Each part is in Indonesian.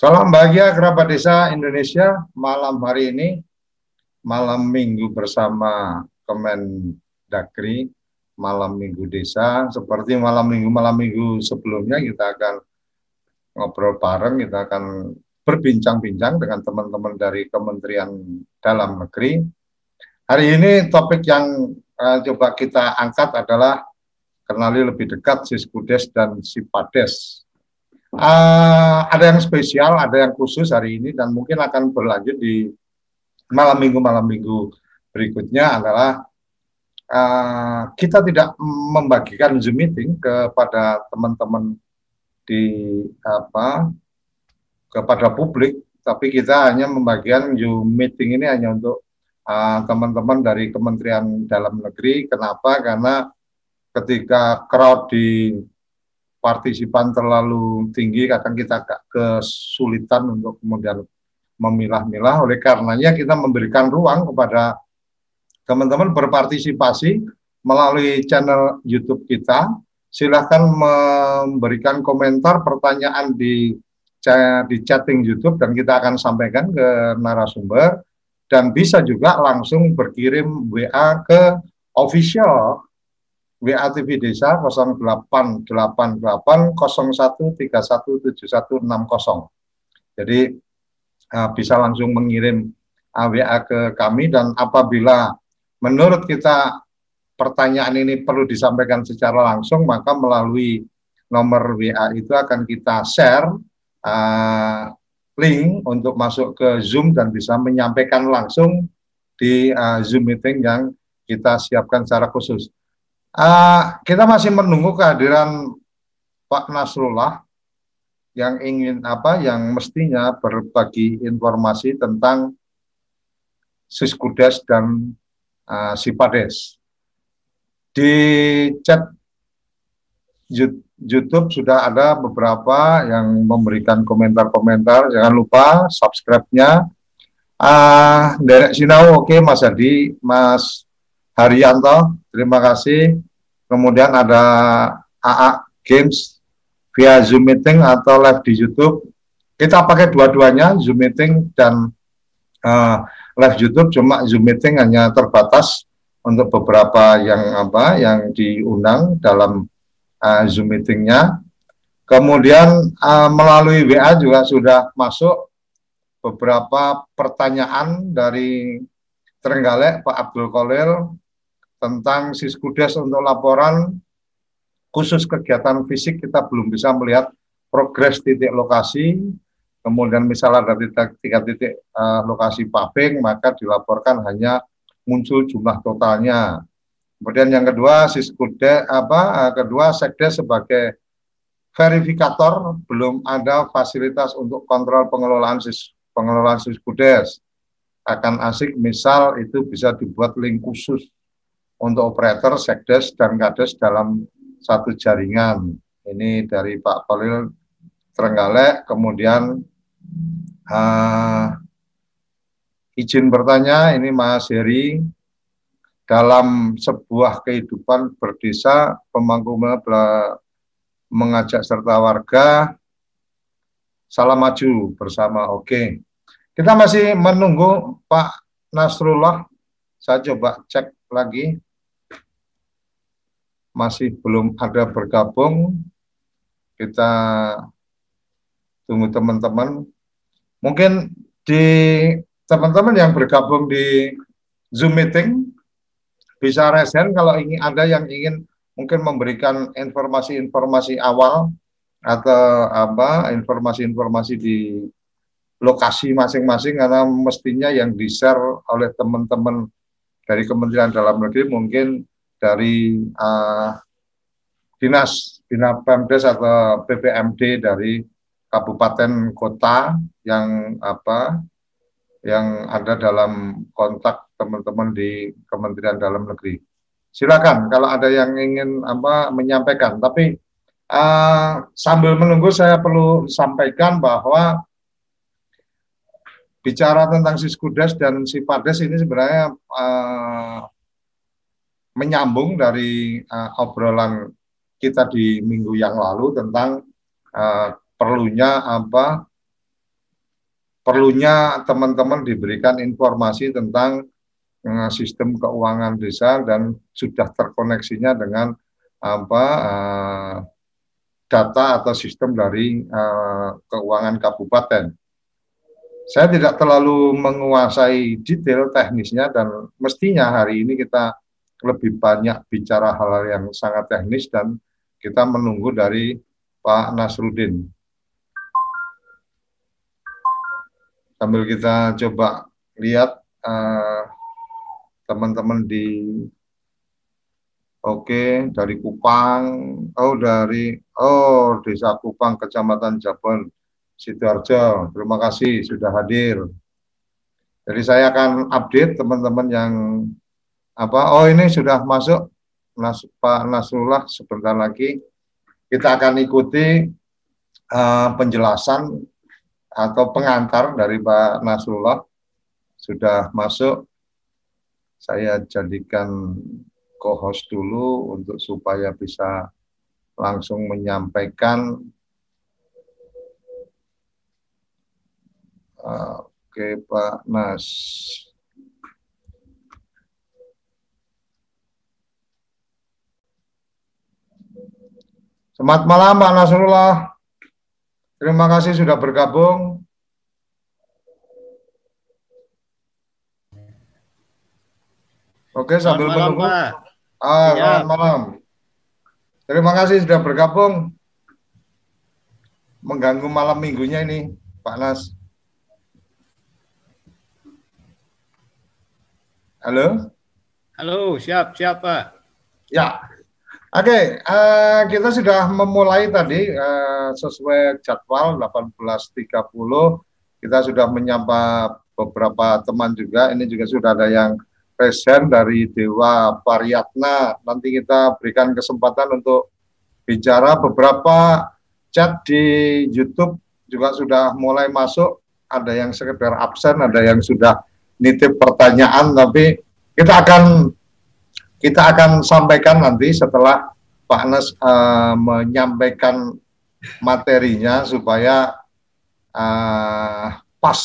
Salam bahagia kerabat desa Indonesia malam hari ini malam minggu bersama Kemendagri malam minggu desa. Seperti malam minggu malam minggu sebelumnya kita akan ngobrol bareng kita akan berbincang-bincang dengan teman-teman dari Kementerian Dalam Negeri. Hari ini topik yang uh, coba kita angkat adalah kenali lebih dekat Siskudes dan Sipades Uh, ada yang spesial, ada yang khusus hari ini dan mungkin akan berlanjut di malam minggu malam minggu berikutnya adalah uh, kita tidak membagikan zoom meeting kepada teman-teman di apa kepada publik, tapi kita hanya membagikan zoom meeting ini hanya untuk ah, teman-teman uh, dari Kementerian Dalam Negeri. Kenapa? Karena ketika crowd di partisipan terlalu tinggi kadang kita agak kesulitan untuk kemudian memilah-milah. Oleh karenanya kita memberikan ruang kepada teman-teman berpartisipasi melalui channel YouTube kita. Silahkan memberikan komentar pertanyaan di di chatting YouTube dan kita akan sampaikan ke narasumber. Dan bisa juga langsung berkirim WA ke official WA TV Desa 088801317160. Jadi uh, bisa langsung mengirim uh, WA ke kami dan apabila menurut kita pertanyaan ini perlu disampaikan secara langsung maka melalui nomor WA itu akan kita share uh, link untuk masuk ke Zoom dan bisa menyampaikan langsung di uh, Zoom meeting yang kita siapkan secara khusus. Uh, kita masih menunggu kehadiran Pak Nasrullah yang ingin apa yang mestinya berbagi informasi tentang Siskudes dan uh, Sipades. Di chat YouTube sudah ada beberapa yang memberikan komentar-komentar. Jangan lupa subscribe-nya. Uh, Derek Sinau, oke okay, Mas Adi, Mas Haryanto, terima kasih. Kemudian ada AA Games via Zoom meeting atau live di YouTube. Kita pakai dua-duanya, Zoom meeting dan uh, live YouTube. Cuma Zoom meeting hanya terbatas untuk beberapa yang apa yang diundang dalam uh, Zoom meetingnya. Kemudian uh, melalui WA juga sudah masuk beberapa pertanyaan dari Trenggalek Pak Abdul Kolil tentang Siskudes untuk laporan khusus kegiatan fisik kita belum bisa melihat progres titik lokasi. Kemudian misalnya dari tiga titik uh, lokasi paving maka dilaporkan hanya muncul jumlah totalnya. Kemudian yang kedua Siskudes apa uh, kedua Sekdes sebagai verifikator belum ada fasilitas untuk kontrol pengelolaan sis, pengelolaan Siskudes. Akan asik misal itu bisa dibuat link khusus untuk operator, sekdes, dan kades dalam satu jaringan. Ini dari Pak Polil Trenggalek. Kemudian uh, izin bertanya, ini Mas Heri, dalam sebuah kehidupan berdesa, pemangku mengajak serta warga, salam maju bersama. Oke, kita masih menunggu Pak Nasrullah. Saya coba cek lagi masih belum ada bergabung, kita tunggu teman-teman. Mungkin di teman-teman yang bergabung di Zoom meeting bisa resen kalau ingin ada yang ingin mungkin memberikan informasi-informasi awal atau apa informasi-informasi di lokasi masing-masing karena mestinya yang di-share oleh teman-teman dari Kementerian Dalam Negeri mungkin dari uh, dinas dinas Pemdes atau PPMD dari kabupaten kota yang apa yang ada dalam kontak teman-teman di Kementerian Dalam Negeri. Silakan kalau ada yang ingin apa menyampaikan. Tapi uh, sambil menunggu saya perlu sampaikan bahwa bicara tentang Siskudes dan Sipades ini sebenarnya uh, menyambung dari uh, obrolan kita di minggu yang lalu tentang uh, perlunya apa perlunya teman-teman diberikan informasi tentang uh, sistem keuangan desa dan sudah terkoneksinya dengan apa uh, data atau sistem dari uh, keuangan kabupaten. Saya tidak terlalu menguasai detail teknisnya dan mestinya hari ini kita lebih banyak bicara hal-hal yang sangat teknis dan kita menunggu dari Pak Nasruddin. Sambil kita coba lihat eh, teman-teman uh, di Oke, dari Kupang, oh dari oh Desa Kupang, Kecamatan Jabon, Sidoarjo. Terima kasih sudah hadir. Jadi saya akan update teman-teman yang apa? Oh ini sudah masuk Nas, Pak Nasrullah sebentar lagi. Kita akan ikuti uh, penjelasan atau pengantar dari Pak Nasrullah sudah masuk. Saya jadikan co-host dulu untuk supaya bisa langsung menyampaikan Oke Pak Nas. Selamat malam Pak Nasrullah. Terima kasih sudah bergabung. Oke, sambil selamat menunggu. Malam, Pak. Ah, ya. selamat malam. Terima kasih sudah bergabung. Mengganggu malam minggunya ini, Pak Nas. Halo? Halo, siap, siap Pak. Ya, oke. Okay, uh, eh, kita sudah memulai tadi uh, sesuai jadwal 18.30. Kita sudah menyapa beberapa teman juga. Ini juga sudah ada yang present dari Dewa Pariatna. Nanti kita berikan kesempatan untuk bicara beberapa chat di YouTube juga sudah mulai masuk. Ada yang sekedar absen, ada yang sudah nitip pertanyaan, tapi kita akan kita akan sampaikan nanti setelah Pak Nes uh, menyampaikan materinya supaya uh, pas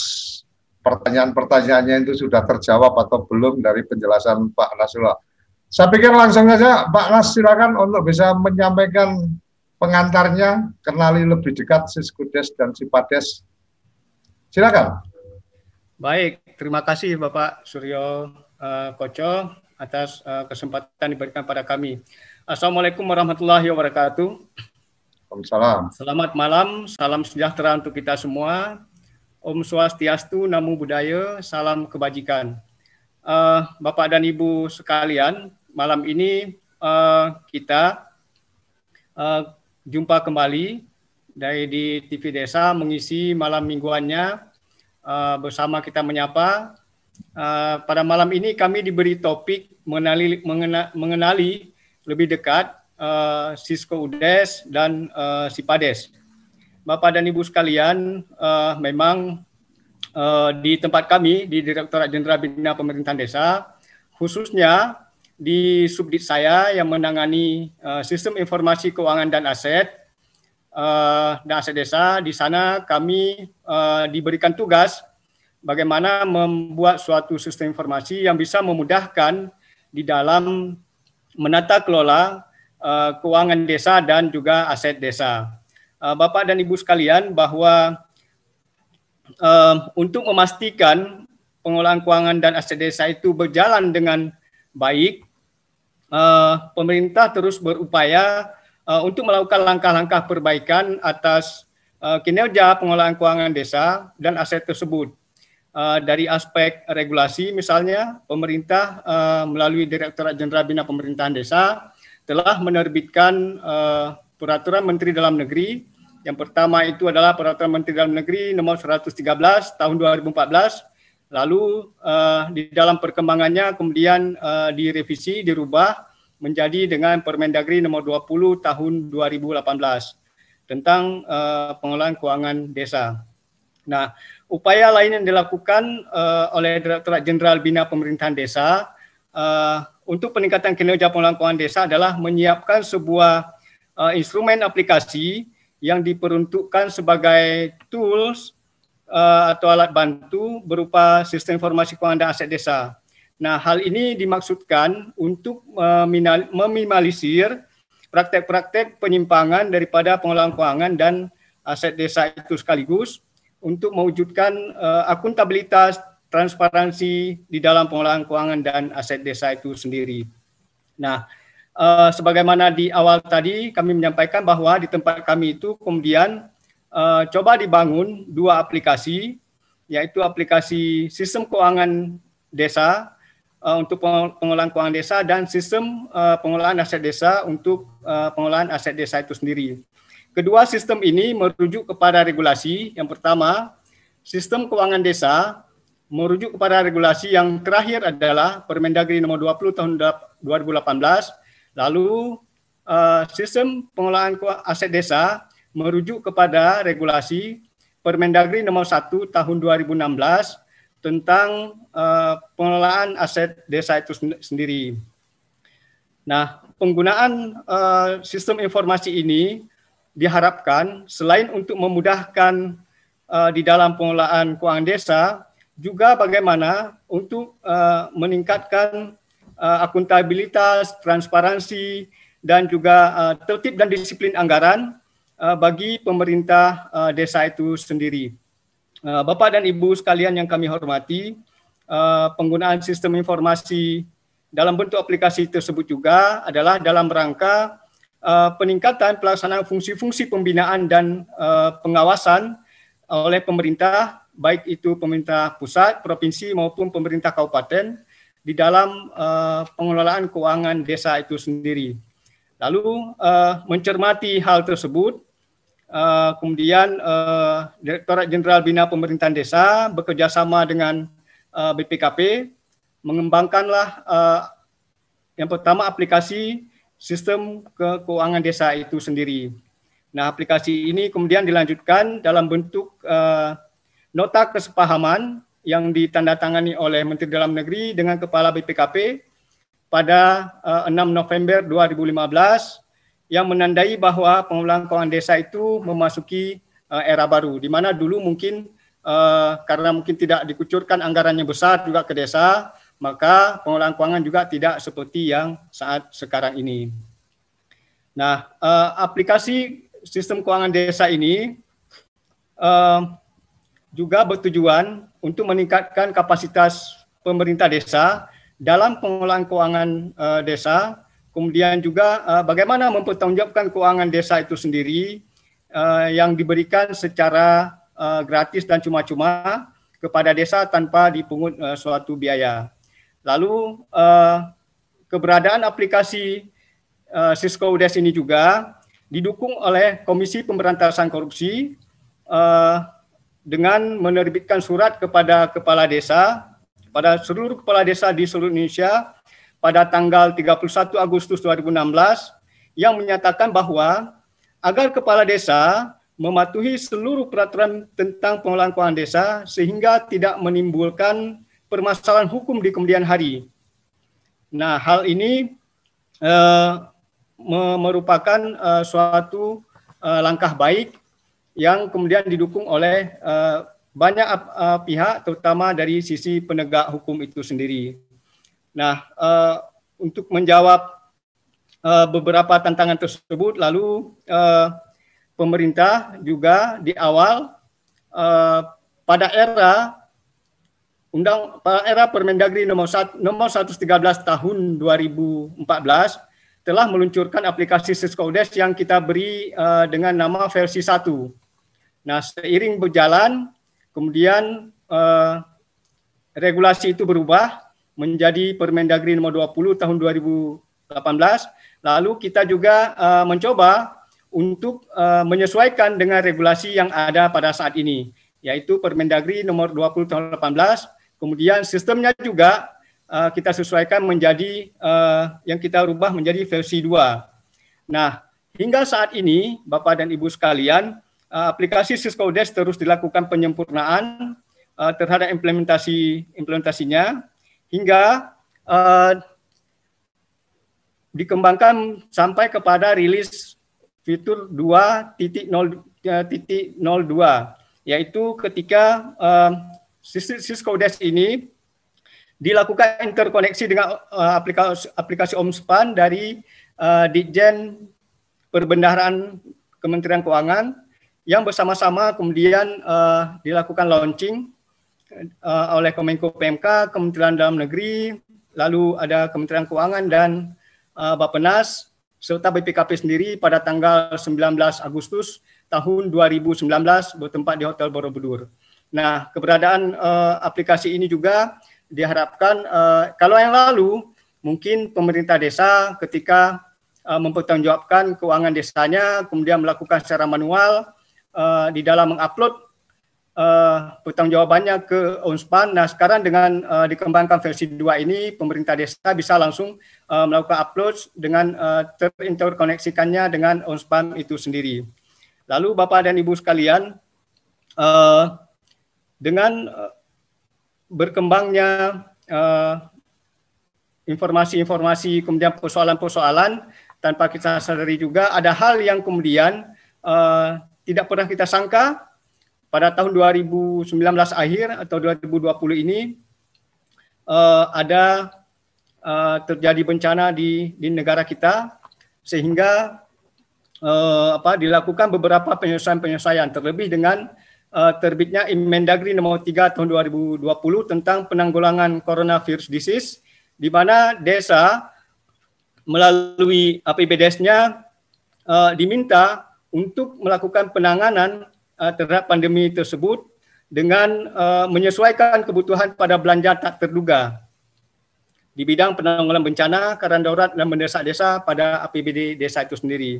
pertanyaan-pertanyaannya itu sudah terjawab atau belum dari penjelasan Pak Nasrullah. Saya pikir langsung saja Pak Nas silakan untuk bisa menyampaikan pengantarnya, kenali lebih dekat Siskudes dan Sipades. Silakan. Baik, terima kasih Bapak Suryo uh, Koco atas uh, kesempatan diberikan pada kami. Assalamualaikum warahmatullahi wabarakatuh. Waalaikumsalam. Selamat malam, salam sejahtera untuk kita semua. Om Swastiastu, Namo Buddhaya, salam kebajikan. Uh, Bapak dan Ibu sekalian, malam ini uh, kita uh, jumpa kembali dari di TV Desa mengisi malam mingguannya uh, bersama kita menyapa. Uh, pada malam ini kami diberi topik mengenali, mengena, mengenali lebih dekat uh, Cisco Udes dan uh, Sipades. Bapak dan Ibu sekalian, uh, memang uh, di tempat kami di Direktorat Jenderal Bina Pemerintahan Desa, khususnya di subdit saya yang menangani uh, sistem informasi keuangan dan aset uh, dan aset desa, di sana kami uh, diberikan tugas bagaimana membuat suatu sistem informasi yang bisa memudahkan di dalam menata kelola uh, keuangan desa dan juga aset desa. Uh, Bapak dan Ibu sekalian bahwa uh, untuk memastikan pengelolaan keuangan dan aset desa itu berjalan dengan baik, uh, pemerintah terus berupaya uh, untuk melakukan langkah-langkah perbaikan atas uh, kinerja pengelolaan keuangan desa dan aset tersebut. Uh, dari aspek regulasi, misalnya pemerintah uh, melalui Direktorat Jenderal Bina Pemerintahan Desa telah menerbitkan uh, peraturan Menteri Dalam Negeri yang pertama itu adalah Peraturan Menteri Dalam Negeri nomor 113 tahun 2014. Lalu uh, di dalam perkembangannya kemudian uh, direvisi, dirubah menjadi dengan Permendagri nomor 20 tahun 2018 tentang uh, pengelolaan keuangan desa. Nah, upaya lain yang dilakukan uh, oleh Direktorat Jenderal Bina Pemerintahan Desa uh, untuk peningkatan kinerja pengelolaan desa adalah menyiapkan sebuah uh, instrumen aplikasi yang diperuntukkan sebagai tools uh, atau alat bantu berupa sistem informasi keuangan dan aset desa. Nah, hal ini dimaksudkan untuk meminimalisir praktek-praktek penyimpangan daripada pengelolaan keuangan dan aset desa itu sekaligus untuk mewujudkan uh, akuntabilitas transparansi di dalam pengelolaan keuangan dan aset desa itu sendiri. Nah, uh, sebagaimana di awal tadi kami menyampaikan bahwa di tempat kami itu kemudian uh, coba dibangun dua aplikasi, yaitu aplikasi sistem keuangan desa uh, untuk pengelolaan keuangan desa dan sistem uh, pengelolaan aset desa untuk uh, pengelolaan aset desa itu sendiri. Kedua sistem ini merujuk kepada regulasi. Yang pertama, sistem keuangan desa merujuk kepada regulasi yang terakhir adalah Permendagri nomor 20 tahun 2018 Lalu uh, sistem pengelolaan aset desa merujuk kepada regulasi Permendagri nomor 1 tahun 2016 tentang uh, pengelolaan aset desa itu sendiri. Nah, penggunaan uh, sistem informasi ini diharapkan selain untuk memudahkan uh, di dalam pengelolaan keuangan desa, juga bagaimana untuk uh, meningkatkan uh, akuntabilitas, transparansi, dan juga uh, tertib dan disiplin anggaran uh, bagi pemerintah uh, desa itu sendiri. Uh, Bapak dan Ibu sekalian yang kami hormati, uh, penggunaan sistem informasi dalam bentuk aplikasi tersebut juga adalah dalam rangka uh, peningkatan pelaksanaan fungsi-fungsi pembinaan dan uh, pengawasan oleh pemerintah, baik itu pemerintah pusat, provinsi maupun pemerintah kabupaten, di dalam uh, pengelolaan keuangan desa itu sendiri. Lalu uh, mencermati hal tersebut, uh, kemudian uh, Direktorat Jenderal Bina Pemerintahan Desa bekerjasama dengan uh, BPKP mengembangkanlah uh, yang pertama aplikasi sistem ke keuangan desa itu sendiri. Nah, aplikasi ini kemudian dilanjutkan dalam bentuk uh, nota kesepahaman yang ditandatangani oleh Menteri Dalam Negeri dengan Kepala BPKP pada uh, eh, 6 November 2015 yang menandai bahwa pengelolaan keuangan desa itu memasuki uh, era baru di mana dulu mungkin uh, karena mungkin tidak dikucurkan anggarannya besar juga ke desa maka pengelolaan keuangan juga tidak seperti yang saat sekarang ini. Nah, uh, aplikasi sistem keuangan desa ini uh, juga bertujuan untuk meningkatkan kapasitas pemerintah desa dalam pengelolaan keuangan uh, desa, kemudian juga uh, bagaimana mempertanggungjawabkan keuangan desa itu sendiri uh, yang diberikan secara uh, gratis dan cuma-cuma kepada desa tanpa dipungut uh, suatu biaya. Lalu uh, keberadaan aplikasi uh, Cisco UDES ini juga didukung oleh Komisi Pemberantasan Korupsi uh, dengan menerbitkan surat kepada kepala desa pada seluruh kepala desa di seluruh Indonesia pada tanggal 31 Agustus 2016 yang menyatakan bahwa agar kepala desa mematuhi seluruh peraturan tentang pengelolaan keuangan desa sehingga tidak menimbulkan permasalahan hukum di kemudian hari. Nah, hal ini uh, merupakan uh, suatu uh, langkah baik yang kemudian didukung oleh uh, banyak uh, pihak terutama dari sisi penegak hukum itu sendiri. Nah, uh, untuk menjawab uh, beberapa tantangan tersebut lalu uh, pemerintah juga di awal uh, pada era undang pada era Permendagri nomor, nomor 113 tahun 2014 telah meluncurkan aplikasi Siskodes yang kita beri uh, dengan nama versi 1 Nah, seiring berjalan, kemudian uh, regulasi itu berubah menjadi Permendagri nomor 20 tahun 2018. Lalu kita juga mencoba untuk menyesuaikan dengan regulasi yang ada pada saat ini, yaitu Permendagri nomor 20 tahun 2018. Kemudian sistemnya juga uh, kita sesuaikan menjadi uh, yang kita rubah menjadi versi 2. Nah, hingga saat ini Bapak dan Ibu sekalian, uh, aplikasi Cisco Desk terus dilakukan penyempurnaan uh, terhadap implementasi implementasinya hingga uh, dikembangkan sampai kepada rilis fitur 2.0.02 yaitu ketika uh, Cisco Desk ini dilakukan interkoneksi dengan uh, aplikasi, aplikasi OMSPAN dari uh, Ditjen Perbendaharaan Kementerian Keuangan yang bersama-sama kemudian uh, dilakukan launching uh, oleh Kemenko PMK, Kementerian Dalam Negeri, lalu ada Kementerian Keuangan dan uh, Bappenas serta BPKP sendiri pada tanggal 19 Agustus tahun 2019 bertempat di Hotel Borobudur. Nah, keberadaan uh, aplikasi ini juga diharapkan uh, kalau yang lalu mungkin pemerintah desa ketika uh, mempertanggungjawabkan keuangan desanya kemudian melakukan secara manual uh, di dalam mengupload uh, pertanggungjawabannya ke Unspan. Nah, sekarang dengan uh, dikembangkan versi 2 ini, pemerintah desa bisa langsung uh, melakukan upload dengan uh, terinterkoneksikannya dengan Unspan itu sendiri. Lalu Bapak dan Ibu sekalian, uh, dengan uh, berkembangnya informasi-informasi, uh, kemudian persoalan-persoalan, tanpa kita sadari juga ada hal yang kemudian uh, tidak pernah kita sangka pada tahun 2019 akhir atau 2020 ini uh, ada uh, terjadi bencana di di negara kita sehingga uh, apa dilakukan beberapa penyelesaian-penyelesaian terlebih dengan uh, terbitnya Inmendagri nomor 3 tahun 2020 tentang penanggulangan coronavirus disease di mana desa melalui APBDes-nya uh, diminta untuk melakukan penanganan uh, terhadap pandemi tersebut dengan uh, menyesuaikan kebutuhan pada belanja tak terduga di bidang penanggulangan bencana, keadaan darurat dan mendesak desa pada APBD desa itu sendiri.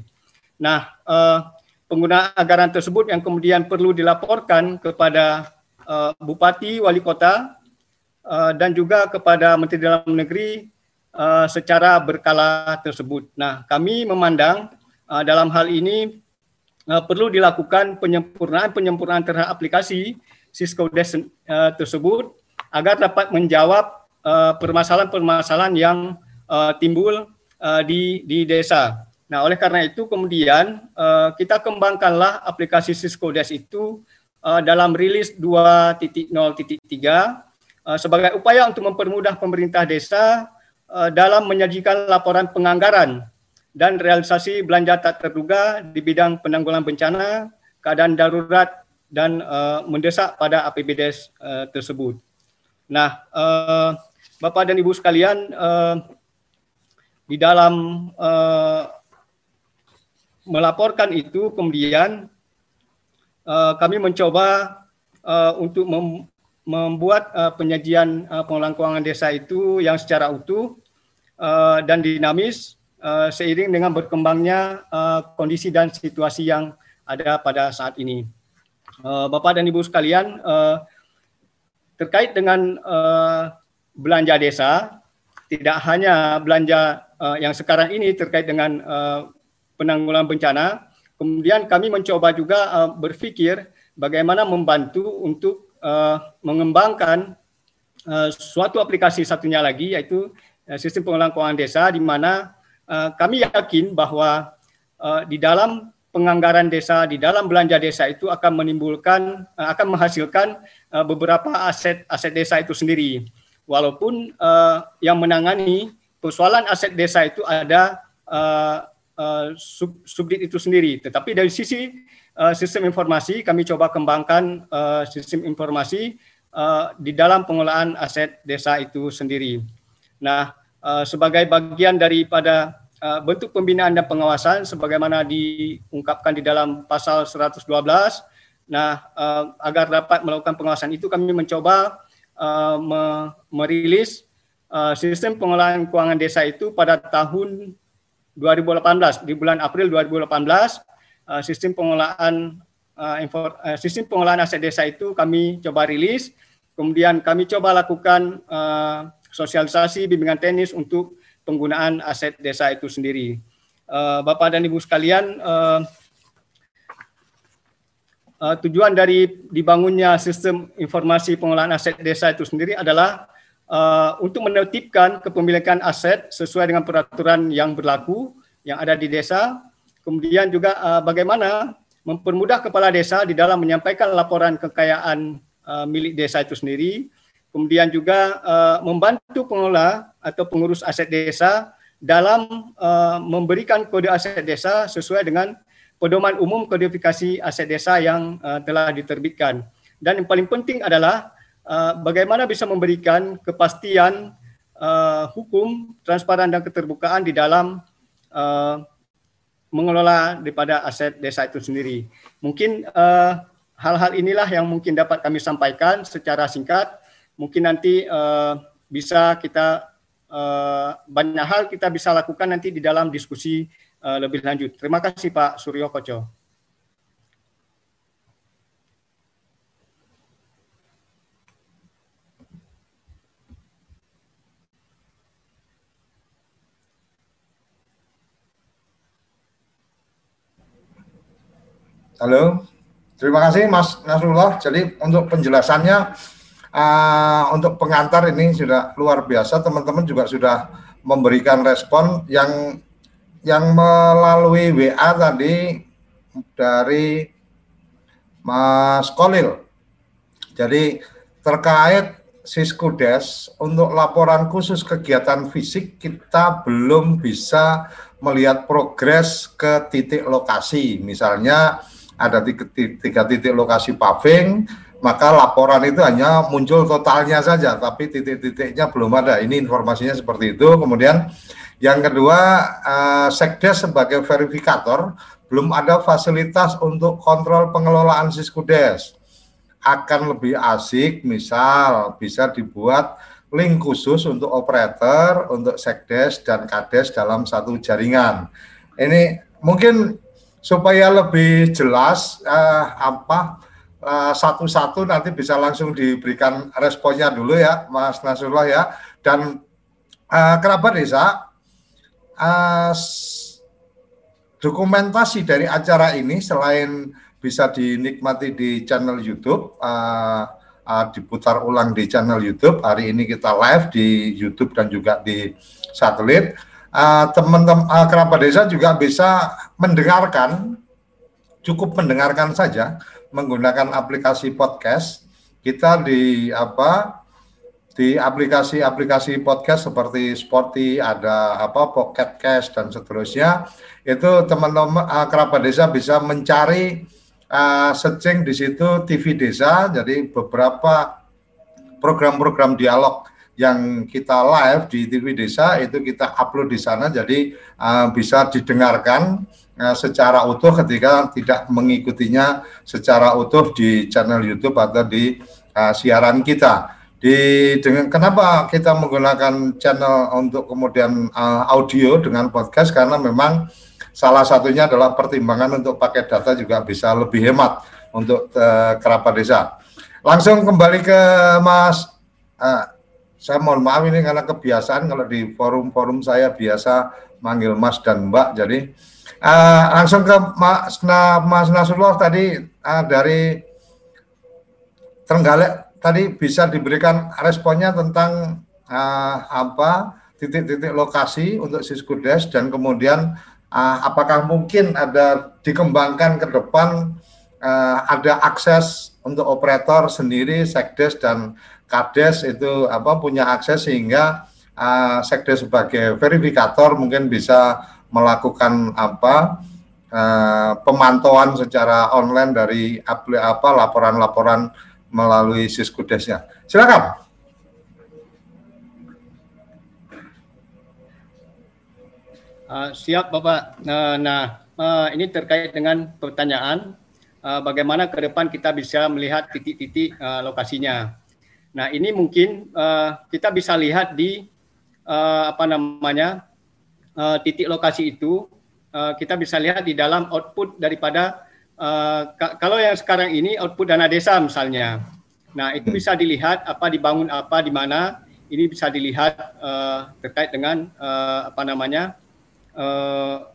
Nah, uh, penggunaan anggaran tersebut yang kemudian perlu dilaporkan kepada uh, bupati, wali kota, uh, dan juga kepada Menteri Dalam Negeri uh, secara berkala tersebut. Nah, kami memandang uh, dalam hal ini uh, perlu dilakukan penyempurnaan-penyempurnaan terhadap aplikasi Cisco Desk uh, tersebut agar dapat menjawab permasalahan-permasalahan uh, yang uh, timbul uh, di di desa. Nah, oleh karena itu kemudian uh, kita kembangkanlah aplikasi Cisco Desk itu uh, dalam rilis 2.0.3 uh, sebagai upaya untuk mempermudah pemerintah desa dalam menyajikan laporan penganggaran dan realisasi belanja tak terduga di bidang penanggulangan bencana, keadaan darurat dan mendesak pada APBDes uh, tersebut. Nah, Bapak dan Ibu sekalian, di dalam melaporkan itu kemudian uh, kami mencoba uh, untuk mem membuat uh, penyajian uh, pengelolaan keuangan desa itu yang secara utuh uh, dan dinamis uh, seiring dengan berkembangnya uh, kondisi dan situasi yang ada pada saat ini. Uh, Bapak dan Ibu sekalian, uh, terkait dengan uh, belanja desa, tidak hanya belanja uh, yang sekarang ini terkait dengan uh, penanggulangan bencana, kemudian kami mencoba juga uh, berpikir bagaimana membantu untuk uh, mengembangkan uh, suatu aplikasi satunya lagi, yaitu uh, sistem pengelolaan keuangan desa, di mana Eh, kami yakin bahwa uh, di dalam penganggaran desa, di dalam belanja desa itu akan menimbulkan, uh, akan menghasilkan uh, beberapa aset aset desa itu sendiri. Walaupun uh, yang menangani persoalan aset desa itu ada uh, uh, sub, subdit itu sendiri, tetapi dari sisi uh, sistem informasi kami coba kembangkan uh, sistem informasi uh, di dalam pengelolaan aset desa itu sendiri. Nah, uh, sebagai bagian daripada uh, bentuk pembinaan dan pengawasan sebagaimana diungkapkan di dalam pasal 112. Nah, uh, agar dapat melakukan pengawasan itu kami mencoba uh, me merilis uh, sistem pengelolaan keuangan desa itu pada tahun 2018 di bulan April 2018 uh, sistem pengelolaan info, uh, sistem pengelolaan aset desa itu kami coba rilis kemudian kami coba lakukan sosialisasi bimbingan teknis untuk penggunaan aset desa itu sendiri. Bapak dan Ibu sekalian, tujuan dari dibangunnya sistem informasi pengelolaan aset desa itu sendiri adalah uh, untuk menertibkan kepemilikan aset sesuai dengan peraturan yang berlaku yang ada di desa. Kemudian juga uh, bagaimana mempermudah kepala desa di dalam menyampaikan laporan kekayaan uh, milik desa itu sendiri, kemudian juga uh, membantu pengelola atau pengurus aset desa dalam uh, memberikan kode aset desa sesuai dengan pedoman umum kodifikasi aset desa yang uh, telah diterbitkan. Dan yang paling penting adalah uh, bagaimana bisa memberikan kepastian uh, hukum, transparan dan keterbukaan di dalam uh, mengelola daripada aset desa itu sendiri. Mungkin uh, hal-hal inilah yang mungkin dapat kami sampaikan secara singkat. Mungkin nanti uh, bisa kita uh, banyak hal kita bisa lakukan nanti di dalam diskusi uh, lebih lanjut. Terima kasih Pak Suryo Koco. Halo, terima kasih Mas Nasrullah. Jadi untuk penjelasannya, uh, untuk pengantar ini sudah luar biasa. Teman-teman juga sudah memberikan respon yang yang melalui WA tadi dari Mas Kolil. Jadi terkait Siskudes untuk laporan khusus kegiatan fisik kita belum bisa melihat progres ke titik lokasi. Misalnya ada tiga, tiga titik lokasi paving, maka laporan itu hanya muncul totalnya saja, tapi titik-titiknya belum ada. Ini informasinya seperti itu. Kemudian yang kedua, uh, Sekdes sebagai verifikator belum ada fasilitas untuk kontrol pengelolaan Siskudes. Akan lebih asik, misal bisa dibuat link khusus untuk operator, untuk Sekdes dan Kades dalam satu jaringan. Ini mungkin supaya lebih jelas uh, apa uh, satu-satu nanti bisa langsung diberikan responnya dulu ya Mas Nasrullah ya. Dan uh, kerabat desa uh, dokumentasi dari acara ini selain bisa dinikmati di channel YouTube uh, uh, diputar ulang di channel YouTube. Hari ini kita live di YouTube dan juga di satelit uh, teman-teman uh, kerabat desa juga bisa mendengarkan, cukup mendengarkan saja menggunakan aplikasi podcast. Kita di apa di aplikasi-aplikasi podcast seperti Sporty, ada apa Pocket Cash dan seterusnya. Itu teman-teman uh, kerabat desa bisa mencari uh, searching di situ TV Desa. Jadi beberapa program-program dialog yang kita live di TV Desa itu kita upload di sana jadi uh, bisa didengarkan uh, secara utuh ketika tidak mengikutinya secara utuh di channel YouTube atau di uh, siaran kita. Di dengan kenapa kita menggunakan channel untuk kemudian uh, audio dengan podcast karena memang salah satunya adalah pertimbangan untuk pakai data juga bisa lebih hemat untuk uh, kerabat desa. Langsung kembali ke Mas uh, saya mohon maaf ini karena kebiasaan kalau di forum-forum saya biasa manggil Mas dan Mbak. Jadi uh, langsung ke Mas, nah, Mas Nasrullah tadi uh, dari Trenggalek tadi bisa diberikan responnya tentang uh, apa titik-titik lokasi untuk Siskudes dan kemudian uh, apakah mungkin ada dikembangkan ke depan uh, ada akses untuk operator sendiri, sekdes dan Kades itu apa punya akses sehingga uh, Sekdes sebagai verifikator mungkin bisa melakukan apa uh, pemantauan secara online dari apa laporan-laporan melalui Siskudesnya. Silakan. Uh, siap Bapak. Uh, nah, uh, ini terkait dengan pertanyaan uh, bagaimana ke depan kita bisa melihat titik-titik uh, lokasinya. Nah, ini mungkin uh, kita bisa lihat di uh, apa namanya uh, titik lokasi itu uh, kita bisa lihat di dalam output daripada uh, kalau yang sekarang ini output dana desa misalnya. Nah, itu bisa dilihat apa dibangun apa di mana. Ini bisa dilihat uh, terkait dengan uh, apa namanya uh,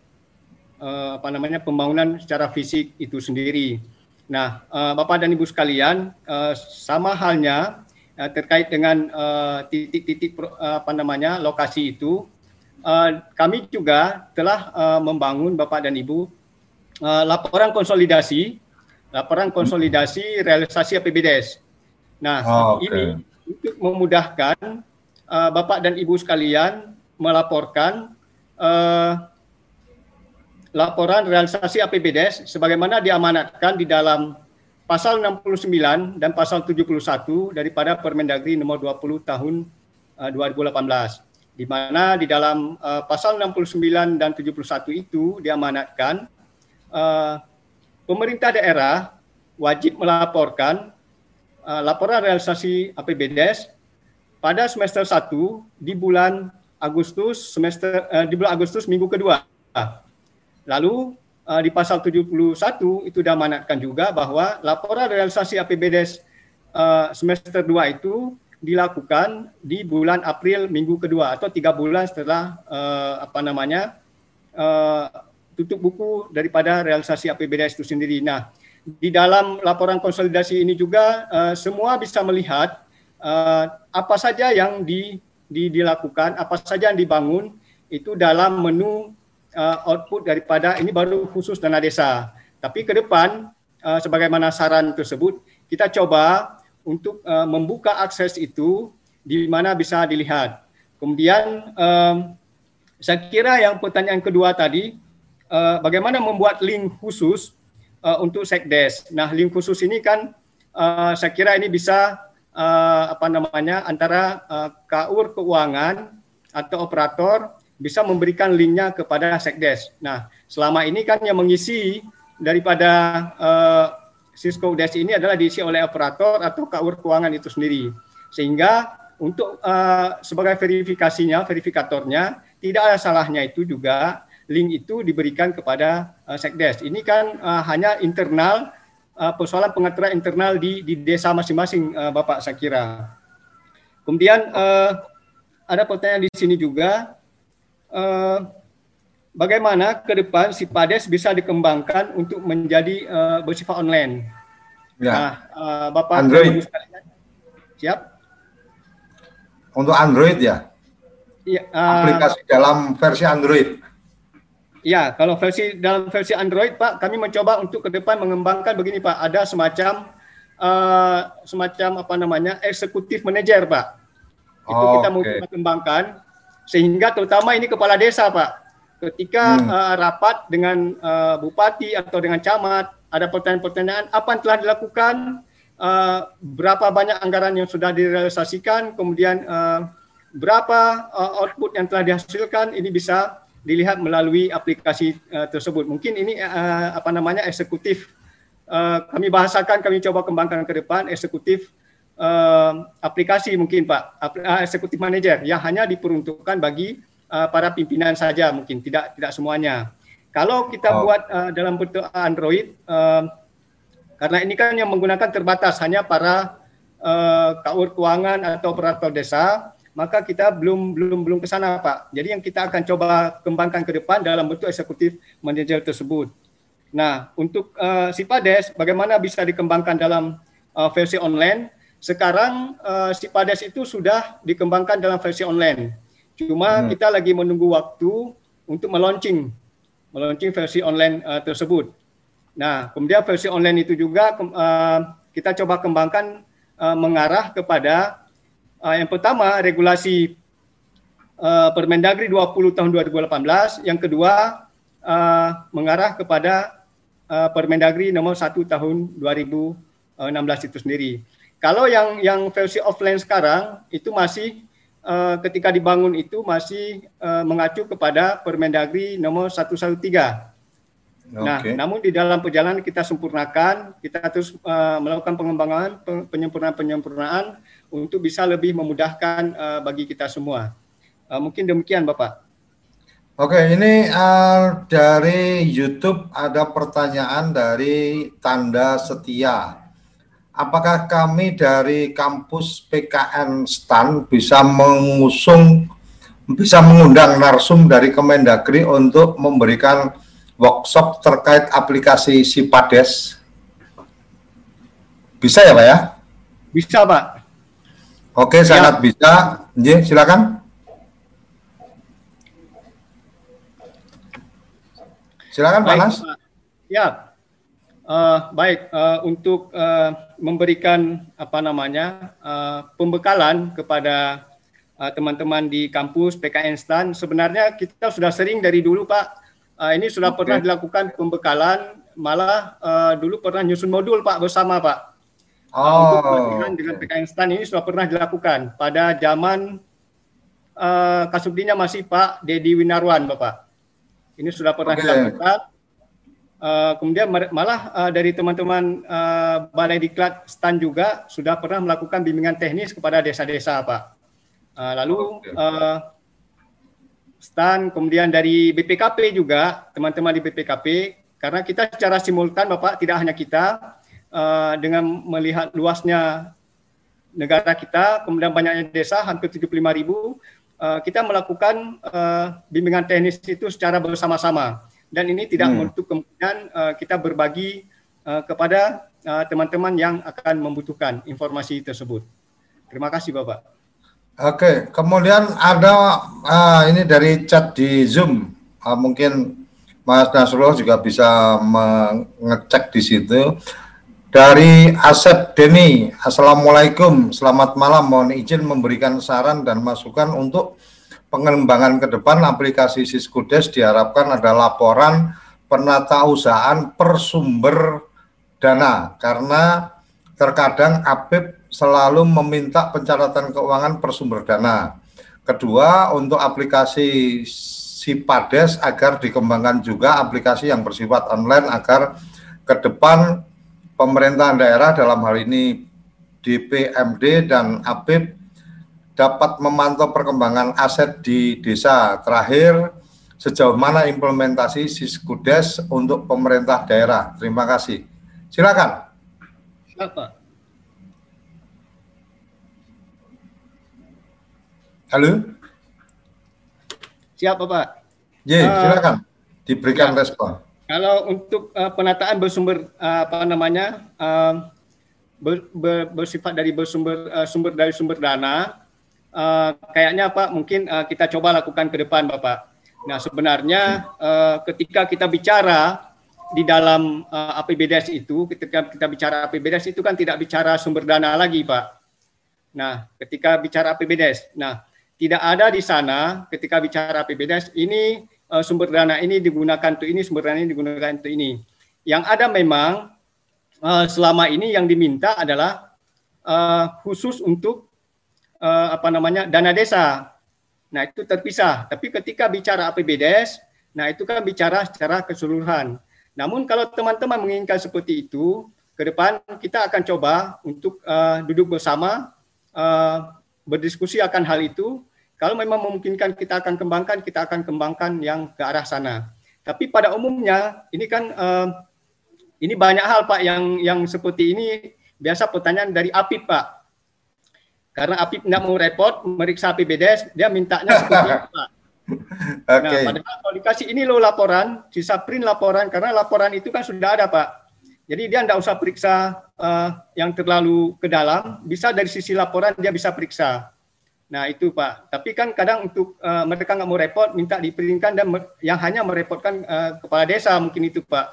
uh, apa namanya pembangunan secara fisik itu sendiri. Nah, uh, Bapak dan Ibu sekalian, uh, sama halnya uh, terkait dengan eh, titik-titik uh, apa namanya lokasi itu uh, kami juga telah uh, membangun Bapak dan Ibu uh, laporan konsolidasi, laporan konsolidasi realisasi APBDes. Nah, oh, okay. ini untuk memudahkan uh, Bapak dan Ibu sekalian melaporkan uh, laporan realisasi APBDes sebagaimana diamanatkan di dalam pasal 69 dan pasal 71 daripada Permendagri nomor 20 tahun uh, 2018 di mana di dalam uh, pasal 69 dan 71 itu diamanatkan uh, pemerintah daerah wajib melaporkan uh, laporan realisasi APBDes pada semester 1 di bulan Agustus semester uh, di bulan Agustus minggu kedua Lalu uh, di pasal 71 itu diamanatkan juga bahwa laporan realisasi APBDes uh, semester 2 itu dilakukan di bulan April minggu kedua atau tiga bulan setelah uh, apa namanya uh, tutup buku daripada realisasi APBDes itu sendiri. Nah, di dalam laporan konsolidasi ini juga uh, semua bisa melihat uh, apa saja yang di, di, dilakukan, apa saja yang dibangun itu dalam menu uh, output daripada ini baru khusus dana desa. Tapi ke depan uh, sebagaimana saran tersebut kita coba untuk uh, membuka akses itu di mana bisa dilihat. Kemudian um, saya kira yang pertanyaan kedua tadi uh, bagaimana membuat link khusus uh, untuk sekdes. Nah, link khusus ini kan uh, saya kira ini bisa uh, apa namanya antara uh, KUR keuangan atau operator bisa memberikan linknya kepada sekdes. Nah, selama ini kan yang mengisi daripada uh, Cisco Des ini adalah diisi oleh operator atau KUR keuangan itu sendiri. Sehingga untuk uh, sebagai verifikasinya, verifikatornya, tidak ada salahnya itu juga link itu diberikan kepada uh, sekdes. Ini kan uh, hanya internal uh, persoalan pengaturan internal di, di desa masing-masing, uh, Bapak saya kira. Kemudian uh, ada pertanyaan di sini juga uh, bagaimana ke depan si Pades bisa dikembangkan untuk menjadi uh, bersifat online. Ya. Nah, uh, Bapak Android. Siap? Untuk Android ya? Iya. Uh, Aplikasi dalam versi Android. Ya, kalau versi dalam versi Android, Pak, kami mencoba untuk ke depan mengembangkan begini, Pak. Ada semacam uh, semacam apa namanya eksekutif manager, Pak. Itu oh, kita okay. mau kembangkan sehingga terutama ini kepala desa Pak. Ketika hmm. uh, rapat dengan uh, bupati atau dengan camat ada pertanyaan-pertanyaan apa yang telah dilakukan uh, berapa banyak anggaran yang sudah direalisasikan kemudian uh, berapa uh, output yang telah dihasilkan ini bisa dilihat melalui aplikasi uh, tersebut. Mungkin ini uh, apa namanya eksekutif. Uh, kami bahasakan kami coba kembangkan ke depan eksekutif uh, aplikasi mungkin Pak, uh, eksekutif manager yang hanya diperuntukkan bagi uh, para pimpinan saja mungkin tidak tidak semuanya. Kalau kita oh. buat uh, dalam bentuk Android, uh, karena ini kan yang menggunakan terbatas hanya para uh, kaur keuangan atau operator desa, maka kita belum belum belum ke sana Pak. Jadi yang kita akan coba kembangkan ke depan dalam bentuk eksekutif manager tersebut. Nah, untuk uh, Sipades bagaimana bisa dikembangkan dalam uh, versi online? Sekarang uh, si Pades itu sudah dikembangkan dalam versi online. Cuma hmm. kita lagi menunggu waktu untuk meluncing, meluncing versi online uh, tersebut. Nah, kemudian versi online itu juga uh, kita coba kembangkan uh, mengarah kepada uh, yang pertama regulasi uh, Permendagri 20 tahun 2018, yang kedua uh, mengarah kepada uh, Permendagri nomor 1 tahun 2016 itu sendiri. Kalau yang yang versi offline sekarang itu masih uh, ketika dibangun itu masih uh, mengacu kepada Permendagri nomor 113. Okay. Nah, namun di dalam perjalanan kita sempurnakan, kita terus uh, melakukan pengembangan, penyempurnaan-penyempurnaan untuk bisa lebih memudahkan uh, bagi kita semua. Uh, mungkin demikian, Bapak. Oke, ini uh, dari YouTube ada pertanyaan dari Tanda Setia apakah kami dari kampus PKN STAN bisa mengusung bisa mengundang narsum dari Kemendagri untuk memberikan workshop terkait aplikasi Sipades? Bisa ya Pak ya? Bisa Pak. Oke, ya. sangat bisa. Jadi, silakan. Silakan Pak Nas. Ya, uh, baik uh, untuk uh, memberikan apa namanya uh, pembekalan kepada teman-teman uh, di kampus PKN STAN. Sebenarnya kita sudah sering dari dulu Pak, uh, ini sudah okay. pernah dilakukan pembekalan, malah uh, dulu pernah nyusun modul Pak bersama Pak. Oh, untuk dengan PKN STAN ini sudah pernah dilakukan pada zaman uh, Kasubdinya masih Pak Dedi Winarwan Bapak. Ini sudah pernah okay. dilakukan. Uh, kemudian malah uh, dari teman-teman uh, Balai Diklat STAN juga sudah pernah melakukan bimbingan teknis kepada desa-desa Pak. Uh, lalu uh, STAN kemudian dari BPKP juga teman-teman di BPKP karena kita secara simultan Bapak tidak hanya kita uh, dengan melihat luasnya negara kita kemudian banyaknya desa hampir 75 ribu uh, kita melakukan uh, bimbingan teknis itu secara bersama-sama dan ini tidak hmm. menutup kemungkinan uh, kita berbagi uh, kepada uh, teman-teman yang akan membutuhkan informasi tersebut. Terima kasih Bapak. Oke, kemudian ada uh, ini dari chat di Zoom. Uh, mungkin Mas Nasrullah juga bisa mengecek di situ. Dari Asep Deni, Assalamualaikum, selamat malam. Mohon izin memberikan saran dan masukan untuk pengembangan ke depan aplikasi Siskudes diharapkan ada laporan penata usahaan per sumber dana karena terkadang APIP selalu meminta pencatatan keuangan per sumber dana. Kedua, untuk aplikasi Sipades agar dikembangkan juga aplikasi yang bersifat online agar ke depan pemerintahan daerah dalam hal ini DPMD dan APIP dapat memantau perkembangan aset di desa. Terakhir, sejauh mana implementasi Siskudes untuk pemerintah daerah? Terima kasih. Silakan. Siapa? Halo? Siapa Pak? Uh, silakan. Diberikan ya. respon. Kalau untuk uh, penataan bersumber uh, apa namanya uh, ber, ber, bersifat dari bersumber uh, sumber dari sumber dana uh, kayaknya Pak mungkin uh, kita coba lakukan ke depan Bapak. Nah sebenarnya uh, ketika kita bicara di dalam uh, APBDes itu, ketika kita bicara APBDes itu kan tidak bicara sumber dana lagi Pak. Nah ketika bicara APBDes, nah tidak ada di sana ketika bicara APBDes ini uh, sumber dana ini digunakan untuk ini, sumber dana ini digunakan untuk ini. Yang ada memang uh, selama ini yang diminta adalah uh, khusus untuk uh, apa namanya dana desa. Nah itu terpisah. Tapi ketika bicara APBDes, nah itu kan bicara secara keseluruhan. Namun kalau teman-teman menginginkan seperti itu, ke depan kita akan coba untuk uh, duduk bersama, uh, berdiskusi akan hal itu. Kalau memang memungkinkan kita akan kembangkan, kita akan kembangkan yang ke arah sana. Tapi pada umumnya ini kan uh, ini banyak hal Pak yang yang seperti ini biasa pertanyaan dari APIP Pak karena Apip tidak mau repot meriksa APBDes, dia mintanya seperti apa. Okay. Nah, padahal kalau dikasih ini loh laporan, sisa print laporan, karena laporan itu kan sudah ada Pak. Jadi dia tidak usah periksa uh, yang terlalu ke dalam, bisa dari sisi laporan dia bisa periksa. Nah itu Pak. Tapi kan kadang untuk uh, mereka nggak mau repot, minta diperingkan dan yang hanya merepotkan uh, kepala desa mungkin itu Pak.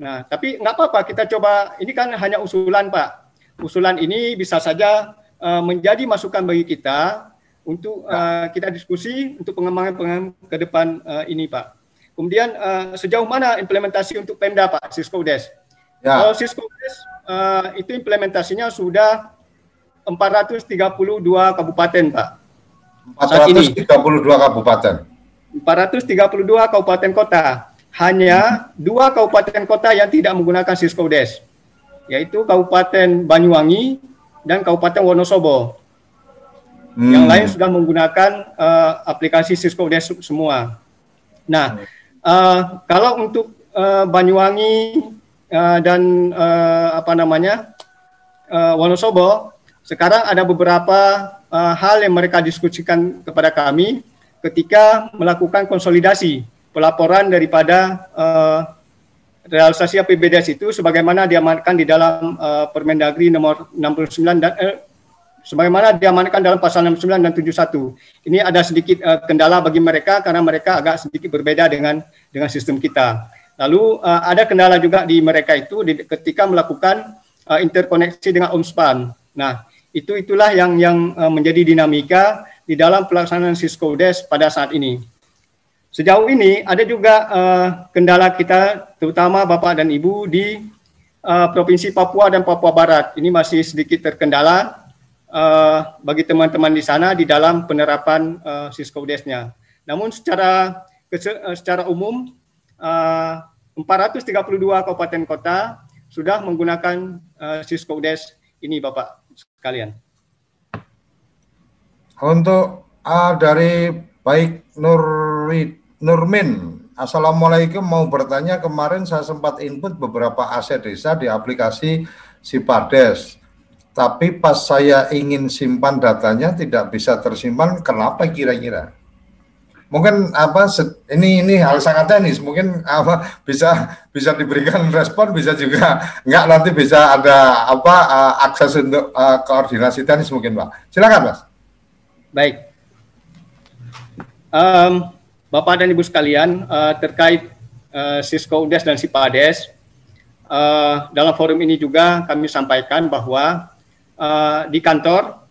Nah tapi nggak apa-apa, kita coba. Ini kan hanya usulan Pak. Usulan ini bisa saja uh, menjadi masukan bagi kita untuk uh, kita diskusi untuk pengembangan ke depan uh, ini Pak. Kemudian uh, sejauh mana implementasi untuk Pemda Pak Siskodes? Ya. Kalau Siskodes uh, itu implementasinya sudah 432 kabupaten Pak. 432 kabupaten. 432 kabupaten kota. Hanya dua kabupaten kota yang tidak menggunakan Siskodes, yaitu Kabupaten Banyuwangi dan Kabupaten Wonosobo. Hmm. Yang lain sudah menggunakan uh, aplikasi Cisco Desk semua. Nah, uh, kalau untuk uh, Banyuwangi uh, dan uh, apa namanya uh, Wonosobo, sekarang ada beberapa uh, hal yang mereka diskusikan kepada kami ketika melakukan konsolidasi pelaporan daripada uh, realisasi APBDes itu sebagaimana diamankan di dalam uh, Permendagri nomor 69 dan eh, sebagaimana diamankan dalam pasal 69 dan 71. Ini ada sedikit uh, kendala bagi mereka karena mereka agak sedikit berbeda dengan dengan sistem kita. Lalu uh, ada kendala juga di mereka itu di, ketika melakukan uh, interkoneksi dengan OMSPAN. Nah, itu itulah yang yang uh, menjadi dinamika di dalam pelaksanaan Cisco Des pada saat ini. Sejauh ini ada juga uh, kendala kita terutama Bapak dan Ibu di uh, Provinsi Papua dan Papua Barat. Ini masih sedikit terkendala uh, bagi teman-teman di sana di dalam penerapan uh, Cisco Des-nya. Namun secara secara umum uh, 432 kabupaten kota sudah menggunakan uh, Cisco Des ini Bapak sekalian. Untuk uh, dari baik Nurid, Nurmin, Assalamualaikum. Mau bertanya kemarin saya sempat input beberapa aset desa di aplikasi Sipades. Tapi pas saya ingin simpan datanya tidak bisa tersimpan, kenapa kira-kira? mungkin apa ini ini hal sangat teknis. Mungkin apa bisa bisa diberikan respon bisa juga enggak nanti bisa ada apa uh, akses untuk uh, koordinasi teknis mungkin pak. Silakan mas. Baik. Um, bapak dan ibu sekalian uh, terkait uh, Cisco Udes dan Sipades uh, dalam forum ini juga kami sampaikan bahwa uh, di kantor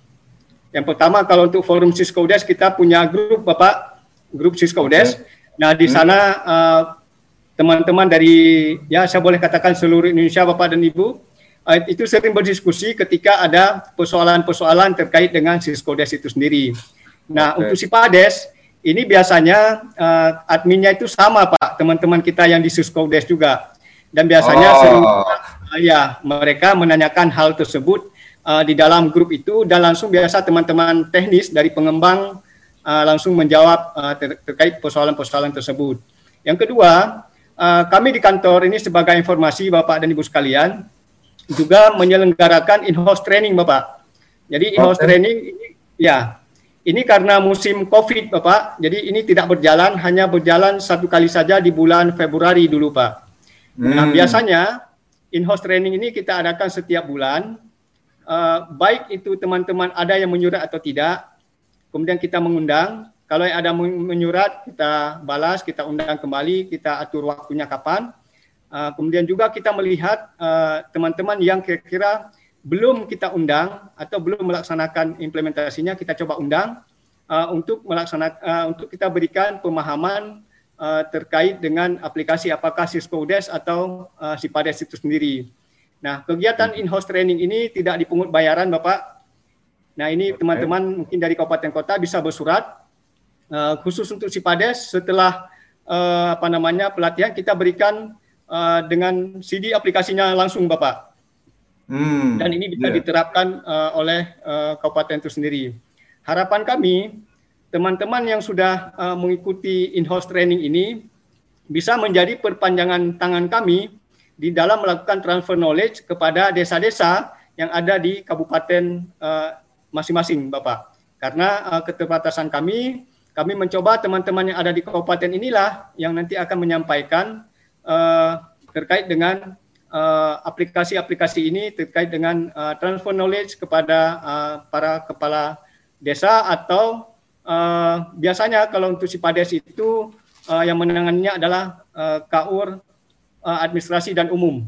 yang pertama kalau untuk forum Cisco Udes kita punya grup bapak grup Cisco Des. Nah, di hmm. sana uh, teman-teman dari ya saya boleh katakan seluruh Indonesia Bapak dan Ibu uh, itu sering berdiskusi ketika ada persoalan-persoalan terkait dengan Cisco Des itu sendiri. Nah, okay. untuk si Pades ini biasanya uh, adminnya itu sama Pak, teman-teman kita yang di Cisco Des juga. Dan biasanya oh. sering uh, ya mereka menanyakan hal tersebut uh, di dalam grup itu dan langsung biasa teman-teman teknis dari pengembang uh, langsung menjawab uh, ter terkait persoalan-persoalan tersebut. Yang kedua, uh, kami di kantor ini sebagai informasi Bapak dan Ibu sekalian juga menyelenggarakan in-house training Bapak. Jadi in-house okay. training ini ya ini karena musim COVID Bapak, jadi ini tidak berjalan, hanya berjalan satu kali saja di bulan Februari dulu Pak. Nah, hmm. Nah biasanya in-house training ini kita adakan setiap bulan, uh, baik itu teman-teman ada yang menyurat atau tidak, kemudian kita mengundang. Kalau yang ada menyurat, kita balas, kita undang kembali, kita atur waktunya kapan. Uh, kemudian juga kita melihat uh, teman-teman uh, yang kira-kira belum kita undang atau belum melaksanakan implementasinya, kita coba undang uh, untuk melaksanakan uh, untuk kita berikan pemahaman uh, terkait dengan aplikasi apakah Cisco Des atau uh, Sipades itu sendiri. Nah, kegiatan in-house training ini tidak dipungut bayaran, Bapak. Nah ini teman-teman mungkin dari kabupaten kota bisa bersurat uh, khusus untuk Sipades setelah uh, apa namanya pelatihan kita berikan uh, dengan CD aplikasinya langsung Bapak. Hmm, Dan ini bisa yeah. diterapkan uh, oleh uh, kabupaten itu sendiri. Harapan kami teman-teman yang sudah uh, mengikuti in-house training ini bisa menjadi perpanjangan tangan kami di dalam melakukan transfer knowledge kepada desa-desa yang ada di kabupaten uh, masing-masing Bapak. Karena uh, keterbatasan kami, kami mencoba teman-teman yang ada di kabupaten inilah yang nanti akan menyampaikan uh, terkait dengan uh, aplikasi-aplikasi uh, ini terkait dengan uh, transfer knowledge kepada uh, para kepala desa atau uh, biasanya kalau untuk si Pades itu uh, yang menanganinya adalah uh, KUR uh, administrasi dan umum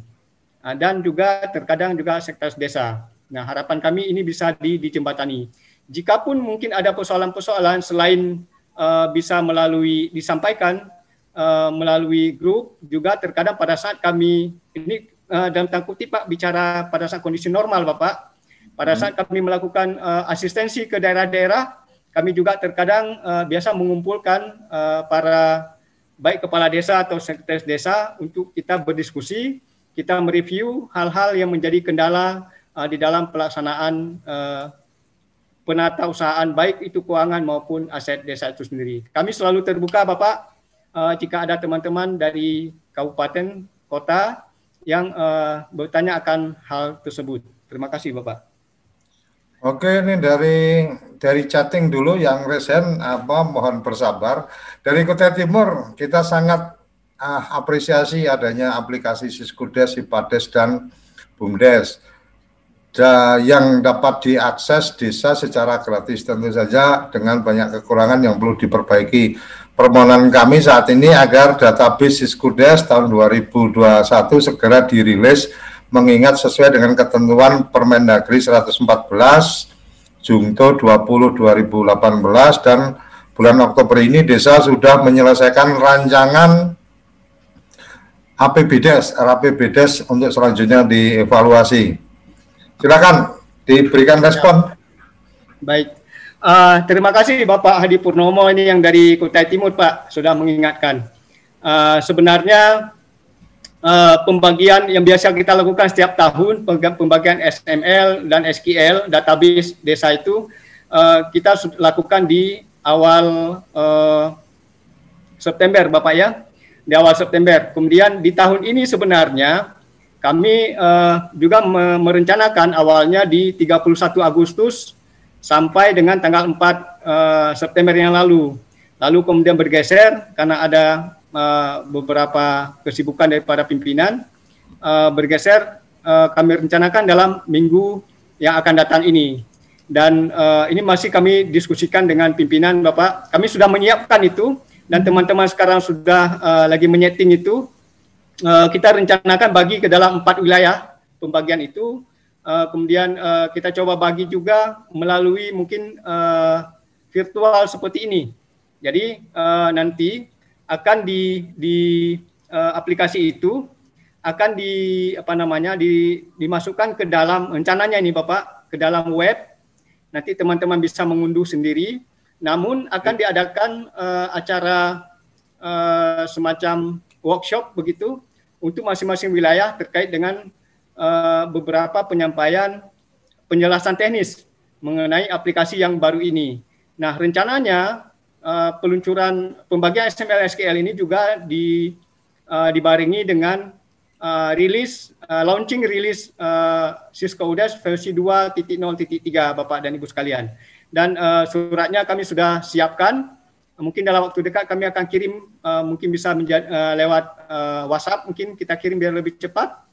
uh, dan juga terkadang juga sektor desa. Nah, harapan kami ini bisa di, dijembatani. Jikapun mungkin ada persoalan-persoalan selain uh, bisa melalui disampaikan uh, melalui grup, juga terkadang pada saat kami ini uh, dalam tanda kutip Pak bicara pada saat kondisi normal Bapak, pada hmm. saat kami melakukan uh, asistensi ke daerah-daerah, kami juga terkadang uh, biasa mengumpulkan uh, para baik kepala desa atau sekretaris desa untuk kita berdiskusi, kita mereview hal-hal yang menjadi kendala uh, di dalam pelaksanaan uh, penata usahaan baik itu keuangan maupun aset desa itu sendiri. Kami selalu terbuka Bapak uh, jika ada teman-teman dari kabupaten kota yang uh, bertanya akan hal tersebut. Terima kasih Bapak. Oke, ini dari dari chatting dulu yang resen apa mohon bersabar. Dari Kota Timur kita sangat uh, apresiasi adanya aplikasi Siskudes, Sipades dan Bumdes yang dapat diakses desa secara gratis tentu saja dengan banyak kekurangan yang perlu diperbaiki. Permohonan kami saat ini agar database Siskudes tahun 2021 segera dirilis mengingat sesuai dengan ketentuan Permendagri 114 Jungto 20 2018 dan bulan Oktober ini desa sudah menyelesaikan rancangan APBDes, RAPBDes untuk selanjutnya dievaluasi. Silakan diberikan respon. Baik. Uh, terima kasih Bapak Hadi Purnomo ini yang dari Kutai Timur Pak sudah mengingatkan. Uh, sebenarnya uh, pembagian yang biasa kita lakukan setiap tahun pembagian SML dan SQL database desa itu uh, kita lakukan di awal uh, September Bapak ya di awal September. Kemudian di tahun ini sebenarnya kami uh, juga merencanakan awalnya di 31 Agustus sampai dengan tanggal 4 uh, eh, September yang lalu. Lalu kemudian bergeser karena ada uh, beberapa kesibukan daripada pimpinan uh, bergeser uh, kami rencanakan dalam minggu yang akan datang ini. Dan uh, ini masih kami diskusikan dengan pimpinan Bapak. Kami sudah menyiapkan itu dan teman-teman sekarang sudah uh, lagi menyeting itu uh, kita rencanakan bagi ke dalam empat wilayah pembagian itu. Uh, kemudian uh, kita coba bagi juga melalui mungkin uh, virtual seperti ini. Jadi uh, nanti akan di di uh, aplikasi itu akan di apa namanya di dimasukkan ke dalam rencananya ini Bapak ke dalam web. Nanti teman-teman bisa mengunduh sendiri. Namun akan diadakan uh, acara uh, semacam workshop begitu untuk masing-masing wilayah terkait dengan uh, beberapa penyampaian penjelasan teknis mengenai aplikasi yang baru ini. Nah, rencananya uh, peluncuran pembagian XML SQL ini juga di, uh, dibarengi dengan uh, rilis uh, launching rilis uh, Cisco UDES versi 2.0.3 Bapak dan Ibu sekalian. Dan uh, suratnya kami sudah siapkan mungkin dalam waktu dekat kami akan kirim uh, mungkin bisa uh, lewat uh, WhatsApp. Mungkin kita kirim biar lebih cepat.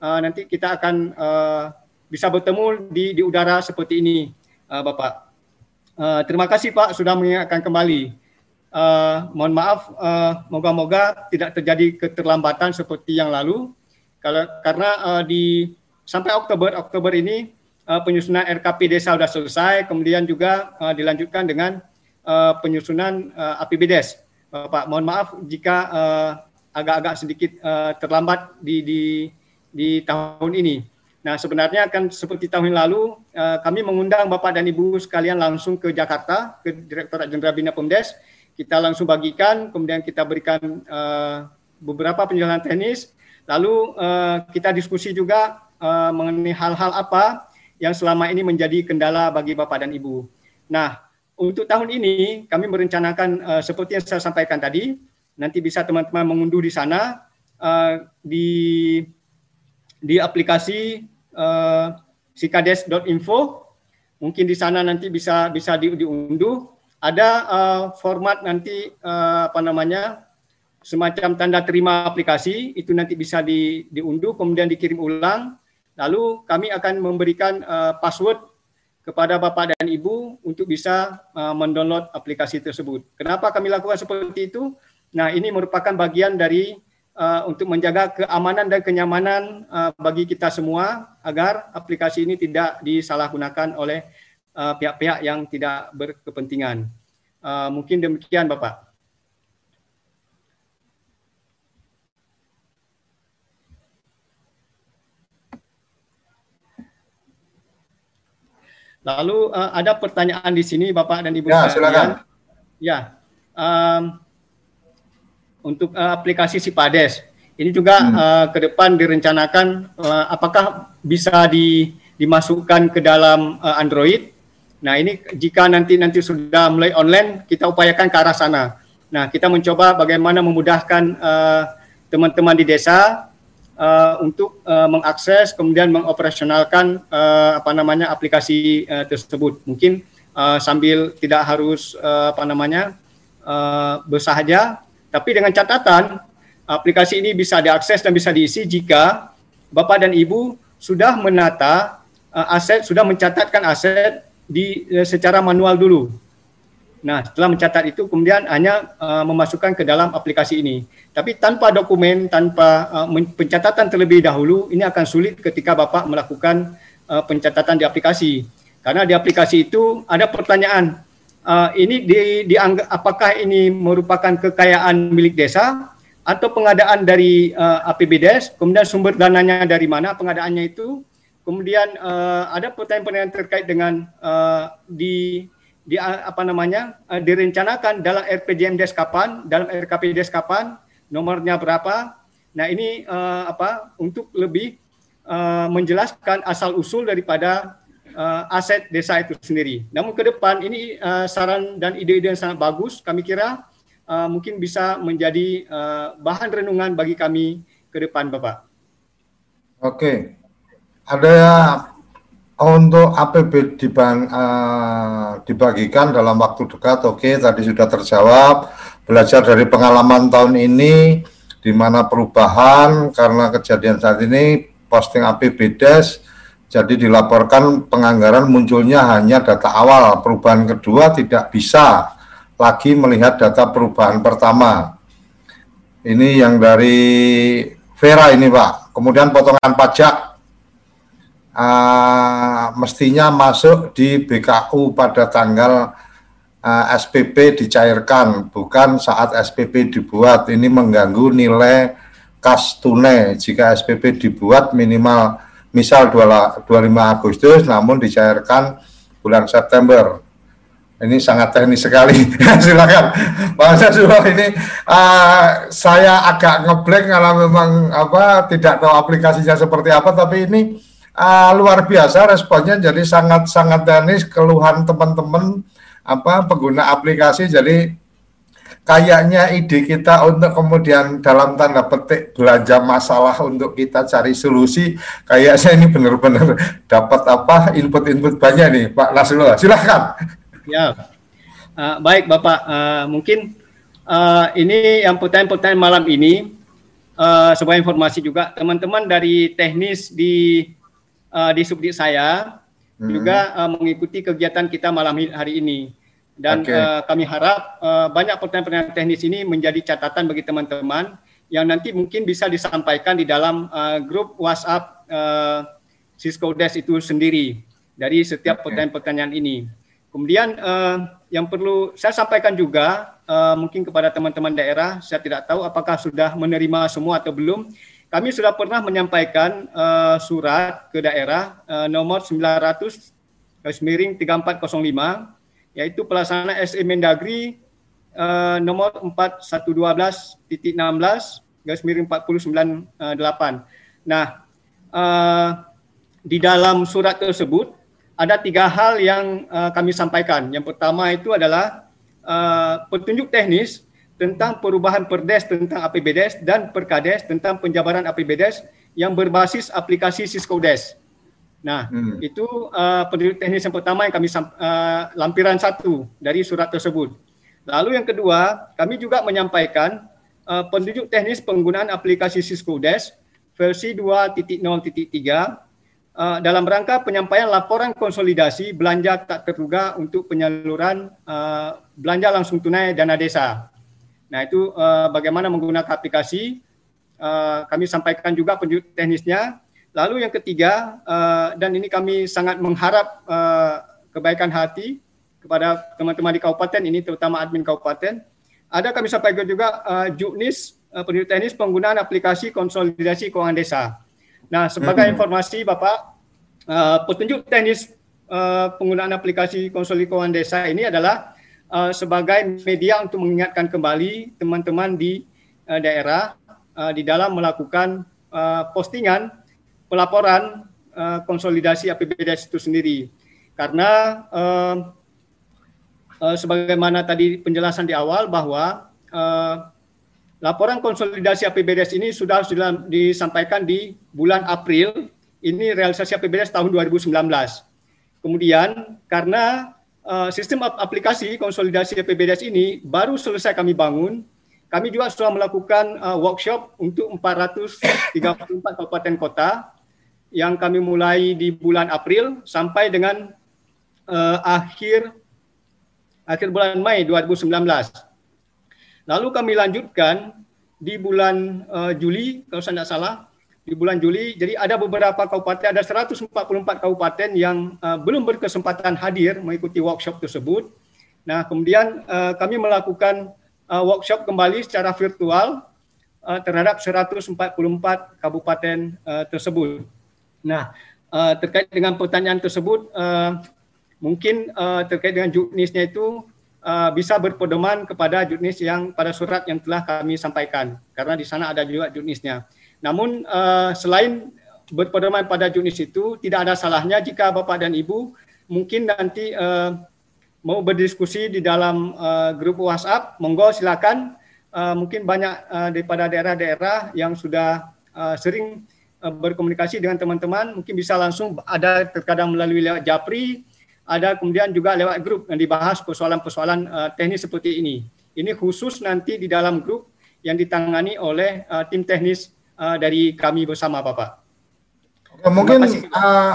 Uh, nanti kita akan uh, bisa bertemu di di udara seperti ini uh, Bapak. Uh, terima kasih Pak sudah mengingatkan kembali. Uh, mohon maaf uh, moga-moga tidak terjadi keterlambatan seperti yang lalu. Kalau karena uh, di sampai Oktober Oktober ini uh, penyusunan RKP desa sudah selesai. Kemudian juga uh, dilanjutkan dengan uh, penyusunan uh, eh, APBDes. Pak, mohon maaf jika uh, agak-agak sedikit uh, terlambat di, di di tahun ini. Nah, sebenarnya kan seperti tahun lalu uh, kami mengundang Bapak dan Ibu sekalian langsung ke Jakarta ke Direktorat Jenderal Bina Pemdes. Kita langsung bagikan, kemudian kita berikan uh, beberapa penjelasan teknis. Lalu uh, kita diskusi juga uh, mengenai hal-hal apa yang selama ini menjadi kendala bagi Bapak dan Ibu. Nah, untuk tahun ini kami merencanakan uh, seperti yang saya sampaikan tadi, nanti bisa teman-teman mengunduh di sana uh, di di aplikasi uh, sikades.info. Mungkin di sana nanti bisa bisa di, diunduh. Ada uh, format nanti uh, apa namanya semacam tanda terima aplikasi itu nanti bisa di, diunduh kemudian dikirim ulang. Lalu kami akan memberikan uh, password kepada Bapak dan Ibu untuk bisa uh, mendownload aplikasi tersebut. Kenapa kami lakukan seperti itu? Nah, ini merupakan bagian dari uh, untuk menjaga keamanan dan kenyamanan uh, bagi kita semua agar aplikasi ini tidak disalahgunakan oleh pihak-pihak uh, yang tidak berkepentingan. Uh, mungkin demikian, Bapak. Lalu uh, ada pertanyaan di sini Bapak dan Ibu ya, Silakan. Ya, um, untuk uh, aplikasi Sipades ini juga hmm. uh, ke depan direncanakan uh, apakah bisa di, dimasukkan ke dalam uh, Android. Nah ini jika nanti nanti sudah mulai online kita upayakan ke arah sana. Nah kita mencoba bagaimana memudahkan teman-teman uh, di desa uh, untuk uh, mengakses kemudian mengoperasionalkan uh, apa namanya aplikasi uh, tersebut. Mungkin uh, sambil tidak harus uh, apa namanya uh, bersahaja, tapi dengan catatan aplikasi ini bisa diakses dan bisa diisi jika Bapak dan Ibu sudah menata uh, aset sudah mencatatkan aset di uh, secara manual dulu. Nah, setelah mencatat itu kemudian hanya uh, memasukkan ke dalam aplikasi ini. Tapi tanpa dokumen, tanpa uh, pencatatan terlebih dahulu, ini akan sulit ketika Bapak melakukan uh, pencatatan di aplikasi. Karena di aplikasi itu ada pertanyaan, uh, ini di, dianggap apakah ini merupakan kekayaan milik desa atau pengadaan dari uh, APBDes, kemudian sumber dananya dari mana pengadaannya itu, kemudian uh, ada pertanyaan-pertanyaan terkait dengan uh, di di apa namanya uh, direncanakan dalam RPJMDes kapan, dalam RKPDes kapan, nomornya berapa. Nah ini uh, apa untuk lebih uh, menjelaskan asal usul daripada uh, aset desa itu sendiri. Namun ke depan ini uh, saran dan ide-ide yang sangat bagus. Kami kira uh, mungkin bisa menjadi uh, bahan renungan bagi kami ke depan, Bapak. Oke, ada untuk APB dibang, uh, dibagikan dalam waktu dekat, oke, okay, tadi sudah terjawab. Belajar dari pengalaman tahun ini, di mana perubahan karena kejadian saat ini posting APBDes, jadi dilaporkan penganggaran munculnya hanya data awal. Perubahan kedua tidak bisa lagi melihat data perubahan pertama. Ini yang dari Vera ini Pak. Kemudian potongan pajak uh, mestinya masuk di BKU pada tanggal uh, ah, SPP dicairkan, bukan saat SPP dibuat. Ini mengganggu nilai kas tunai jika SPP dibuat minimal misal 25 Agustus namun dicairkan bulan September. Ini sangat teknis sekali. Silakan, Pak Sasulo. Ini uh, saya agak ngeblank karena memang apa tidak tahu aplikasinya seperti apa, tapi ini uh, luar biasa responnya. Jadi sangat sangat danis keluhan teman-teman apa pengguna aplikasi. Jadi kayaknya ide kita untuk kemudian dalam tanda petik belanja masalah untuk kita cari solusi kayaknya ini benar-benar dapat apa input-input banyak nih Pak Nasrullah. Silahkan ya. Uh, baik Bapak. Uh, mungkin uh, ini yang pertanyaan-pertanyaan malam ini uh, sebuah informasi juga. Teman-teman dari teknis di uh, di subdit saya hmm. juga uh, mengikuti kegiatan kita malam hari ini dan okay. uh, kami harap uh, banyak pertanyaan-pertanyaan teknis ini menjadi catatan bagi teman-teman yang nanti mungkin bisa disampaikan di dalam uh, grup WhatsApp uh, Cisco Desk itu sendiri dari setiap pertanyaan-pertanyaan ini. Kemudian uh, yang perlu saya sampaikan juga uh, mungkin kepada teman-teman daerah, saya tidak tahu apakah sudah menerima semua atau belum kami sudah pernah menyampaikan uh, surat ke daerah uh, nomor 900 garis miring 3405 yaitu pelaksana SE Mendagri uh, nomor 4112.16 garis miring 498. Nah, uh, di dalam surat tersebut ada tiga hal yang uh, kami sampaikan. Yang pertama itu adalah uh, petunjuk teknis tentang perubahan Perdes tentang APBDes dan Perkades tentang penjabaran APBDes yang berbasis aplikasi Cisco Des. Nah, hmm. itu uh, pendidik teknis yang pertama yang kami uh, lampiran satu dari surat tersebut. Lalu yang kedua, kami juga menyampaikan uh, teknis penggunaan aplikasi Cisco Des versi 2.0.3 uh, dalam rangka penyampaian laporan konsolidasi belanja tak terduga untuk penyaluran uh, belanja langsung tunai dana desa. Nah itu uh, bagaimana menggunakan aplikasi, uh, kami sampaikan juga penunjuk teknisnya. Lalu yang ketiga, uh, dan ini kami sangat mengharap uh, kebaikan hati kepada teman-teman di kabupaten ini, terutama admin kabupaten, ada kami sampaikan juga uh, juknis uh, penunjuk teknis penggunaan aplikasi konsolidasi keuangan desa. Nah, sebagai hmm. informasi Bapak, uh, petunjuk teknis uh, penggunaan aplikasi konsolidasi keuangan desa ini adalah uh, sebagai media untuk mengingatkan kembali teman-teman di uh, daerah uh, di dalam melakukan uh, postingan pelaporan uh, konsolidasi APBDes itu sendiri. Karena uh, uh, sebagaimana tadi penjelasan di awal bahwa uh, laporan konsolidasi APBDes ini sudah sudah disampaikan di bulan April. Ini realisasi APBDes tahun 2019. Kemudian karena uh, sistem aplikasi konsolidasi APBDes ini baru selesai kami bangun. Kami juga sudah melakukan uh, workshop untuk 434 kabupaten kota yang kami mulai di bulan April sampai dengan uh, akhir akhir bulan Mei 2019. Lalu kami lanjutkan di bulan uh, Juli kalau saya tidak salah di bulan Juli jadi ada beberapa kabupaten ada 144 kabupaten yang uh, belum berkesempatan hadir mengikuti workshop tersebut. Nah, kemudian uh, kami melakukan uh, workshop kembali secara virtual uh, terhadap 144 kabupaten uh, tersebut. Nah, uh, terkait dengan pertanyaan tersebut, uh, mungkin uh, terkait dengan juknisnya itu uh, bisa berpedoman kepada juknis yang pada surat yang telah kami sampaikan, karena di sana ada juga juknisnya. Namun uh, selain berpedoman pada juknis itu, tidak ada salahnya jika Bapak dan Ibu mungkin nanti uh, mau berdiskusi di dalam uh, grup WhatsApp, monggo silakan. Uh, mungkin banyak uh, daripada daerah-daerah yang sudah uh, sering Eh, berkomunikasi dengan teman-teman, mungkin bisa langsung ada terkadang melalui lewat Japri, ada kemudian juga lewat grup yang dibahas persoalan-persoalan uh, teknis seperti ini. Ini khusus nanti di dalam grup yang ditangani oleh uh, tim teknis uh, dari kami bersama Bapak. Oke, mungkin uh,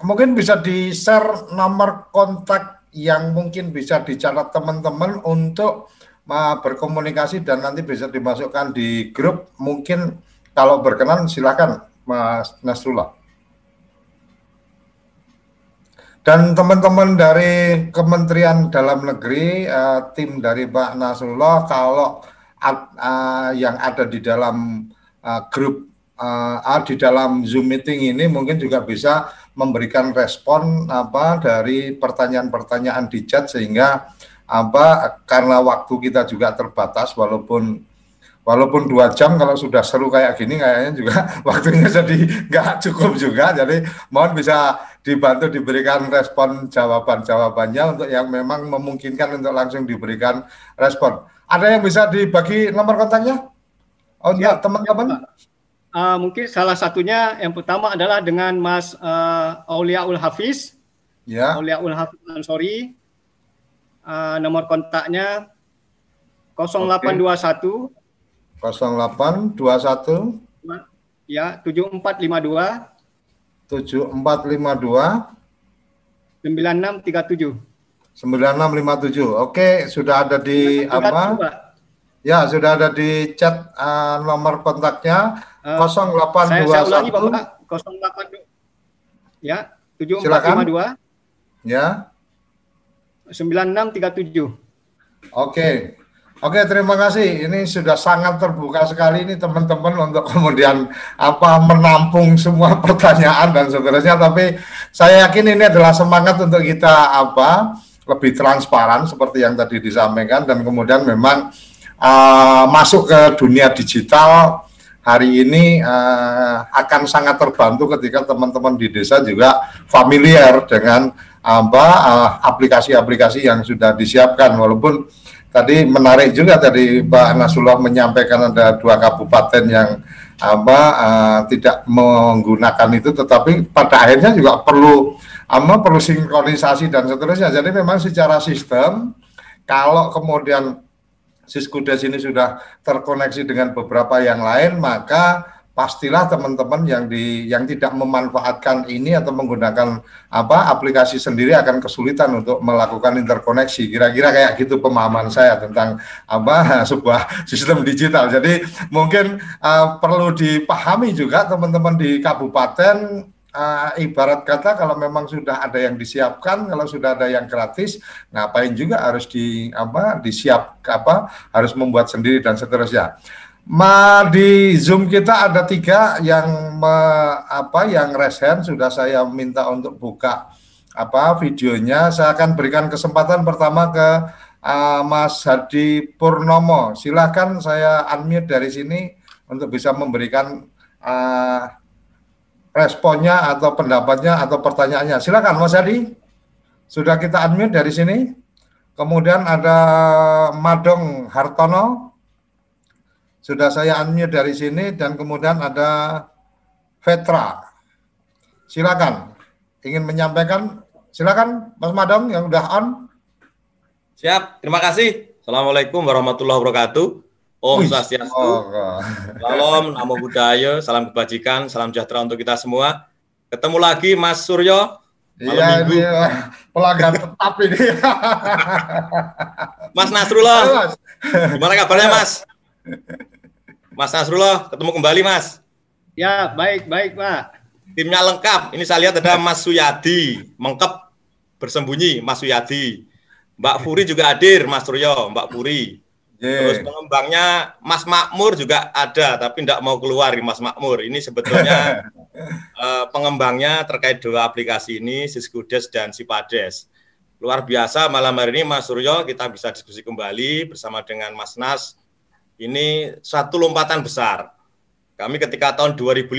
mungkin bisa di-share nomor kontak yang mungkin bisa dicatat teman-teman untuk uh, berkomunikasi dan nanti bisa dimasukkan di grup. Mungkin kalau berkenan silakan Mas Nasrullah. Dan teman-teman dari Kementerian Dalam Negeri, uh, tim dari Pak Nasrullah, kalau uh, yang ada di dalam uh, grup uh, di dalam Zoom meeting ini mungkin juga bisa memberikan respon apa dari pertanyaan-pertanyaan di chat sehingga apa karena waktu kita juga terbatas walaupun walaupun dua jam kalau sudah seru kayak gini kayaknya juga waktunya jadi nggak cukup juga. Jadi mohon bisa dibantu diberikan respon jawaban-jawabannya untuk yang memang memungkinkan untuk langsung diberikan respon. Ada yang bisa dibagi nomor kontaknya untuk ya, teman-teman uh, mungkin salah satunya yang pertama adalah dengan Mas uh, Auliaul Hafiz. Ya. Auliaul Hafiz Ansori. Uh, nomor kontaknya 0821 okay. 0821 ya 7452 7452 9637 9657 oke sudah ada di apa ya sudah ada di chat uh, nomor kontaknya. Uh, 0821 saya, saya ulangi Bapak 082 ya 7452 ya. 9637 oke. Oke, terima kasih. Ini sudah sangat terbuka sekali ini teman-teman untuk kemudian apa menampung semua pertanyaan dan seterusnya. Tapi saya yakin ini adalah semangat untuk kita apa lebih transparan seperti yang tadi disampaikan. Dan kemudian memang uh, masuk ke dunia digital hari ini uh, akan sangat terbantu ketika teman-teman di desa juga familiar dengan apa uh, aplikasi-aplikasi yang sudah disiapkan. Walaupun tadi menarik juga tadi Pak Nasrullah menyampaikan ada dua kabupaten yang apa uh, tidak menggunakan itu tetapi pada akhirnya juga perlu ama perlu sinkronisasi dan seterusnya. Jadi memang secara sistem kalau kemudian Siskudes ini sudah terkoneksi dengan beberapa yang lain maka pastilah teman-teman yang di yang tidak memanfaatkan ini atau menggunakan apa aplikasi sendiri akan kesulitan untuk melakukan interkoneksi. Kira-kira kayak gitu pemahaman saya tentang apa sebuah sistem digital. Jadi mungkin uh, perlu dipahami juga teman-teman di kabupaten uh, ibarat kata kalau memang sudah ada yang disiapkan, kalau sudah ada yang gratis, ngapain juga harus di apa disiap apa harus membuat sendiri dan seterusnya. Ma di Zoom kita ada tiga yang me, apa yang resen sudah saya minta untuk buka apa videonya. Saya akan berikan kesempatan pertama ke uh, Mas Hadi Purnomo. Silakan saya unmute dari sini untuk bisa memberikan uh, responnya atau pendapatnya atau pertanyaannya. Silakan Mas Hadi. Sudah kita unmute dari sini. Kemudian ada Madong Hartono. Sudah saya unmute dari sini dan kemudian ada Vetra. Silakan. Ingin menyampaikan? Silakan Mas Madong yang udah on. Siap. Terima kasih. Assalamualaikum warahmatullahi wabarakatuh. Om Swastiastu. Oh, Salam, namo budaya, salam kebajikan, salam sejahtera untuk kita semua. Ketemu lagi Mas Suryo. Iya ini pelanggan tetap ini. Mas Nasrullah. Gimana kabarnya Mas? Mas Nasrullah, ketemu kembali Mas. Ya, baik, baik Pak. Timnya lengkap. Ini saya lihat ada Mas Suyadi, mengkep bersembunyi Mas Suyadi. Mbak Furi juga hadir, Mas Suryo, Mbak Furi. Yeah. Terus pengembangnya Mas Makmur juga ada, tapi tidak mau keluar Mas Makmur. Ini sebetulnya uh, pengembangnya terkait dua aplikasi ini, Siskudes dan Sipades. Luar biasa malam hari ini Mas Suryo kita bisa diskusi kembali bersama dengan Mas Nas. Ini satu lompatan besar. Kami ketika tahun 2015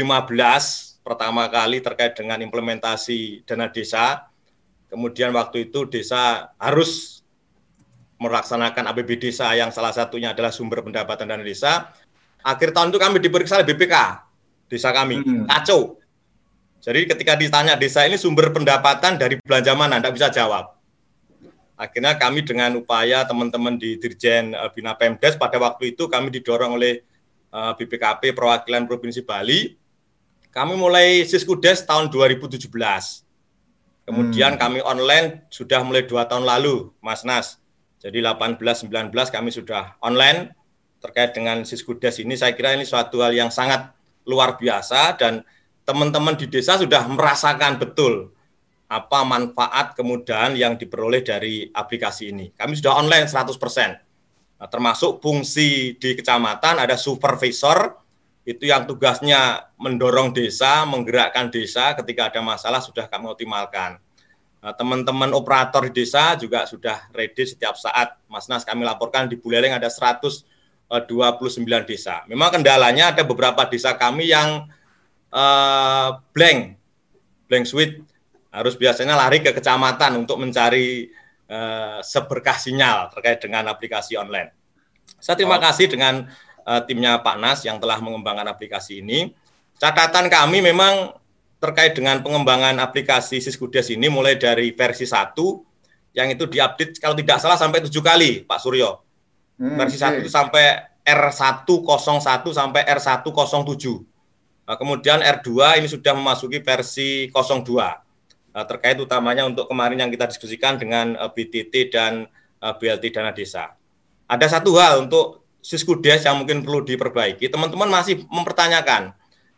pertama kali terkait dengan implementasi dana desa, kemudian waktu itu desa harus melaksanakan APB desa yang salah satunya adalah sumber pendapatan dana desa. Akhir tahun itu kami diperiksa oleh BPK desa kami, hmm. kacau. Jadi ketika ditanya desa ini sumber pendapatan dari belanja mana, tidak bisa jawab. Akhirnya kami dengan upaya teman-teman di Dirjen uh, Bina Pemdes pada waktu itu kami didorong oleh eh, BPKP Perwakilan Provinsi Bali. Kami mulai Siskudes tahun 2017. Kemudian hmm. kami online sudah mulai dua tahun lalu, Mas Nas. Jadi 18-19 kami sudah online terkait dengan Siskudes ini. Saya kira ini suatu hal yang sangat luar biasa dan teman-teman di desa sudah merasakan betul apa manfaat kemudahan yang diperoleh dari aplikasi ini. Kami sudah online 100%. Nah, termasuk fungsi di kecamatan ada supervisor itu yang tugasnya mendorong desa, menggerakkan desa ketika ada masalah sudah kami optimalkan. Nah, teman-teman operator di desa juga sudah ready setiap saat. Mas Nas kami laporkan di Buleleng ada 129 eh, desa. Memang kendalanya ada beberapa desa kami yang uh, blank, blank suite harus biasanya lari ke kecamatan untuk mencari uh, seberkah sinyal terkait dengan aplikasi online. Saya terima oh. kasih dengan uh, timnya Pak Nas yang telah mengembangkan aplikasi ini. Catatan kami memang terkait dengan pengembangan aplikasi Siskudes ini mulai dari versi 1 yang itu diupdate kalau tidak salah sampai tujuh kali Pak Suryo. Hmm, versi okay. 1 itu sampai R101 sampai R107. Nah, kemudian R2 ini sudah memasuki versi 02. Nah, terkait utamanya untuk kemarin yang kita diskusikan dengan eh, BTT dan eh, BLT Dana Desa. Ada satu hal untuk Siskudes yang mungkin perlu diperbaiki. Teman-teman masih mempertanyakan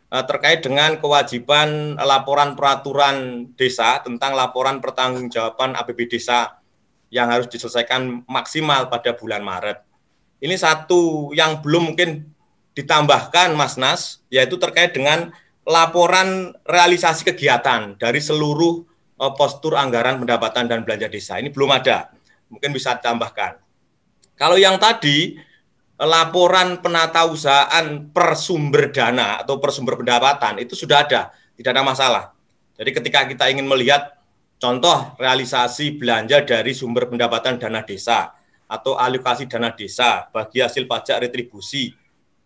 terkait dengan kewajiban laporan peraturan desa tentang laporan pertanggungjawaban APB desa yang harus diselesaikan maksimal pada bulan Maret. Ini satu yang belum mungkin ditambahkan Mas Nas, yaitu terkait dengan laporan realisasi kegiatan dari seluruh uh, postur anggaran pendapatan dan belanja desa. Ini belum ada, mungkin bisa ditambahkan. Kalau yang tadi laporan penata usahaan per sumber dana atau per sumber pendapatan itu sudah ada, tidak ada masalah. Jadi ketika kita ingin melihat contoh realisasi belanja dari sumber pendapatan dana desa atau alokasi dana desa bagi hasil pajak retribusi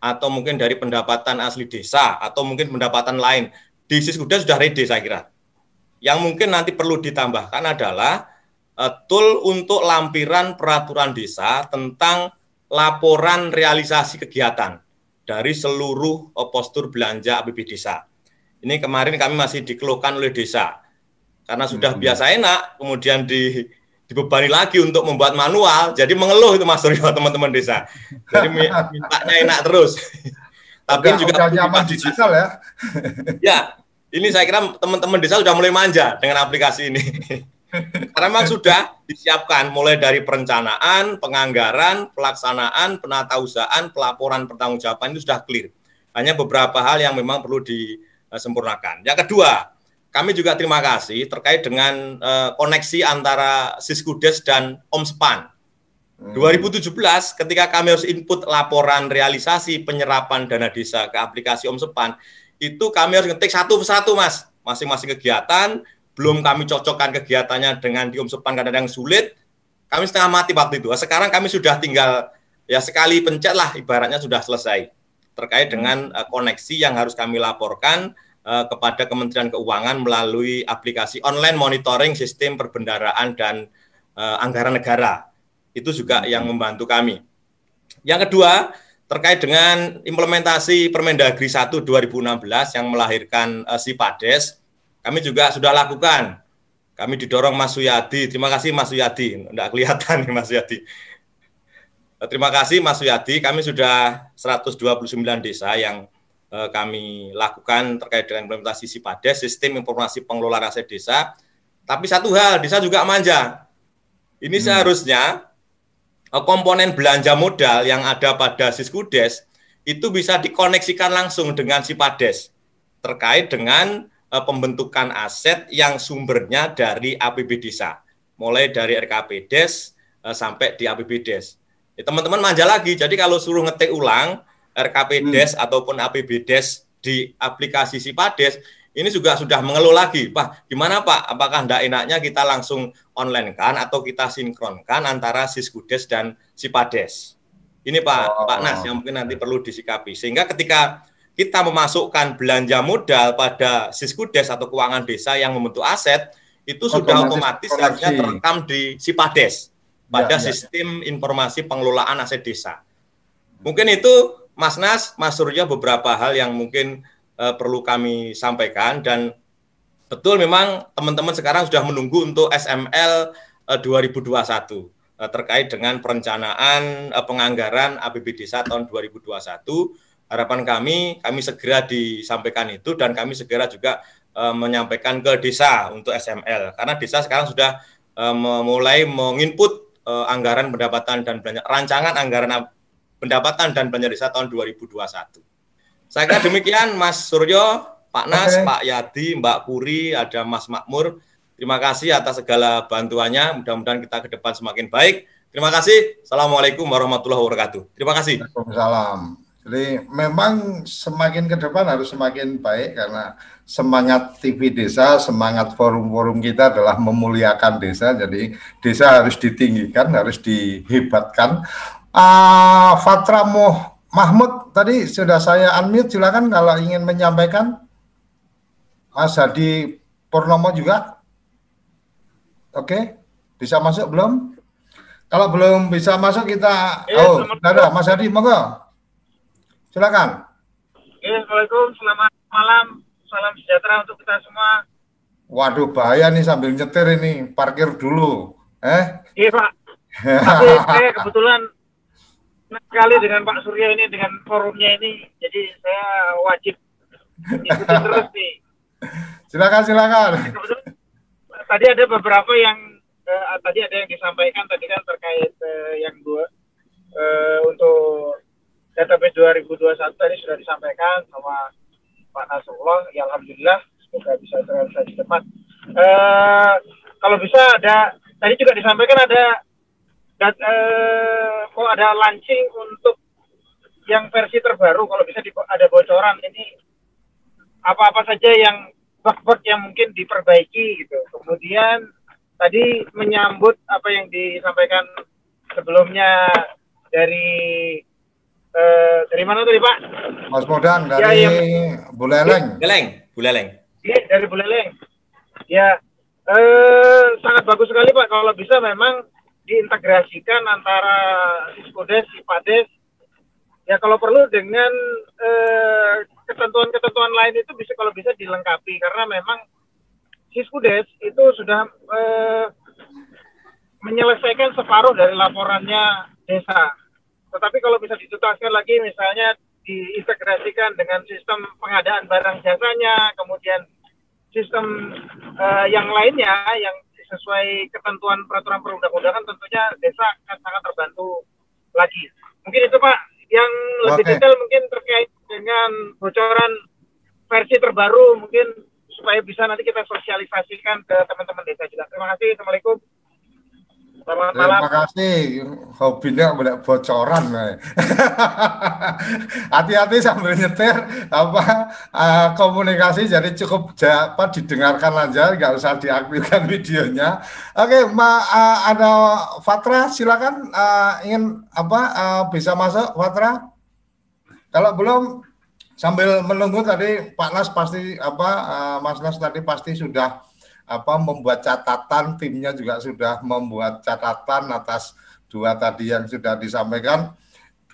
atau mungkin dari pendapatan asli desa atau mungkin pendapatan lain di Siskuda sudah ready saya kira. Yang mungkin nanti perlu ditambahkan adalah uh, tool untuk lampiran peraturan desa tentang laporan realisasi kegiatan dari seluruh eh, postur belanja APB desa. Ini kemarin kami masih dikeluhkan oleh desa karena sudah hmm. biasa enak, kemudian di, dibebani lagi untuk membuat manual, jadi mengeluh itu Mas Suryo teman-teman desa. Jadi mintanya enak terus. Tapi udah, juga udah nyaman digital ya. ya, ini saya kira teman-teman desa sudah mulai manja dengan aplikasi ini. Karena memang sudah disiapkan mulai dari perencanaan, penganggaran, pelaksanaan, penata usahaan, pelaporan pertanggungjawaban itu sudah clear. Hanya beberapa hal yang memang perlu disempurnakan. Yang kedua, kami juga terima kasih terkait dengan uh, koneksi antara Siskudes dan Omspan. Hmm. 2017 ketika kami harus input laporan realisasi penyerapan dana desa ke aplikasi Omspan, itu kami harus ngetik satu persatu Mas, masing-masing kegiatan, belum kami cocokkan kegiatannya dengan di Umsepan kadang-kadang sulit, kami setengah mati waktu itu. Sekarang kami sudah tinggal ya sekali pencet lah ibaratnya sudah selesai terkait dengan uh, koneksi yang harus kami laporkan uh, kepada Kementerian Keuangan melalui aplikasi online monitoring sistem perbendaraan dan uh, anggaran negara. Itu juga yang membantu kami. Yang kedua, terkait dengan implementasi Permendagri 1 2016 yang melahirkan uh, SIPADES kami juga sudah lakukan. Kami didorong Mas Suyadi. Terima kasih Mas Suyadi. Tidak kelihatan nih Mas Suyadi. Terima kasih Mas Suyadi. Kami sudah 129 desa yang eh, kami lakukan terkait dengan implementasi SIPADES, Sistem Informasi Pengelolaan Aset Desa. Tapi satu hal, desa juga manja. Ini hmm. seharusnya eh, komponen belanja modal yang ada pada Siskudes itu bisa dikoneksikan langsung dengan SIPADES terkait dengan pembentukan aset yang sumbernya dari APB desa, mulai dari RKP Des uh, sampai di APB Des. Ya, teman-teman manja lagi, jadi kalau suruh ngetik ulang RKP hmm. Ataupun APB Des di aplikasi Sipades, ini juga sudah mengeluh lagi, Pak, gimana Pak? Apakah tidak enaknya kita langsung online kan atau kita sinkronkan antara Siskudes dan Sipades? Ini Pak oh. Pak Nas yang mungkin nanti perlu disikapi. Sehingga ketika kita memasukkan belanja modal pada Siskudes atau keuangan desa yang membentuk aset, itu sudah otomatis harusnya terekam di Sipades pada ya, ya. sistem informasi pengelolaan aset desa. Mungkin itu Mas Nas, Mas Surya beberapa hal yang mungkin uh, perlu kami sampaikan dan betul memang teman-teman sekarang sudah menunggu untuk SML uh, 2021 uh, terkait dengan perencanaan uh, penganggaran APB Desa tahun 2021. Harapan kami, kami segera disampaikan itu dan kami segera juga uh, menyampaikan ke desa untuk SML karena desa sekarang sudah uh, mulai menginput uh, anggaran pendapatan dan belanja rancangan anggaran pendapatan dan belanja desa tahun 2021. Saya kira demikian Mas Suryo, Pak Nas, okay. Pak Yadi, Mbak Puri, ada Mas Makmur. Terima kasih atas segala bantuannya. Mudah-mudahan kita ke depan semakin baik. Terima kasih. Assalamualaikum warahmatullahi wabarakatuh. Terima kasih. Waalaikumsalam. Jadi memang semakin ke depan harus semakin baik karena semangat TV desa, semangat forum-forum kita adalah memuliakan desa. Jadi desa harus ditinggikan, harus dihebatkan. Uh, Fatra Mahmud tadi sudah saya unmute, silakan kalau ingin menyampaikan. Mas Hadi Purnomo juga. Oke, bisa masuk belum? Kalau belum bisa masuk kita ya, oh, ada Mas Hadi, monggo. Silakan. Assalamualaikum, selamat malam, salam sejahtera untuk kita semua. Waduh, bahaya nih sambil nyetir ini, parkir dulu. Eh? Iya, Pak. Tapi saya kebetulan sekali dengan Pak Surya ini dengan forumnya ini, jadi saya wajib ikutin terus nih. Silakan, silakan tadi ada beberapa yang uh, tadi ada yang disampaikan tadi kan terkait uh, yang dua uh, untuk database 2021 tadi sudah disampaikan sama Pak Nasrullah ya alhamdulillah semoga bisa terrealisasi cepat uh, kalau bisa ada tadi juga disampaikan ada dat, uh, oh ada launching untuk yang versi terbaru kalau bisa di, ada bocoran ini apa-apa saja yang bug-bug yang mungkin diperbaiki gitu. Kemudian tadi menyambut apa yang disampaikan sebelumnya dari eh, dari mana tadi Pak? Mas Modan ya, dari ya, yang, Buleleng. Buleleng, Buleleng. Iya dari Buleleng. Ya eh, sangat bagus sekali Pak kalau bisa memang diintegrasikan antara Siskodes, Sipades, ya kalau perlu dengan eh, ketentuan-ketentuan lain itu bisa kalau bisa dilengkapi karena memang Siskudes itu sudah eh, menyelesaikan separuh dari laporannya desa. Tetapi kalau bisa dituntaskan lagi misalnya diintegrasikan dengan sistem pengadaan barang jasanya, kemudian sistem eh, yang lainnya yang sesuai ketentuan peraturan perundang-undangan tentunya desa akan sangat terbantu lagi. Mungkin itu Pak yang lebih okay. detail mungkin terkait dengan bocoran versi terbaru mungkin supaya bisa nanti kita sosialisasikan ke teman-teman desa juga. Terima kasih. Assalamualaikum. Selamat malam. Terima kasih. Hobinya banyak bocoran. Hati-hati sambil nyetir apa uh, komunikasi jadi cukup apa didengarkan aja, nggak usah diaktifkan videonya. Oke, Ma, uh, ada Fatra, silakan uh, ingin apa uh, bisa masuk Fatra? Kalau belum sambil menunggu tadi Pak Nas pasti apa uh, Mas Nas tadi pasti sudah apa membuat catatan timnya juga sudah membuat catatan atas dua tadi yang sudah disampaikan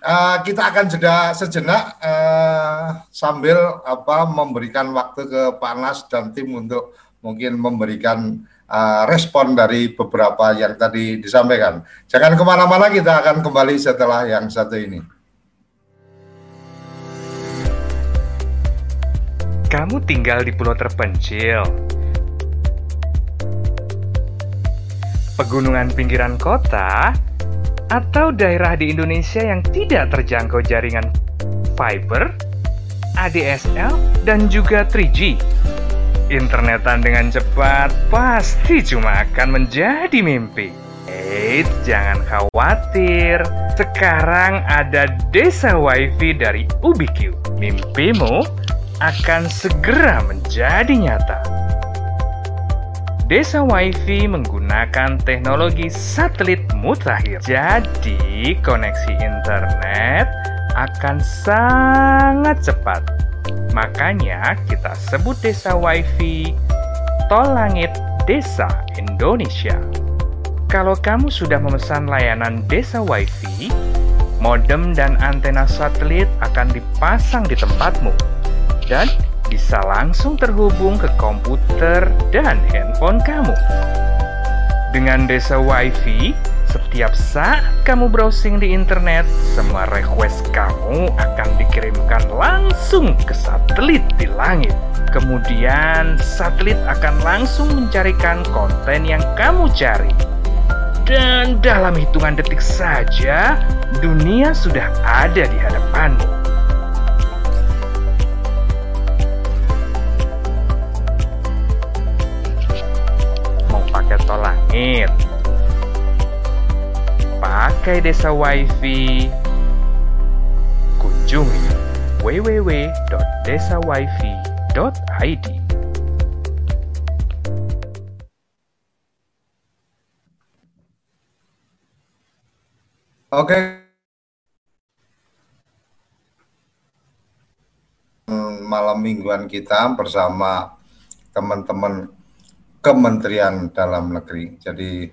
Uh, kita akan jeda sejenak uh, sambil apa memberikan waktu ke Pak Nas dan tim untuk mungkin memberikan uh, respon dari beberapa yang tadi disampaikan. Jangan ke mana-mana, kita akan kembali setelah yang satu ini. Kamu tinggal di pulau terpencil, pegunungan pinggiran kota, atau daerah di Indonesia yang tidak terjangkau jaringan fiber, ADSL, dan juga 3G. Internetan dengan cepat pasti cuma akan menjadi mimpi. Eits, jangan khawatir. Sekarang ada Desa WiFi dari Ubiq. Mimpimu akan segera menjadi nyata. Desa WiFi menggunakan teknologi satelit mutakhir. Jadi, koneksi internet akan sangat cepat. Makanya kita sebut Desa WiFi Tol Langit Desa Indonesia. Kalau kamu sudah memesan layanan Desa WiFi, modem dan antena satelit akan dipasang di tempatmu. Dan bisa langsung terhubung ke komputer dan handphone kamu. Dengan Desa WiFi, setiap saat kamu browsing di internet, semua request kamu akan dikirimkan langsung ke satelit di langit. Kemudian, satelit akan langsung mencarikan konten yang kamu cari. Dan dalam hitungan detik saja, dunia sudah ada di hadapanmu. Langit. Pakai desa wifi. Kunjungi www.desawifi.id. Oke. Malam mingguan kita bersama teman-teman Kementerian Dalam Negeri. Jadi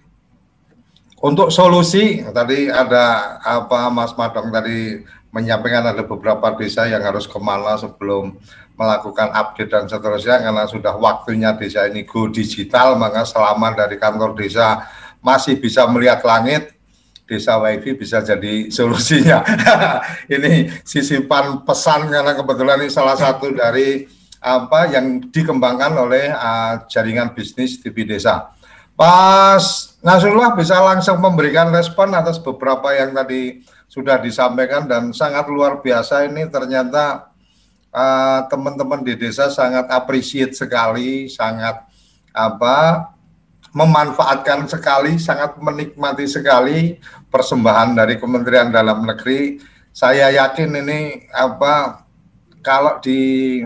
untuk solusi tadi ada apa Mas Madong tadi menyampaikan ada beberapa desa yang harus ke mana sebelum melakukan update dan seterusnya karena sudah waktunya desa ini go digital maka selama dari kantor desa masih bisa melihat langit desa wifi bisa jadi solusinya ini sisipan pesan karena kebetulan ini salah satu dari apa yang dikembangkan oleh uh, jaringan bisnis TV Desa. Pas Nasrullah bisa langsung memberikan respon atas beberapa yang tadi sudah disampaikan dan sangat luar biasa ini ternyata uh, teman-teman di desa sangat appreciate sekali, sangat apa memanfaatkan sekali, sangat menikmati sekali persembahan dari Kementerian Dalam Negeri. Saya yakin ini apa kalau di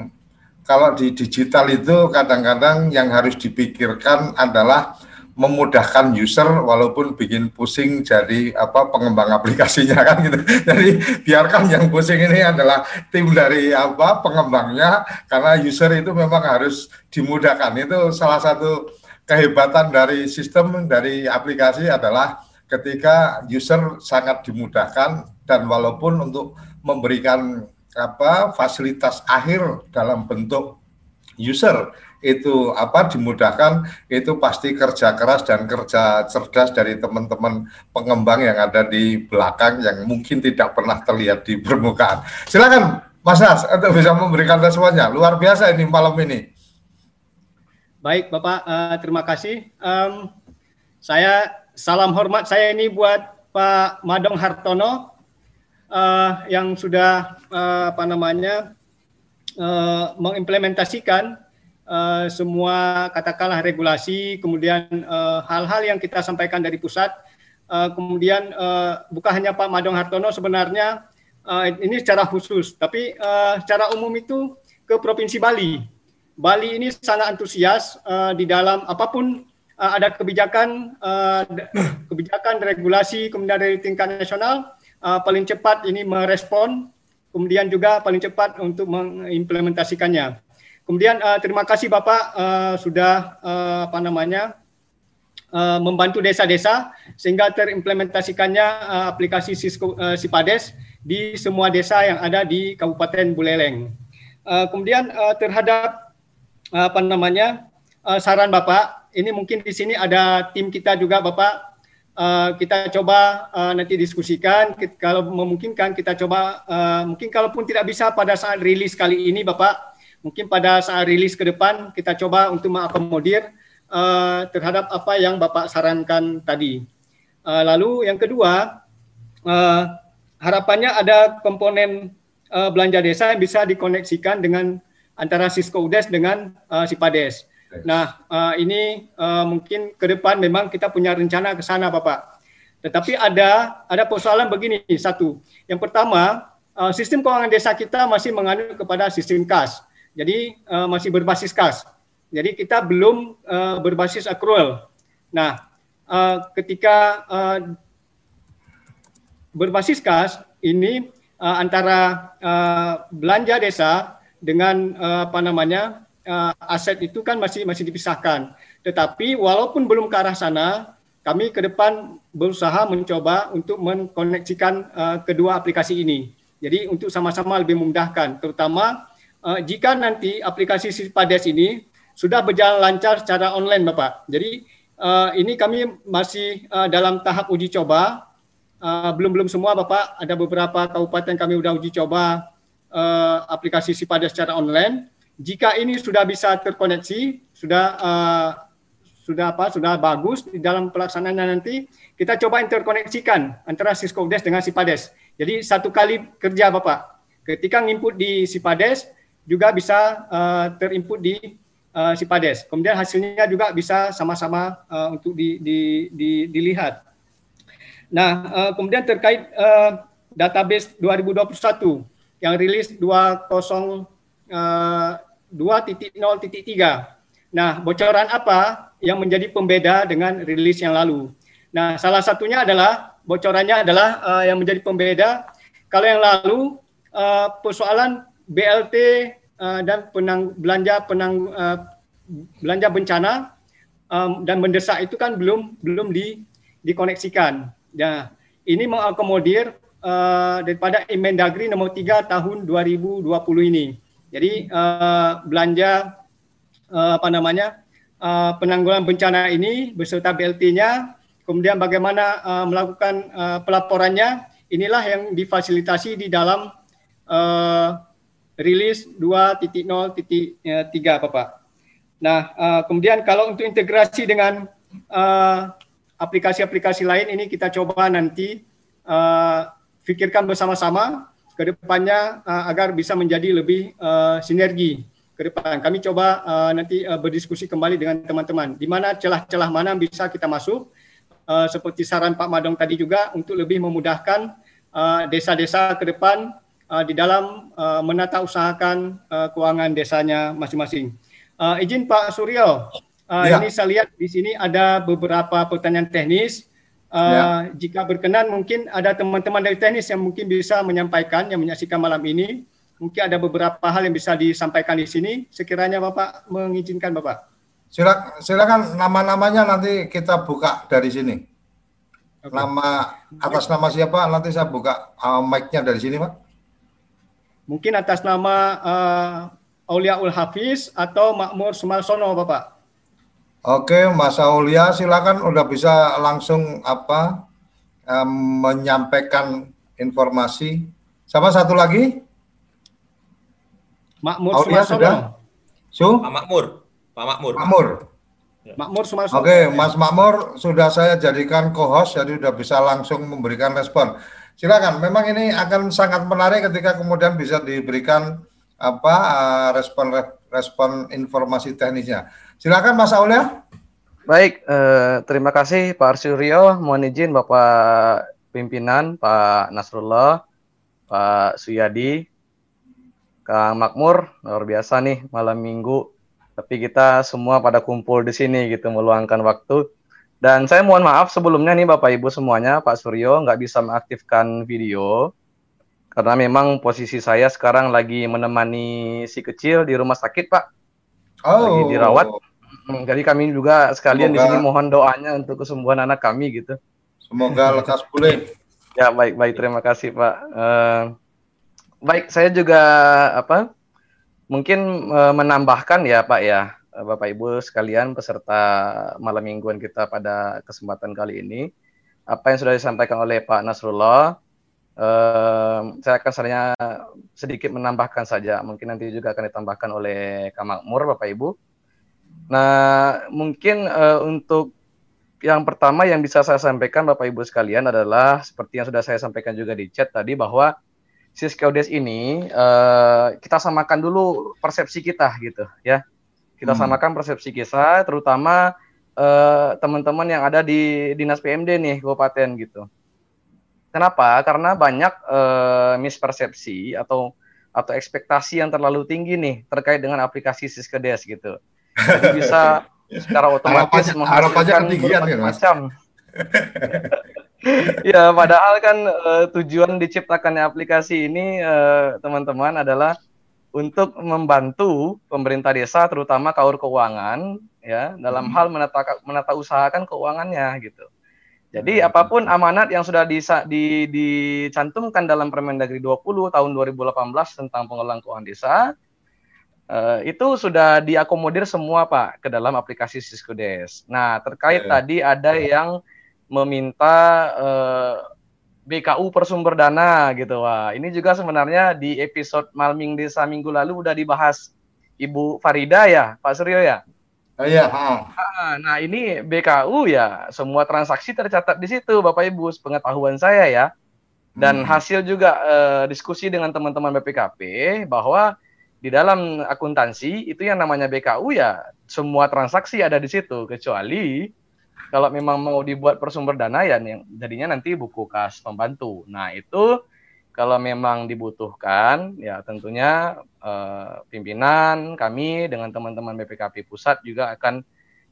kalau di digital itu kadang-kadang yang harus dipikirkan adalah memudahkan user walaupun bikin pusing jadi apa pengembang aplikasinya kan gitu. Jadi biarkan yang pusing ini adalah tim dari apa pengembangnya karena user itu memang harus dimudahkan. Itu salah satu kehebatan dari sistem dari aplikasi adalah ketika user sangat dimudahkan dan walaupun untuk memberikan apa fasilitas akhir dalam bentuk user itu apa dimudahkan itu pasti kerja keras dan kerja cerdas dari teman-teman pengembang yang ada di belakang yang mungkin tidak pernah terlihat di permukaan. Silakan Mas Nas untuk bisa memberikan responnya. Luar biasa ini malam ini. Baik Bapak, uh, terima kasih. Um, saya salam hormat saya ini buat Pak Madong Hartono uh, yang sudah uh, apa namanya uh, mengimplementasikan uh, semua katakanlah regulasi, kemudian hal-hal uh, yang kita sampaikan dari pusat, uh, kemudian uh, bukan hanya Pak Madong Hartono sebenarnya uh, ini secara khusus, tapi uh, secara umum itu ke Provinsi Bali. Bali ini sangat antusias uh, di dalam apa pun ada kebijakan kebijakan regulasi kemudian dari tingkat nasional uh, paling cepat ini merespon, kemudian juga paling cepat untuk mengimplementasikannya. Kemudian uh, terima kasih Bapak uh, sudah uh, apa namanya uh, membantu desa-desa sehingga terimplementasikannya uh, aplikasi Cisco uh, Sipades di semua desa yang ada di Kabupaten Buleleng. Uh, kemudian uh, terhadap uh, apa namanya uh, saran Bapak, ini mungkin di sini ada tim kita juga Bapak. Uh, kita coba uh, nanti diskusikan. Kita, kalau memungkinkan kita coba uh, mungkin kalaupun tidak bisa pada saat rilis kali ini Bapak, mungkin pada saat rilis ke depan kita coba untuk mengakomodir uh, terhadap apa yang Bapak sarankan tadi. Uh, lalu yang kedua, uh, harapannya ada komponen uh, belanja desa yang bisa dikoneksikan dengan antara Cisco UDES dengan uh, Sipades. Nah, uh, ini uh, mungkin ke depan memang kita punya rencana ke sana, Bapak. Tetapi ada ada persoalan begini, satu. Yang pertama, uh, sistem keuangan desa kita masih menganut kepada sistem kas. Jadi uh, masih berbasis kas. Jadi kita belum uh, berbasis accrual. Nah, uh, ketika uh, berbasis kas ini uh, antara uh, belanja desa dengan uh, apa namanya uh, aset itu kan masih masih dipisahkan. Tetapi walaupun belum ke arah sana, kami ke depan berusaha mencoba untuk mengkoneksikan uh, kedua aplikasi ini. Jadi untuk sama-sama lebih memudahkan, terutama uh, jika nanti aplikasi Sipades ini sudah berjalan lancar secara online, Bapak. Jadi uh, ini kami masih uh, dalam tahap uji coba uh, belum belum semua Bapak, ada beberapa kabupaten kami sudah uji coba uh, aplikasi Sipada secara online. Jika ini sudah bisa terkoneksi, sudah uh, sudah apa? Sudah bagus di dalam pelaksanaannya nanti kita coba interkoneksikan antara Cisco Des dengan Sipades. Jadi satu kali kerja Bapak. Ketika nginput di Sipades juga bisa uh, terinput di uh, Sipades. Kemudian hasilnya juga bisa sama-sama uh, untuk di, di, di, dilihat. Nah, uh, kemudian terkait uh, database 2021 yang rilis 20 uh, 2.0.3. Nah, bocoran apa yang menjadi pembeda dengan rilis yang lalu? Nah, salah satunya adalah bocorannya adalah uh, yang menjadi pembeda kalau yang lalu uh, persoalan BLT uh, dan penang belanja penang uh, belanja bencana um, dan mendesak itu kan belum belum di dikoneksikan. Ya, ini mengakomodir uh, daripada Emendagri nomor 3 tahun 2020 ini. Jadi uh, belanja uh, apa namanya uh, penanggulangan bencana ini beserta BLT-nya, kemudian bagaimana uh, melakukan uh, pelaporannya, inilah yang difasilitasi di dalam uh, rilis 2.0.3 Bapak. Nah, uh, kemudian kalau untuk integrasi dengan uh, aplikasi-aplikasi lain ini kita coba nanti uh, pikirkan bersama-sama ke depannya uh, agar bisa menjadi lebih uh, sinergi ke depan. Kami coba uh, nanti uh, berdiskusi kembali dengan teman-teman di mana celah-celah mana bisa kita masuk uh, seperti saran Pak Madong tadi juga untuk lebih memudahkan desa-desa uh, ke depan uh, di dalam uh, menata usahakan uh, keuangan desanya masing-masing. Uh, izin Pak Suryo, Uh, ya. Ini saya lihat di sini ada beberapa pertanyaan teknis. Uh, ya. Jika berkenan mungkin ada teman-teman dari teknis yang mungkin bisa menyampaikan yang menyaksikan malam ini. Mungkin ada beberapa hal yang bisa disampaikan di sini. Sekiranya Bapak mengizinkan Bapak. Silakan, silakan nama-namanya nanti kita buka dari sini. Okay. Nama atas nama siapa nanti saya buka uh, mic-nya dari sini, Pak. Mungkin atas nama uh, Auliaul Hafiz atau Makmur Sumarsono, Bapak. Oke, Mas Aulia, silakan udah bisa langsung apa um, menyampaikan informasi. Sama satu lagi? Makmur Aulia sudah? Su? Pak Makmur. Pak Makmur. Makmur. Ya. Makmur Sumarsono. Oke, Mas Makmur sudah saya jadikan co-host jadi sudah bisa langsung memberikan respon. Silakan. Memang ini akan sangat menarik ketika kemudian bisa diberikan apa uh, respon respon informasi teknisnya. Silakan Mas Aulia. Baik, eh, terima kasih Pak Arsuryo. Mohon izin Bapak pimpinan Pak Nasrullah, Pak Suyadi, Kang Makmur, luar biasa nih malam minggu. Tapi kita semua pada kumpul di sini gitu meluangkan waktu. Dan saya mohon maaf sebelumnya nih Bapak Ibu semuanya, Pak Suryo nggak bisa mengaktifkan video karena memang posisi saya sekarang lagi menemani si kecil di rumah sakit Pak. Oh. Lagi dirawat Hmm, jadi kami juga sekalian Semoga, di sini mohon doanya untuk kesembuhan anak kami gitu. Semoga lekas pulih. Ya baik baik terima kasih Pak. Uh, baik saya juga apa mungkin uh, menambahkan ya Pak ya Bapak Ibu sekalian peserta malam mingguan kita pada kesempatan kali ini apa yang sudah disampaikan oleh Pak Nasrullah uh, saya akan sebenarnya sedikit menambahkan saja mungkin nanti juga akan ditambahkan oleh Kak Makmur Bapak Ibu. Nah mungkin uh, untuk yang pertama yang bisa saya sampaikan Bapak Ibu sekalian adalah seperti yang sudah saya sampaikan juga di chat tadi bahwa Siskaudes ini uh, kita samakan dulu persepsi kita gitu ya. Kita hmm. samakan persepsi kita terutama uh, teman-teman yang ada di Dinas PMD nih kabupaten gitu. Kenapa? Karena banyak uh, mispersepsi atau atau ekspektasi yang terlalu tinggi nih terkait dengan aplikasi Siskaudes gitu. Jadi bisa secara otomatis menghasilkan berbagai macam. ya, padahal kan uh, tujuan diciptakannya aplikasi ini eh, teman-teman uh, adalah untuk membantu pemerintah desa terutama kaur keuangan ya dalam hmm. hal menata menata usahakan keuangannya gitu. Jadi hmm. apa pun amanat yang sudah disa, di, dicantumkan dalam Permendagri 20 tahun 2018 tentang pengelolaan keuangan desa Uh, itu sudah diakomodir semua Pak ke dalam aplikasi Siskodes. Nah terkait yeah. tadi ada yang meminta uh, eh, BKU persumber dana gitu Wah ini juga sebenarnya di episode Malming Desa minggu lalu udah dibahas Ibu Farida ya Pak Suryo ya. Oh, iya. Nah ini BKU ya semua transaksi tercatat di situ Bapak Ibu pengetahuan saya ya. Dan hmm. hasil juga uh, diskusi dengan teman-teman BPKP bahwa di dalam akuntansi itu yang namanya BKU ya semua transaksi ada di situ kecuali kalau memang mau dibuat persumber dana ya yang jadinya nanti buku kas pembantu. Nah, itu kalau memang dibutuhkan ya tentunya eh, pimpinan kami dengan teman-teman BPKP pusat juga akan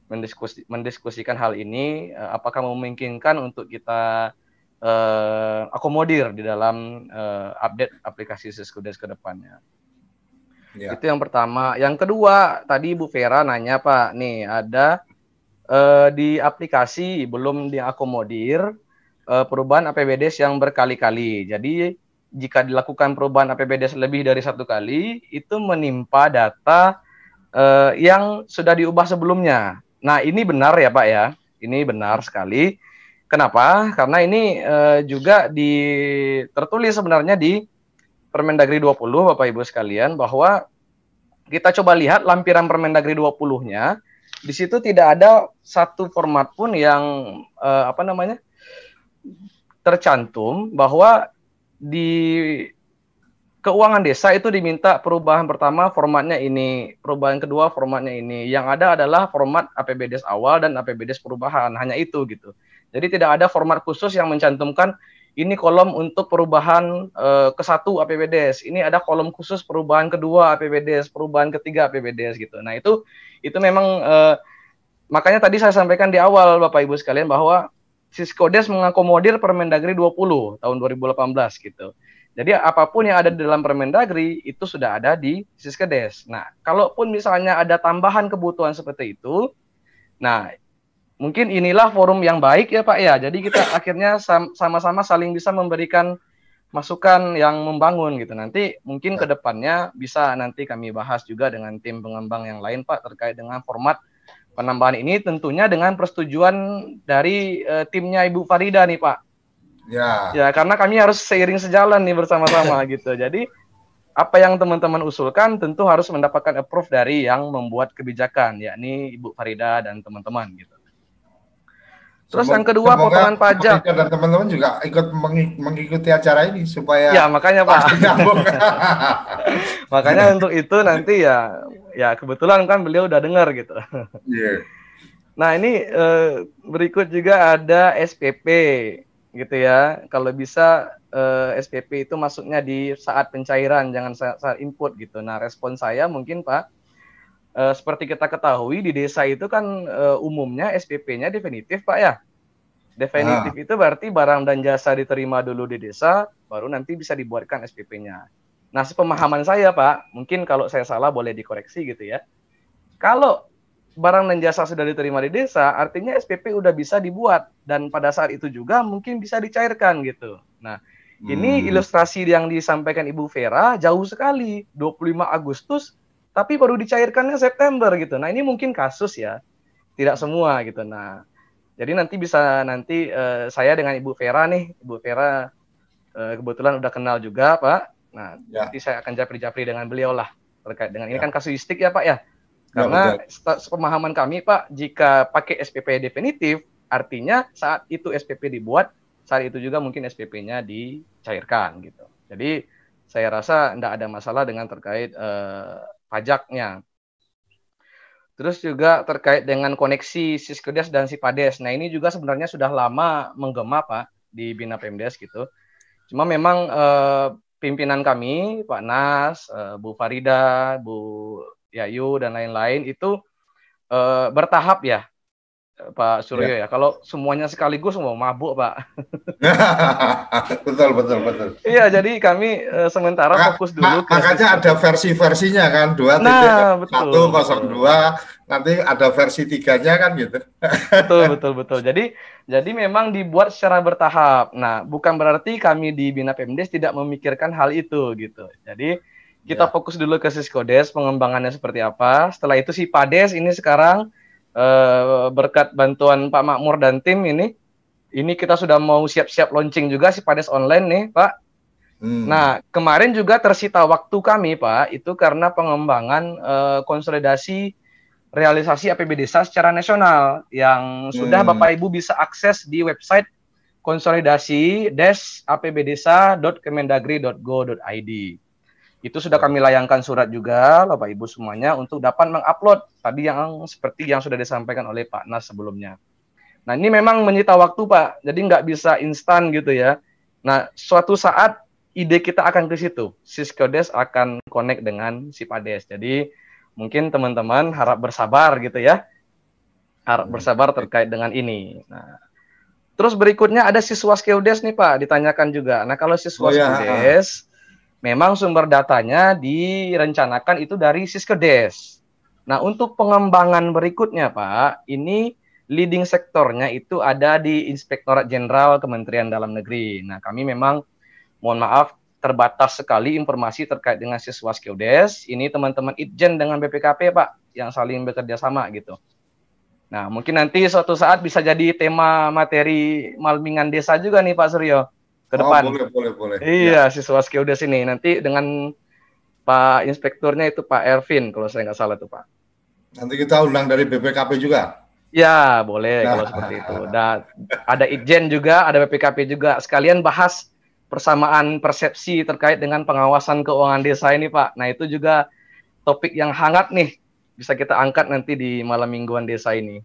mendiskusi, mendiskusikan hal ini eh, apakah memungkinkan untuk kita eh, akomodir di dalam eh, update aplikasi Siskudes ke depannya. Ya. Itu yang pertama. Yang kedua, tadi Bu Vera nanya Pak, nih ada uh, di aplikasi belum diakomodir uh, perubahan APBDes yang berkali-kali. Jadi jika dilakukan perubahan APBDes lebih dari satu kali, itu menimpa data uh, yang sudah diubah sebelumnya. Nah ini benar ya Pak ya, ini benar sekali. Kenapa? Karena ini juga di tertulis sebenarnya di Permendagri 20 Bapak Ibu sekalian bahwa kita coba lihat lampiran Permendagri 20-nya di situ tidak ada satu format pun yang uh, apa namanya tercantum bahwa di keuangan desa itu diminta perubahan pertama formatnya ini, perubahan kedua formatnya ini. Yang ada adalah format APBDes awal dan APBDes perubahan, hanya itu gitu. Jadi tidak ada format khusus yang mencantumkan ini kolom untuk perubahan uh, ke satu APBDes, ini ada kolom khusus perubahan kedua APBDes, perubahan ketiga APBDes gitu. Nah itu itu memang uh, makanya tadi saya sampaikan di awal Bapak Ibu sekalian bahwa Siskodes mengakomodir Permendagri 20 tahun 2018 gitu. Jadi apa pun yang ada di dalam Permendagri itu sudah ada di Siskodes. Nah, kalaupun misalnya ada tambahan kebutuhan seperti itu, nah mungkin inilah forum yang baik ya Pak ya. Jadi kita akhirnya sama-sama saling bisa memberikan masukan yang membangun gitu. Nanti mungkin ke depannya bisa nanti kami bahas juga dengan tim pengembang yang lain Pak terkait dengan format penambahan ini tentunya dengan persetujuan dari uh, timnya Ibu Farida nih Pak. Ya. Ya, karena kami harus seiring sejalan nih bersama-sama gitu. Jadi apa yang teman-teman usulkan tentu harus mendapatkan approve dari yang membuat kebijakan yakni Ibu Farida dan teman-teman gitu. Terus semoga, yang kedua potongan pajak. Dan teman-teman juga ikut mengikuti acara ini supaya Ya, makanya Pak. makanya untuk itu nanti ya ya kebetulan kan beliau udah dengar gitu. Yeah. Nah, ini eh, berikut juga ada SPP gitu ya. Kalau bisa eh, SPP itu masuknya di saat pencairan, jangan saat, saat input gitu. Nah, respon saya mungkin Pak uh, seperti kita ketahui di desa itu kan uh, umumnya SPP-nya definitif Pak ya. Definitif nah. itu berarti barang dan jasa diterima dulu di desa, baru nanti bisa dibuatkan SPP-nya. Nah, sepemahaman saya Pak, mungkin kalau saya salah boleh dikoreksi gitu ya. Kalau barang dan jasa sudah diterima di desa, artinya SPP udah bisa dibuat dan pada saat itu juga mungkin bisa dicairkan gitu. Nah, ini hmm. ilustrasi yang disampaikan Ibu Vera jauh sekali, 25 Agustus tapi baru dicairkannya September gitu. Nah, ini mungkin kasus ya. Tidak semua gitu. Nah, jadi nanti bisa nanti uh, saya dengan Ibu Vera nih, Ibu Vera uh, kebetulan udah kenal juga, Pak. Nah, ya. nanti saya akan japri-japri dengan beliau lah terkait dengan ya. ini kan kasuistik ya, Pak ya. Karena ya, pemahaman kami Pak, jika pakai SPP definitif, artinya saat itu SPP dibuat, saat itu juga mungkin SPP-nya dicairkan gitu. Jadi saya rasa tidak ada masalah dengan terkait uh, pajaknya. Terus juga terkait dengan koneksi Siskodes dan Sipades. Nah ini juga sebenarnya sudah lama menggema Pak di Bina Pemdes gitu. Cuma memang uh, pimpinan kami Pak Nas, uh, Bu Farida, Bu Yayu dan lain-lain itu uh, bertahap ya Pak Suryo ya. ya. Kalau semuanya sekaligus mau mabuk, Pak. betul, betul, betul. Iya, jadi kami uh, sementara Maka, fokus dulu. Ma makanya ada versi-versinya kan, dua nah, satu kosong dua, nanti ada versi tiganya kan gitu. betul, betul, betul. Jadi, jadi memang dibuat secara bertahap. Nah, bukan berarti kami di Bina Pemdes tidak memikirkan hal itu gitu. Jadi kita ya. fokus dulu ke Siskodes, pengembangannya seperti apa. Setelah itu si Pades ini sekarang uh, berkat bantuan Pak Makmur dan tim ini, ini kita sudah mau siap-siap launching juga si Pades online nih, Pak. Hmm. Nah, kemarin juga tersita waktu kami, Pak, itu karena pengembangan uh, konsolidasi realisasi APB desa secara nasional yang sudah hmm. Bapak Ibu bisa akses di website konsolidasi apbdesa.kemendagri.go.id. Itu sudah kami layangkan surat juga Bapak Ibu semuanya untuk dapat mengupload tadi yang seperti yang sudah disampaikan oleh Pak Nas sebelumnya. Nah ini memang menyita waktu Pak, jadi nggak bisa instan gitu ya. Nah suatu saat ide kita akan ke situ, Siskodes akan connect dengan si Pades. Jadi mungkin teman-teman harap bersabar gitu ya, harap hmm. bersabar terkait dengan ini. Nah Terus berikutnya ada siswa Skeudes nih Pak, ditanyakan juga. Nah kalau siswa oh, ya. Skeudes memang sumber datanya direncanakan itu dari Siskedes. Nah, untuk pengembangan berikutnya, Pak, ini leading sektornya itu ada di Inspektorat Jenderal Kementerian Dalam Negeri. Nah, kami memang mohon maaf terbatas sekali informasi terkait dengan siswa. Ini teman-teman Itjen dengan BPKP, Pak, yang saling bekerja sama gitu. Nah, mungkin nanti suatu saat bisa jadi tema materi malmingan desa juga nih Pak Suryo ke oh, depan. Oh, boleh, boleh, boleh. Iya, ya. siswa udah sini. Nanti dengan Pak Inspekturnya itu Pak Ervin, kalau saya nggak salah tuh Pak. Nanti kita undang dari BPKP juga. Ya, boleh nah. kalau seperti itu. Dan ada Ijen juga, ada BPKP juga. Sekalian bahas persamaan persepsi terkait dengan pengawasan keuangan desa ini, Pak. Nah, itu juga topik yang hangat nih. Bisa kita angkat nanti di malam mingguan desa ini.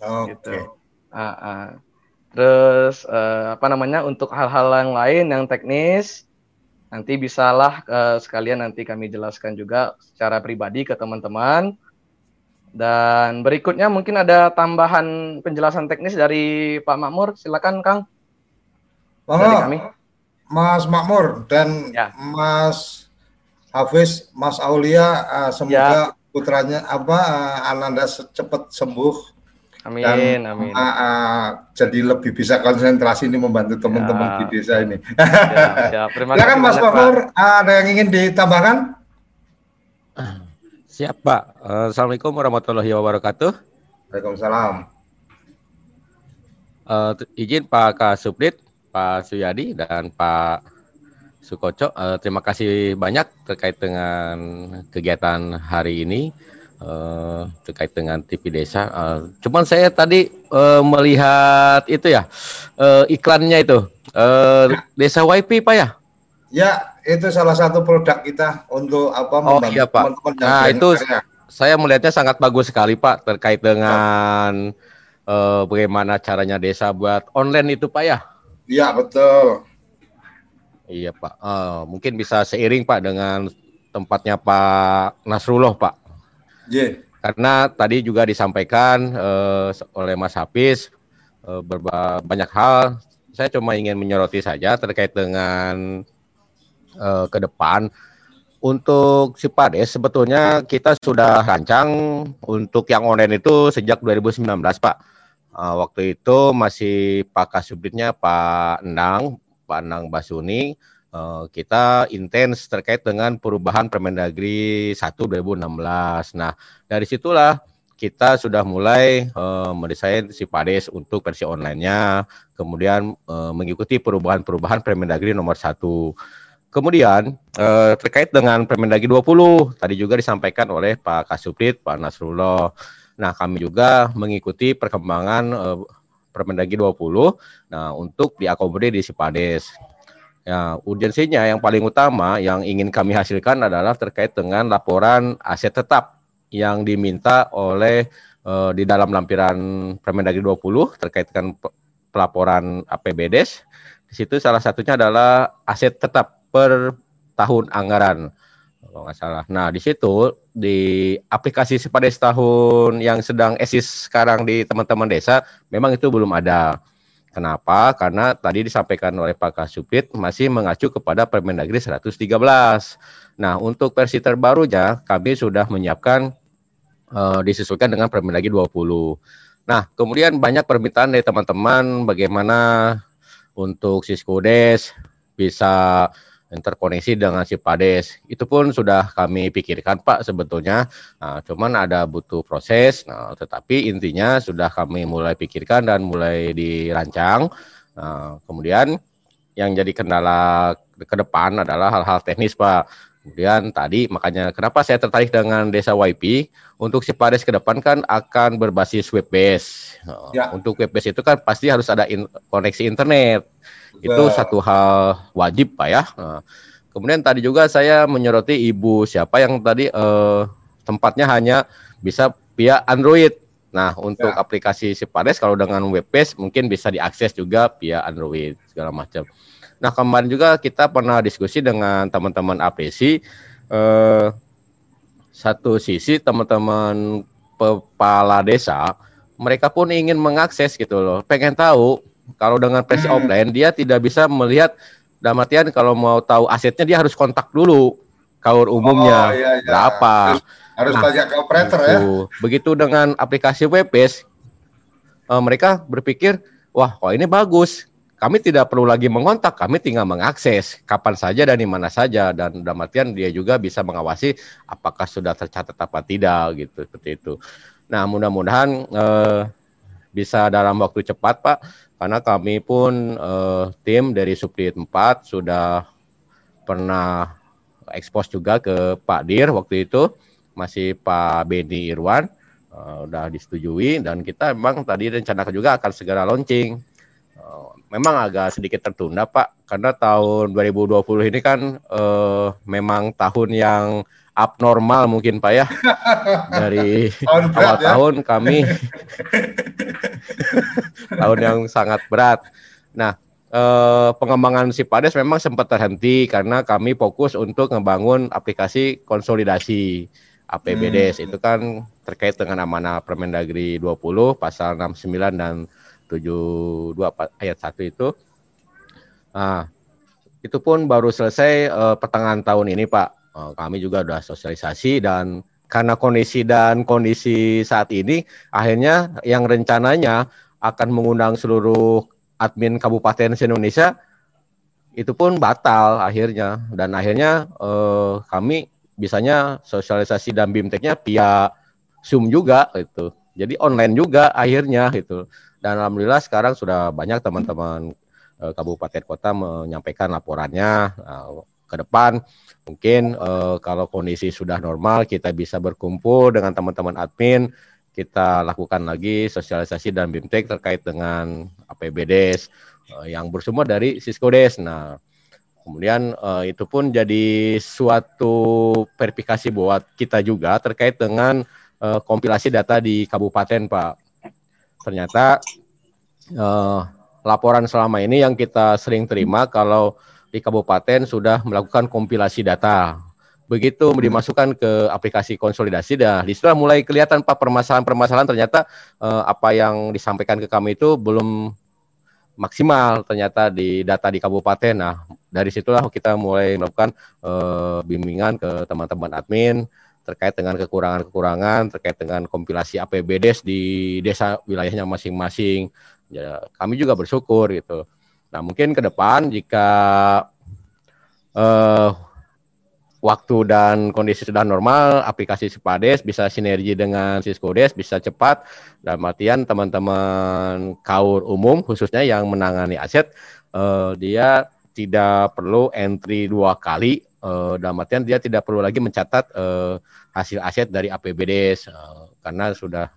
Oke. Okay. Gitu. Uh, uh. Terus uh, apa namanya untuk hal-hal yang lain yang teknis nanti bisalah uh, sekalian nanti kami jelaskan juga secara pribadi ke teman-teman. Dan berikutnya mungkin ada tambahan penjelasan teknis dari Pak Makmur. Silakan Kang. Monggo. Dari kami. Mas Makmur dan ya. Mas Hafiz, Mas Aulia, uh, semoga ya. putranya apa uh, Ananda cepat sembuh Amin, dan, amin. Uh, uh, jadi lebih bisa konsentrasi ini membantu teman-teman ya. di desa ini. Ya, ya. Terima kasih. Mas Fakur, ada yang ingin ditambahkan? Siap Pak. Assalamualaikum warahmatullahi wabarakatuh. Waalaikumsalam. Uh, izin Pak Kasubdit, Pak Suyadi dan Pak Sukoco, uh, terima kasih banyak terkait dengan kegiatan hari ini uh, terkait dengan TV desa. Uh, cuman saya tadi uh, melihat itu ya uh, iklannya itu uh, desa WiFi pak ya? Ya itu salah satu produk kita untuk apa? Oh iya pak. Teman -teman nah itu karya. saya melihatnya sangat bagus sekali pak terkait dengan uh, bagaimana caranya desa buat online itu pak ya? Iya betul. Iya pak. Uh, mungkin bisa seiring pak dengan tempatnya Pak Nasrullah pak. Yeah. Karena tadi juga disampaikan uh, oleh Mas Hafiz uh, banyak hal. Saya cuma ingin menyoroti saja terkait dengan uh, ke depan untuk Sipades sebetulnya kita sudah rancang untuk yang online itu sejak 2019 Pak. Uh, waktu itu masih Pak Kasubditnya Pak Endang, Pak Endang Basuni. Uh, kita intens terkait dengan perubahan Permendagri 1 2016. Nah, dari situlah kita sudah mulai uh, mendesain Sipades untuk versi online-nya, kemudian uh, mengikuti perubahan-perubahan Permendagri nomor 1. Kemudian eh, terkait dengan Permendagri 20 tadi juga disampaikan oleh Pak Kasubdit, Pak Nasrullah. Nah, kami juga mengikuti perkembangan eh, Permendagri 20 nah untuk diakomodir di Sipades. Ya, urgensinya yang paling utama yang ingin kami hasilkan adalah terkait dengan laporan aset tetap yang diminta oleh eh, di dalam lampiran Permendagri 20 terkait dengan pelaporan APBDes. Di situ salah satunya adalah aset tetap per tahun anggaran kalau nggak salah. Nah di situ di aplikasi Sepades tahun yang sedang esis sekarang di teman-teman desa memang itu belum ada. Kenapa? Karena tadi disampaikan oleh Pak Kasupit masih mengacu kepada Permendagri 113. Nah, untuk versi terbarunya kami sudah menyiapkan uh, disesuaikan dengan Permendagri 20. Nah, kemudian banyak permintaan dari teman-teman bagaimana untuk Siskodes bisa interkoneksi dengan si Pades. Itu pun sudah kami pikirkan Pak sebetulnya. Nah, cuman ada butuh proses. Nah, tetapi intinya sudah kami mulai pikirkan dan mulai dirancang. Nah, kemudian yang jadi kendala ke depan adalah hal-hal teknis Pak. Kemudian tadi makanya kenapa saya tertarik dengan desa YP untuk si Pades ke depan kan akan berbasis web base. Ya. Untuk web base itu kan pasti harus ada in koneksi internet. Itu satu hal wajib Pak ya. Nah, kemudian tadi juga saya menyoroti ibu siapa yang tadi eh, tempatnya hanya bisa via Android. Nah, untuk ya. aplikasi Sipades kalau dengan web page mungkin bisa diakses juga via Android segala macam. Nah, kemarin juga kita pernah diskusi dengan teman-teman APC eh, satu sisi teman-teman kepala desa mereka pun ingin mengakses gitu loh, pengen tahu kalau dengan versi hmm. offline dia tidak bisa melihat dalam artian kalau mau tahu asetnya dia harus kontak dulu kaur umumnya oh, iya, iya. berapa. Harus, harus nah, tanya ke operator ya. Begitu dengan aplikasi WebBase uh, mereka berpikir, wah kok ini bagus. Kami tidak perlu lagi mengontak, kami tinggal mengakses kapan saja dan di mana saja dan dalam artian dia juga bisa mengawasi apakah sudah tercatat apa tidak gitu seperti itu. Nah, mudah-mudahan uh, bisa dalam waktu cepat Pak karena kami pun uh, tim dari Subdit 4 sudah pernah ekspos juga ke Pak Dir waktu itu masih Pak Beni Irwan uh, udah disetujui dan kita memang tadi rencanakan juga akan segera launching. Uh, memang agak sedikit tertunda Pak karena tahun 2020 ini kan uh, memang tahun yang abnormal mungkin Pak ya. Dari awal ya? tahun kami tahun yang sangat berat. Nah, eh, pengembangan si Pades memang sempat terhenti karena kami fokus untuk membangun aplikasi konsolidasi APBDes. Hmm. Itu kan terkait dengan amanah Permendagri 20 pasal 69 dan 72 ayat 1 itu. Nah, itu pun baru selesai uh, pertengahan tahun ini, Pak. Uh, kami juga sudah sosialisasi dan karena kondisi dan kondisi saat ini akhirnya yang rencananya akan mengundang seluruh admin kabupaten se-Indonesia itu pun batal akhirnya dan akhirnya eh, kami bisanya sosialisasi dan bimteknya via Zoom juga itu. Jadi online juga akhirnya itu. Dan alhamdulillah sekarang sudah banyak teman-teman eh, kabupaten kota menyampaikan laporannya nah, ke depan mungkin uh, kalau kondisi sudah normal kita bisa berkumpul dengan teman-teman admin kita lakukan lagi sosialisasi dan bimtek terkait dengan APBDes uh, yang bersumber dari Siskodes. Nah, kemudian uh, itu pun jadi suatu verifikasi buat kita juga terkait dengan uh, kompilasi data di kabupaten, Pak. Ternyata uh, laporan selama ini yang kita sering terima kalau di kabupaten sudah melakukan kompilasi data. Begitu hmm. dimasukkan ke aplikasi konsolidasi, dah di situ mulai kelihatan pak permasalahan-permasalahan ternyata eh, apa yang disampaikan ke kami itu belum maksimal ternyata di data di kabupaten. Nah, dari situlah kita mulai melakukan uh, bimbingan ke teman-teman admin terkait dengan kekurangan-kekurangan, terkait dengan kompilasi APBDes di desa wilayahnya masing-masing. Ya, kami juga bersyukur gitu. Nah, mungkin ke depan jika uh, waktu dan kondisi sudah normal, aplikasi Sipades bisa sinergi dengan Siskodes, bisa cepat. Dan artian teman-teman kaur umum khususnya yang menangani aset, uh, dia tidak perlu entry dua kali. Uh, dalam artian dia tidak perlu lagi mencatat uh, hasil aset dari APBDes uh, karena sudah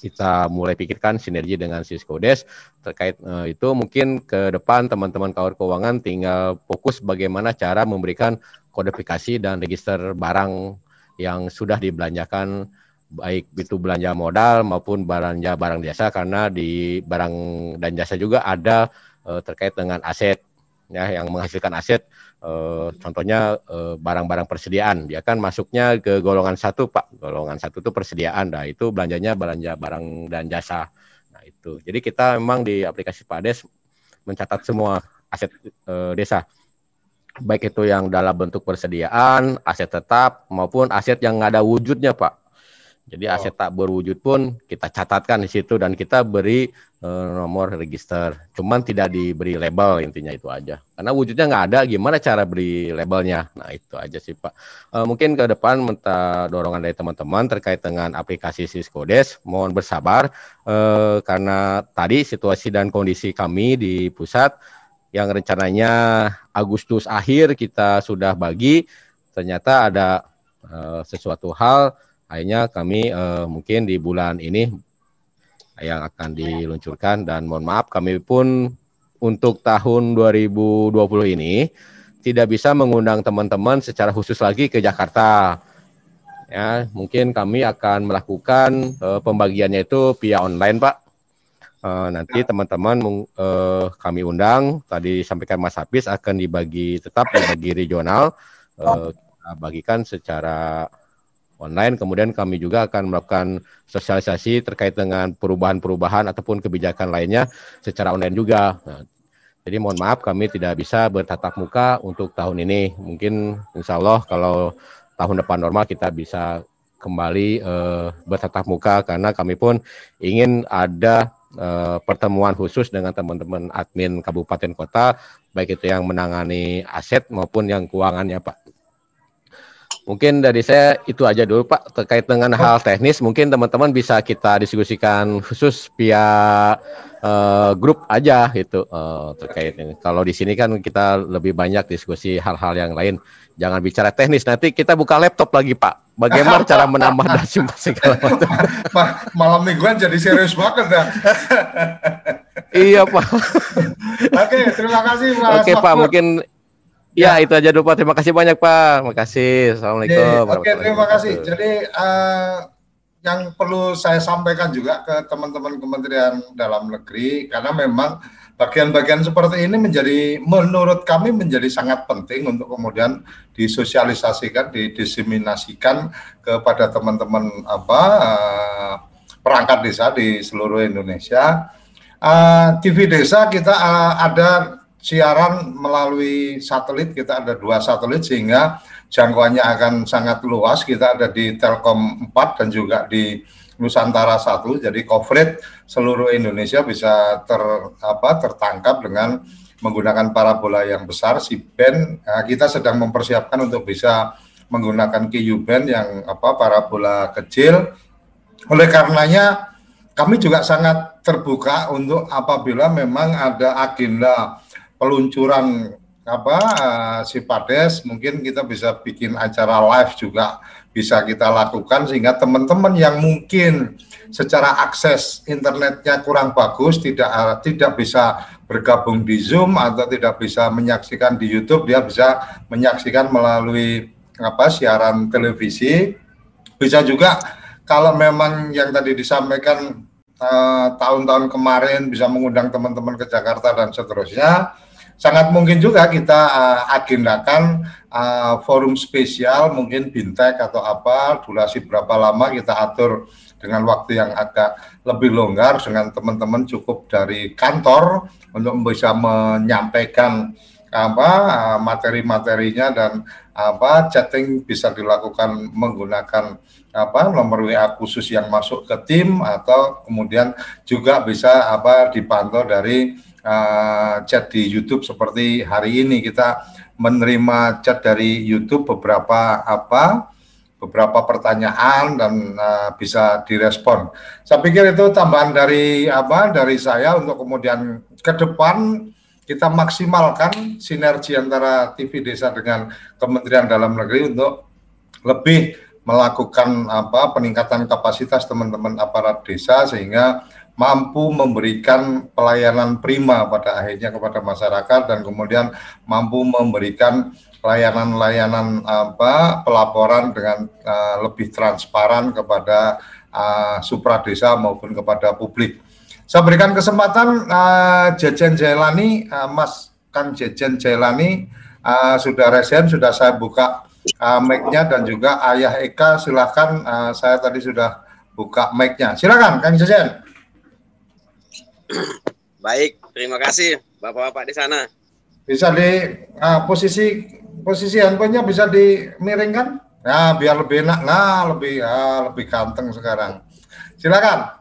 kita mulai pikirkan sinergi dengan Siskodes terkait uh, itu mungkin ke depan teman-teman kaur keuangan tinggal fokus bagaimana cara memberikan kodifikasi dan register barang yang sudah dibelanjakan baik itu belanja modal maupun belanja barang jasa karena di barang dan jasa juga ada uh, terkait dengan aset ya yang menghasilkan aset uh, contohnya barang barang-barang persediaan. Dia kan masuknya ke golongan satu pak. Golongan satu itu persediaan. Nah itu belanjanya belanja barang dan jasa. Nah itu. Jadi kita memang di aplikasi Pades mencatat semua aset uh, desa. Baik itu yang dalam bentuk persediaan, aset tetap maupun aset yang nggak ada wujudnya, Pak. Jadi oh. aset tak berwujud pun kita catatkan di situ dan kita beri uh, nomor register. Cuman tidak diberi label intinya itu aja. Karena wujudnya nggak ada, gimana cara beri labelnya? Nah itu aja sih Pak. Uh, mungkin ke depan minta dorongan dari teman-teman terkait dengan aplikasi Siskodes. Mohon bersabar uh, karena tadi situasi dan kondisi kami di pusat yang rencananya Agustus akhir kita sudah bagi ternyata ada uh, sesuatu hal akhirnya kami uh, mungkin di bulan ini yang akan diluncurkan dan mohon maaf kami pun untuk tahun 2020 ini tidak bisa mengundang teman-teman secara khusus lagi ke Jakarta. Ya, mungkin kami akan melakukan uh, pembagiannya itu via online, Pak. Uh, nanti teman-teman uh, kami undang tadi sampaikan Mas Hafiz akan dibagi tetap dibagi regional uh, bagikan secara online kemudian kami juga akan melakukan sosialisasi terkait dengan perubahan-perubahan ataupun kebijakan lainnya secara online juga. Nah, jadi mohon maaf kami tidak bisa bertatap muka untuk tahun ini. Mungkin insya Allah kalau tahun depan normal kita bisa kembali uh, bertatap muka karena kami pun ingin ada uh, pertemuan khusus dengan teman-teman admin kabupaten kota, baik itu yang menangani aset maupun yang keuangannya, Pak. Mungkin dari saya itu aja dulu Pak terkait dengan hal teknis mungkin teman-teman bisa kita diskusikan khusus via uh, grup aja gitu uh, terkait ini. Kalau di sini kan kita lebih banyak diskusi hal-hal yang lain. Jangan bicara teknis nanti kita buka laptop lagi Pak. Bagaimana cara menambah dasi segala macam. Malam mingguan jadi serius banget ya. iya Pak. Oke, terima kasih Pak. Oke Pak, mungkin Ya, ya, itu aja dulu Pak. Terima kasih banyak Pak. Terima kasih. Assalamualaikum. Oke, terima kasih. Jadi uh, yang perlu saya sampaikan juga ke teman-teman Kementerian Dalam Negeri karena memang bagian-bagian seperti ini menjadi menurut kami menjadi sangat penting untuk kemudian disosialisasikan, didiseminasikan kepada teman-teman apa uh, perangkat desa di seluruh Indonesia. Uh, TV desa kita uh, ada siaran melalui satelit kita ada dua satelit sehingga jangkauannya akan sangat luas. Kita ada di Telkom 4 dan juga di Nusantara 1 jadi coverage seluruh Indonesia bisa ter apa tertangkap dengan menggunakan parabola yang besar si band. Nah, kita sedang mempersiapkan untuk bisa menggunakan KU band yang apa parabola kecil. Oleh karenanya kami juga sangat terbuka untuk apabila memang ada agenda peluncuran apa uh, si Pades mungkin kita bisa bikin acara live juga bisa kita lakukan sehingga teman-teman yang mungkin secara akses internetnya kurang bagus tidak uh, tidak bisa bergabung di Zoom atau tidak bisa menyaksikan di YouTube dia bisa menyaksikan melalui apa siaran televisi. Bisa juga kalau memang yang tadi disampaikan eh, tahun-tahun uh, kemarin bisa mengundang teman-teman ke Jakarta dan seterusnya sangat mungkin juga kita uh, agendakan uh, forum spesial mungkin bintek atau apa durasi berapa lama kita atur dengan waktu yang agak lebih longgar dengan teman-teman cukup dari kantor untuk bisa menyampaikan apa materi-materinya dan apa chatting bisa dilakukan menggunakan apa nomor WA khusus yang masuk ke tim atau kemudian juga bisa apa dipantau dari uh, chat di YouTube seperti hari ini kita menerima chat dari YouTube beberapa apa beberapa pertanyaan dan uh, bisa direspon. Saya pikir itu tambahan dari apa dari saya untuk kemudian ke depan kita maksimalkan sinergi antara TV Desa dengan Kementerian Dalam Negeri untuk lebih melakukan apa peningkatan kapasitas teman-teman aparat desa sehingga mampu memberikan pelayanan prima pada akhirnya kepada masyarakat dan kemudian mampu memberikan layanan-layanan apa pelaporan dengan uh, lebih transparan kepada uh, supra desa maupun kepada publik. Saya berikan kesempatan uh, Jejen Jailani, uh, Mas Kang Jejen Jailani uh, sudah resen, sudah saya buka uh, mic-nya dan juga Ayah Eka silakan uh, saya tadi sudah buka mic-nya. Silakan Kang Jejen. Baik, terima kasih Bapak-bapak di sana. Bisa di uh, posisi posisi handphonenya bisa dimiringkan? Nah, biar lebih enak. Nah, lebih ah, lebih ganteng sekarang. Silakan.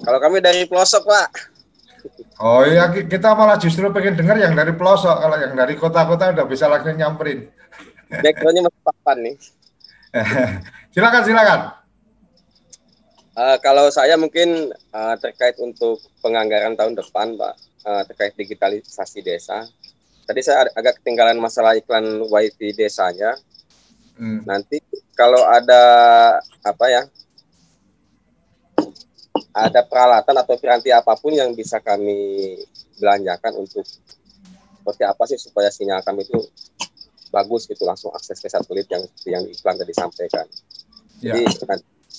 Kalau kami dari pelosok, Pak. Oh iya, kita malah justru pengen dengar yang dari pelosok. Kalau yang dari kota-kota udah bisa langsung nyamperin. Backgroundnya masih papan nih. silakan, silakan. Uh, kalau saya mungkin uh, terkait untuk penganggaran tahun depan, Pak, uh, terkait digitalisasi desa, tadi saya agak ketinggalan masalah iklan wifi desanya. Hmm. Nanti kalau ada apa ya, ada peralatan atau piranti apa pun yang bisa kami belanjakan untuk seperti apa sih supaya sinyal kami itu bagus gitu langsung akses ke satelit yang yang iklan tadi sampaikan. Ya. Jadi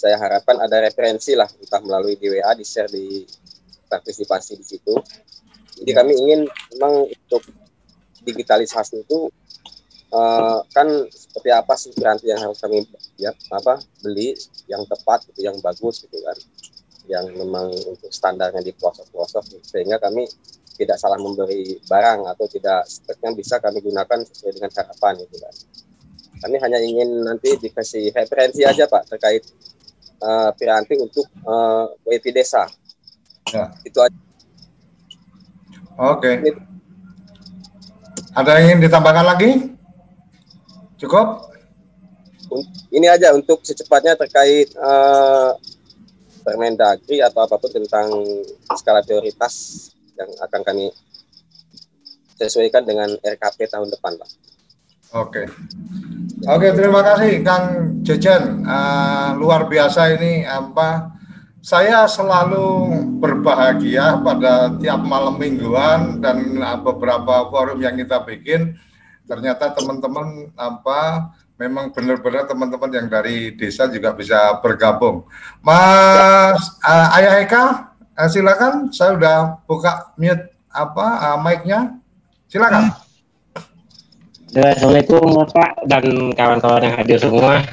saya harapkan ada referensi lah entah melalui di WA di share di partisipasi di situ. Jadi ya. kami ingin memang untuk digitalisasi itu uh, kan seperti apa sih piranti yang harus kami ya apa beli yang tepat gitu yang bagus gitu kan yang memang untuk standarnya di pelosok-pelosok sehingga kami tidak salah memberi barang atau tidak speknya bisa kami gunakan sesuai dengan harapan gitu kan kami hanya ingin nanti dikasih referensi aja pak terkait uh, piranti untuk uh, WP desa ya. itu aja oke okay. Ada yang ingin ditambahkan lagi? Cukup? Ini aja untuk secepatnya terkait uh, Permendagri atau apa pun tentang skala prioritas yang akan kami sesuaikan dengan RKP tahun depan, Pak. Oke. Oke, terima kasih Kang Jejen. Uh, luar biasa ini apa saya selalu berbahagia pada tiap malam mingguan dan uh, beberapa forum yang kita bikin ternyata teman-teman apa memang benar-benar teman-teman yang dari desa juga bisa bergabung. Mas uh, Ayah Eka, silakan. Saya sudah buka mute apa uh, mic-nya. Silakan. Assalamualaikum Bapak dan kawan-kawan yang hadir semua.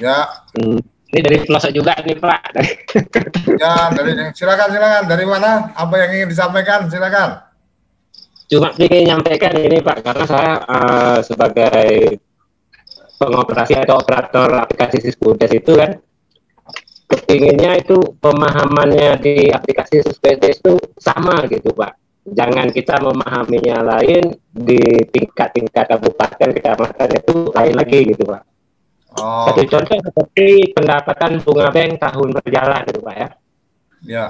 Ya. Hmm ini dari pelosok juga nih Pak. ya, dari silakan silakan. Dari mana? Apa yang ingin disampaikan? Silakan. Cuma ingin menyampaikan ini Pak, karena saya uh, sebagai pengoperasi atau operator aplikasi Sisbudes itu kan kepinginnya itu pemahamannya di aplikasi Sisbudes itu sama gitu Pak. Jangan kita memahaminya lain di tingkat-tingkat kabupaten, kecamatan itu lain lagi gitu Pak Oh. Satu contoh seperti pendapatan bunga bank tahun berjalan gitu Pak ya. Ya.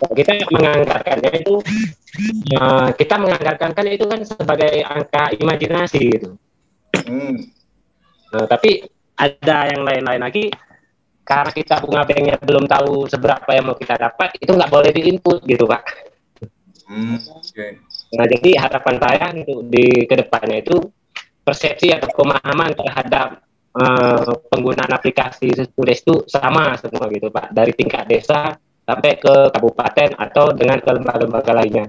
Kita menganggarkannya itu uh, kita menganggarkan itu kan sebagai angka imajinasi gitu. Hmm. Nah, tapi ada yang lain-lain lagi karena kita bunga banknya belum tahu seberapa yang mau kita dapat itu nggak boleh diinput gitu Pak. Hmm, okay. Nah jadi harapan saya itu di ke depannya itu persepsi atau pemahaman terhadap uh, penggunaan aplikasi Sespudes itu sama semua gitu Pak dari tingkat desa sampai ke kabupaten atau dengan ke lembaga-lembaga lainnya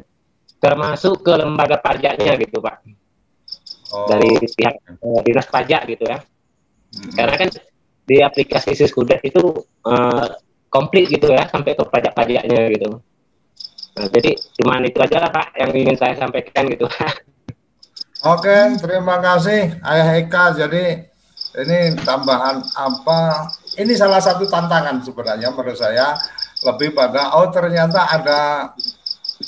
termasuk ke lembaga pajaknya gitu Pak oh. dari pihak uh, dinas pajak gitu ya hmm. karena kan di aplikasi Siskudet itu uh, komplit gitu ya sampai ke pajak-pajaknya gitu. Nah, jadi cuma itu aja lah Pak yang ingin saya sampaikan gitu. Oke, terima kasih Ayah Eka. Jadi ini tambahan apa? Ini salah satu tantangan sebenarnya menurut saya lebih pada oh ternyata ada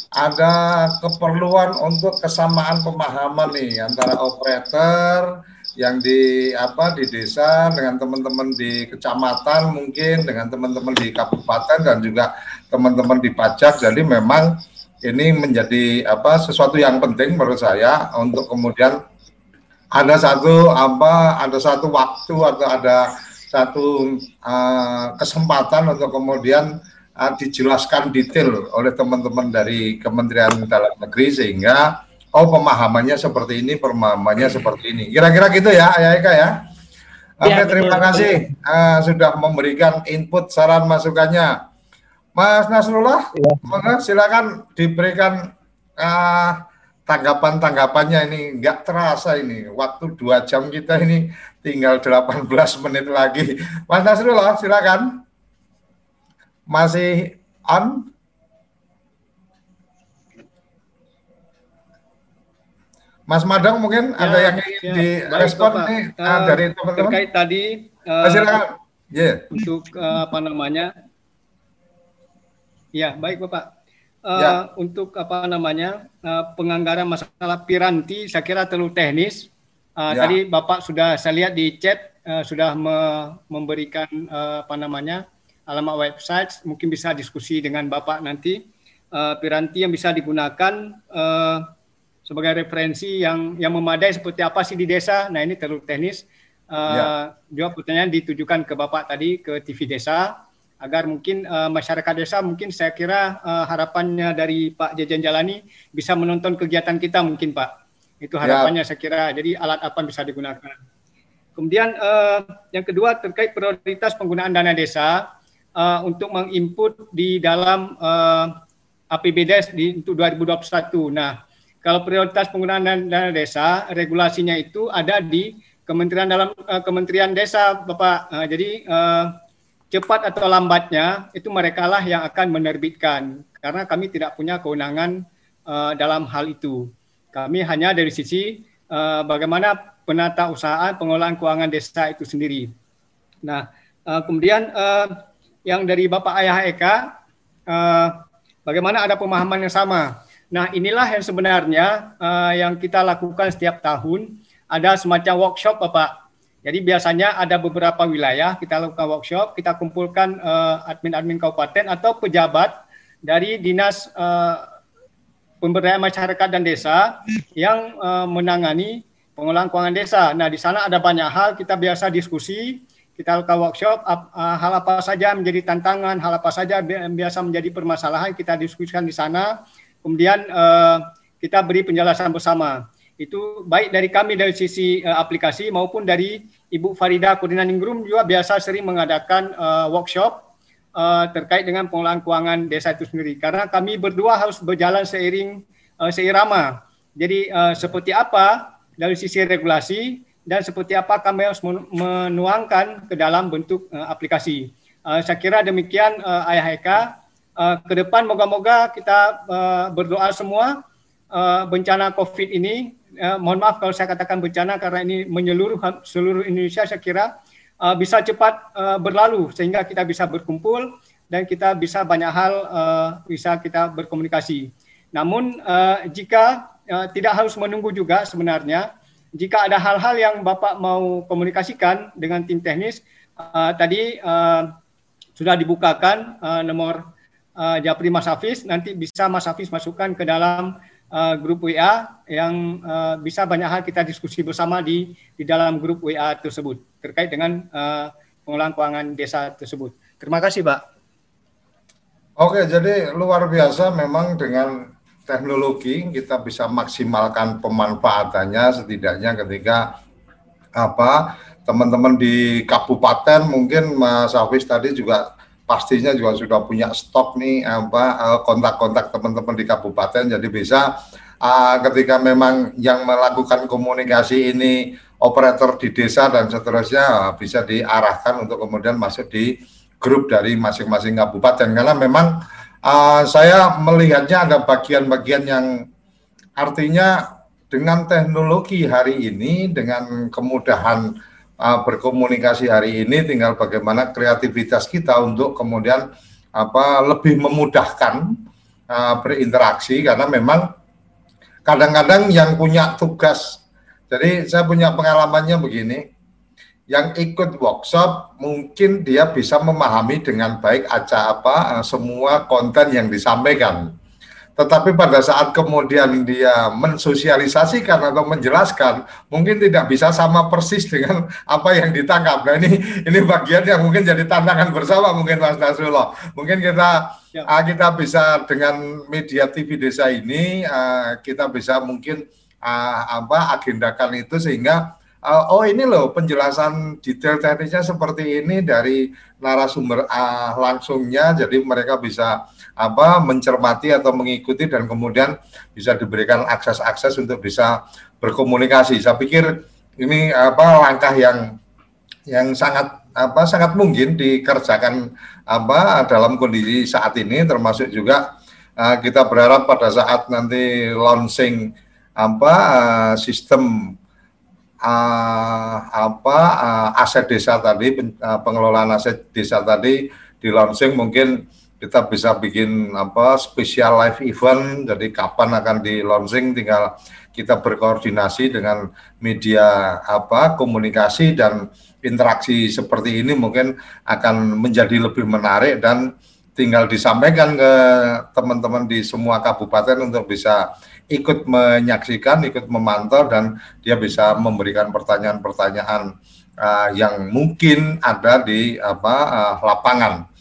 ada keperluan untuk kesamaan pemahaman nih antara operator yang di apa di desa dengan teman-teman di kecamatan mungkin dengan teman-teman di kabupaten dan juga teman-teman di pajak. Jadi memang ini menjadi apa sesuatu yang penting menurut saya untuk kemudian ada satu apa ada satu waktu atau ada satu uh, kesempatan untuk kemudian uh, dijelaskan detail oleh teman-teman dari Kementerian Dalam Negeri sehingga oh pemahamannya seperti ini, pemahamannya seperti ini. Kira-kira gitu ya, ya Eka ya. Oke, ya, terima betul, kasih Uh, sudah memberikan input saran masukannya. Mas Nasrullah, ya. silakan diberikan uh, tanggapan-tanggapannya ini nggak terasa ini waktu dua jam kita ini tinggal 18 menit lagi. Mas Nasrullah, silakan. Masih on? Mas Madang mungkin ya, ada yang ingin ya, direspon nih uh, dari teman-teman terkait tadi uh, silakan. Yeah. untuk uh, apa namanya ya baik bapak uh, ya. untuk apa namanya uh, penganggaran masalah piranti saya kira terlalu teknis uh, ya. tadi bapak sudah saya lihat di chat uh, sudah me memberikan uh, apa namanya alamat website mungkin bisa diskusi dengan bapak nanti uh, piranti yang bisa digunakan uh, sebagai referensi yang yang memadai seperti apa sih di desa. Nah ini terlalu teknis. Uh, ya. Jawab pertanyaan ditujukan ke Bapak tadi ke TV Desa agar mungkin uh, masyarakat desa mungkin saya kira uh, harapannya dari Pak Jajan Jalani bisa menonton kegiatan kita mungkin Pak. Itu ya. harapannya ya. saya kira. Jadi alat apa bisa digunakan. Kemudian uh, yang kedua terkait prioritas penggunaan dana desa uh, untuk menginput di dalam uh, APBDes di untuk 2021. Nah, kalau prioritas penggunaan dana desa, regulasinya itu ada di Kementerian dalam uh, Kementerian Desa, Bapak. Uh, jadi uh, cepat atau lambatnya itu mereka lah yang akan menerbitkan karena kami tidak punya kewenangan uh, dalam hal itu. Kami hanya dari sisi uh, bagaimana penata usaha pengelolaan keuangan desa itu sendiri. Nah, uh, kemudian uh, yang dari Bapak Ayah Eka, uh, bagaimana ada pemahaman yang sama Nah, inilah yang sebenarnya uh, yang kita lakukan setiap tahun. Ada semacam workshop, Bapak. Jadi biasanya ada beberapa wilayah kita lakukan workshop, kita kumpulkan uh, admin-admin kabupaten atau pejabat dari dinas uh, pemberdayaan masyarakat dan desa yang uh, menangani pengelolaan keuangan desa. Nah, di sana ada banyak hal kita biasa diskusi, kita lakukan workshop, uh, hal apa saja menjadi tantangan, hal apa saja biasa menjadi permasalahan kita diskusikan di sana kemudian uh, kita beri penjelasan bersama. Itu baik dari kami dari sisi uh, aplikasi maupun dari Ibu Farida Koordinating juga biasa sering mengadakan uh, workshop uh, terkait dengan pengelolaan keuangan desa itu sendiri. Karena kami berdua harus berjalan seiring uh, seirama. Jadi uh, seperti apa dari sisi regulasi dan seperti apa kami harus menuangkan ke dalam bentuk uh, aplikasi. Uh, saya kira demikian uh, Ayah Eka uh, ke depan moga-moga kita uh, berdoa semua uh, bencana COVID ini. Uh, mohon maaf kalau saya katakan bencana karena ini menyeluruh seluruh Indonesia saya kira uh, bisa cepat uh, berlalu sehingga kita bisa berkumpul dan kita bisa banyak hal uh, bisa kita berkomunikasi. Namun uh, jika uh, tidak harus menunggu juga sebenarnya jika ada hal-hal yang Bapak mau komunikasikan dengan tim teknis uh, tadi uh, sudah dibukakan uh, nomor uh, Japri Mas Hafiz, nanti bisa Mas Hafiz masukkan ke dalam uh, grup WA yang uh, bisa banyak hal kita diskusi bersama di di dalam grup WA tersebut terkait dengan uh, pengelolaan keuangan desa tersebut. Terima kasih, Pak. Oke, jadi luar biasa memang dengan teknologi kita bisa maksimalkan pemanfaatannya setidaknya ketika apa teman-teman di kabupaten mungkin Mas Hafiz tadi juga pastinya juga sudah punya stok nih apa eh, kontak-kontak teman-teman di kabupaten. Jadi bisa uh, ketika memang yang melakukan komunikasi ini operator di desa dan seterusnya bisa diarahkan untuk kemudian masuk di grup dari masing-masing kabupaten. Karena memang uh, saya melihatnya ada bagian-bagian yang artinya dengan teknologi hari ini dengan kemudahan uh, berkomunikasi hari ini tinggal bagaimana kreativitas kita untuk kemudian apa lebih memudahkan uh, berinteraksi. Karena memang kadang-kadang yang punya tugas jadi saya punya pengalamannya begini yang ikut workshop mungkin dia bisa memahami dengan baik aja apa uh, semua konten yang disampaikan tetapi pada saat kemudian dia mensosialisasikan atau menjelaskan, mungkin tidak bisa sama persis dengan apa yang ditangkap. Nah ini ini bagian yang mungkin jadi tantangan bersama mungkin Mas Nasrullah. Mungkin kita ya. uh, kita bisa dengan media TV desa ini uh, kita bisa mungkin uh, apa agendakan itu sehingga uh, oh ini loh penjelasan detail teknisnya seperti ini dari narasumber uh, langsungnya jadi mereka bisa apa mencermati atau mengikuti dan kemudian bisa diberikan akses-akses untuk bisa berkomunikasi. Saya pikir ini apa langkah yang yang sangat apa sangat mungkin dikerjakan apa dalam kondisi saat ini termasuk juga uh, kita berharap pada saat nanti launching apa uh, sistem uh, apa uh, aset desa tadi pen, pengelolaan aset desa tadi di launching mungkin kita bisa bikin apa spesial live event jadi kapan akan di launching tinggal kita berkoordinasi dengan media apa komunikasi dan interaksi seperti ini mungkin akan menjadi lebih menarik dan tinggal disampaikan ke teman-teman di semua kabupaten untuk bisa ikut menyaksikan, ikut memantau dan dia bisa memberikan pertanyaan-pertanyaan uh, yang mungkin ada di apa uh, lapangan.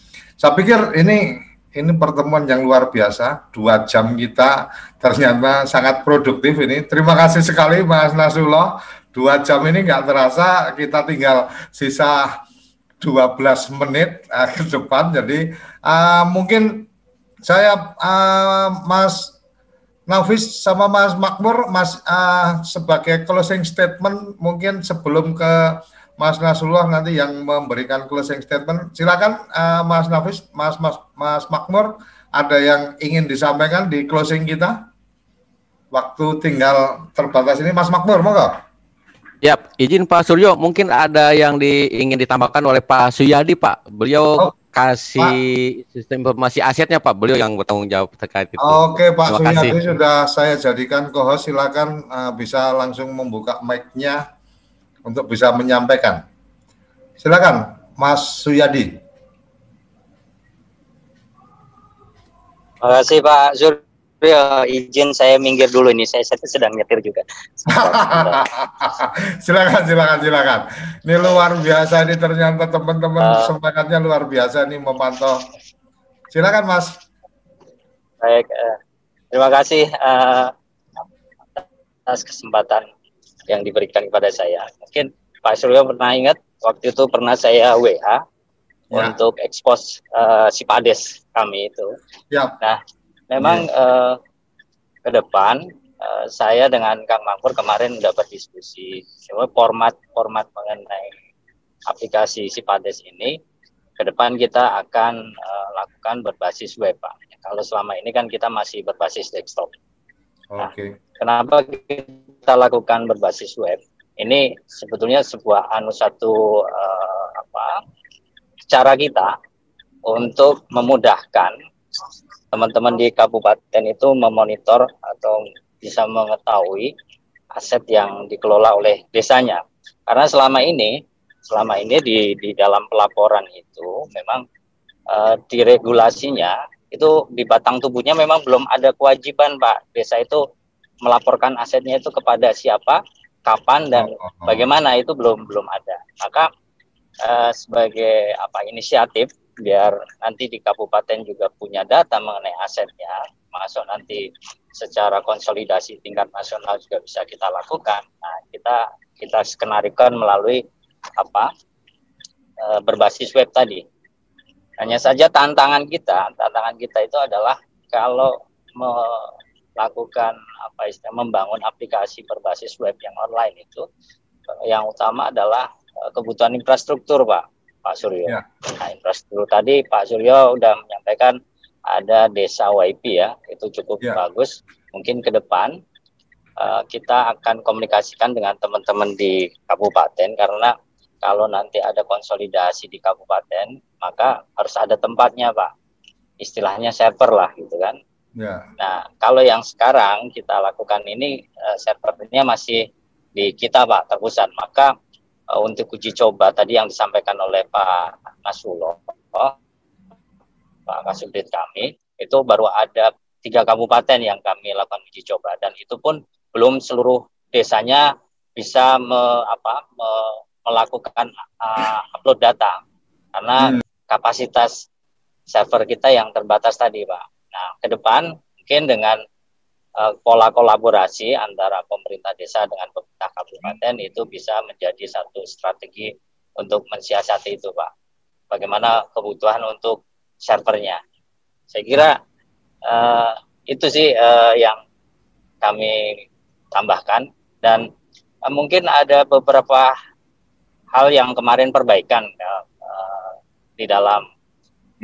Saya pikir ini ini pertemuan yang luar biasa. Dua jam kita ternyata sangat produktif ini. Terima kasih sekali Mas Nasrullah. Dua jam ini nggak terasa kita tinggal sisa 12 menit uh, ke depan. Jadi uh, mungkin saya uh, Mas Nafis sama Mas Makmur, Mas uh, sebagai closing statement mungkin sebelum ke Mas Nasrullah nanti yang memberikan closing statement. Silakan uh, Mas Nafis, Mas Mas Mas Makmur, ada yang ingin disampaikan di closing kita? Waktu tinggal terbatas ini, Mas Makmur, monggo. Ya, izin Pak Suryo, mungkin ada yang di, ingin ditambahkan oleh Pak Suyadi, Pak. Beliau oh, kasih Pak. sistem informasi asetnya, Pak. Beliau yang bertanggung jawab terkait itu. Oke, Pak Terima Suyadi kasih. sudah saya jadikan kohos. Silakan uh, bisa langsung membuka mic-nya untuk bisa menyampaikan. Silakan, Mas Suyadi. Terima kasih Pak Suryo. Izin saya minggir dulu ini. Saya, sedang nyetir juga. silakan, silakan, silakan. Ini luar biasa ini ternyata teman-teman uh, semangatnya luar biasa nih memantau. Silakan Mas. Baik, uh, terima kasih uh, atas kesempatan yang diberikan kepada saya. Mungkin Pak Suryo pernah ingat waktu itu pernah saya WA ya. untuk ekspos uh, si Pades kami itu. Ya. Nah, memang ya. uh, ke depan uh, saya dengan Kang Makmur kemarin sudah berdiskusi format format mengenai aplikasi si Pades ini ke depan kita akan uh, lakukan berbasis web Pak. Kalau selama ini kan kita masih berbasis desktop. Nah, Oke. Okay. kenapa kita lakukan berbasis web? Ini sebetulnya sebuah anu satu uh, apa cara kita untuk memudahkan teman-teman di kabupaten itu memonitor atau bisa mengetahui aset yang dikelola oleh desanya. Karena selama ini, selama ini di di dalam pelaporan itu memang uh, di regulasinya itu di batang tubuhnya memang belum ada kewajiban Pak desa itu melaporkan asetnya itu kepada siapa, kapan dan oh, oh, oh. bagaimana itu belum belum ada. Maka uh, sebagai apa inisiatif biar nanti di kabupaten juga punya data mengenai asetnya, masuk nanti secara konsolidasi tingkat nasional juga bisa kita lakukan. Nah, kita kita skenarikan melalui apa uh, berbasis web tadi. Hanya saja tantangan kita, tantangan kita itu adalah kalau melakukan apa istilah membangun aplikasi berbasis web yang online itu yang utama adalah uh, kebutuhan infrastruktur, Pak. Pak Suryo. Ya. Nah, infrastruktur tadi Pak Suryo sudah menyampaikan ada desa YP ya, itu cukup ya. bagus. Mungkin ke depan uh, kita akan komunikasikan dengan teman-teman di kabupaten karena kalau nanti ada konsolidasi di kabupaten, maka harus ada tempatnya, Pak. Istilahnya server lah, gitu kan. Ya. Nah, kalau yang sekarang kita lakukan ini uh, servernya masih di kita, Pak, terpusat. Maka uh, untuk uji coba tadi yang disampaikan oleh Pak Nasrullah, Pak Kasubdit kami, itu baru ada tiga kabupaten yang kami lakukan uji coba dan itu pun belum seluruh desanya bisa me, apa, me, melakukan uh, upload data karena hmm. Kapasitas server kita yang terbatas tadi, Pak. Nah, ke depan mungkin dengan uh, pola kolaborasi antara pemerintah desa dengan pemerintah kabupaten itu bisa menjadi satu strategi untuk mensiasati itu, Pak. Bagaimana kebutuhan untuk servernya. Saya kira uh, itu sih uh, yang kami tambahkan dan uh, mungkin ada beberapa hal yang kemarin perbaikan uh, di dalam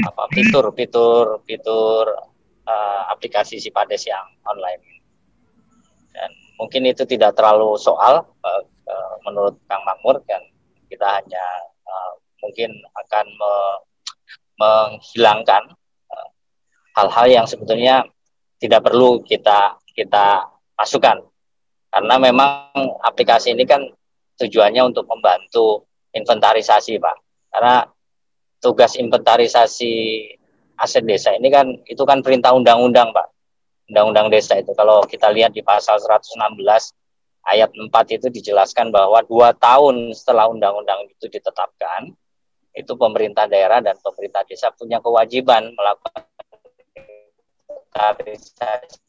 apa fitur fitur fitur uh, aplikasi Sipades yang online. Dan mungkin itu tidak terlalu soal uh, uh, menurut Kang Makmur kan kita hanya uh, mungkin akan me menghilangkan hal-hal uh, yang sebetulnya tidak perlu kita kita masukkan. Karena memang aplikasi ini kan tujuannya untuk membantu inventarisasi Pak. Karena tugas inventarisasi aset desa ini kan itu kan perintah undang-undang Pak. Undang-undang desa itu. Kalau kita lihat di pasal 116 ayat 4 itu dijelaskan bahwa dua tahun setelah undang-undang itu ditetapkan itu pemerintah daerah dan pemerintah desa punya kewajiban melakukan inventarisasi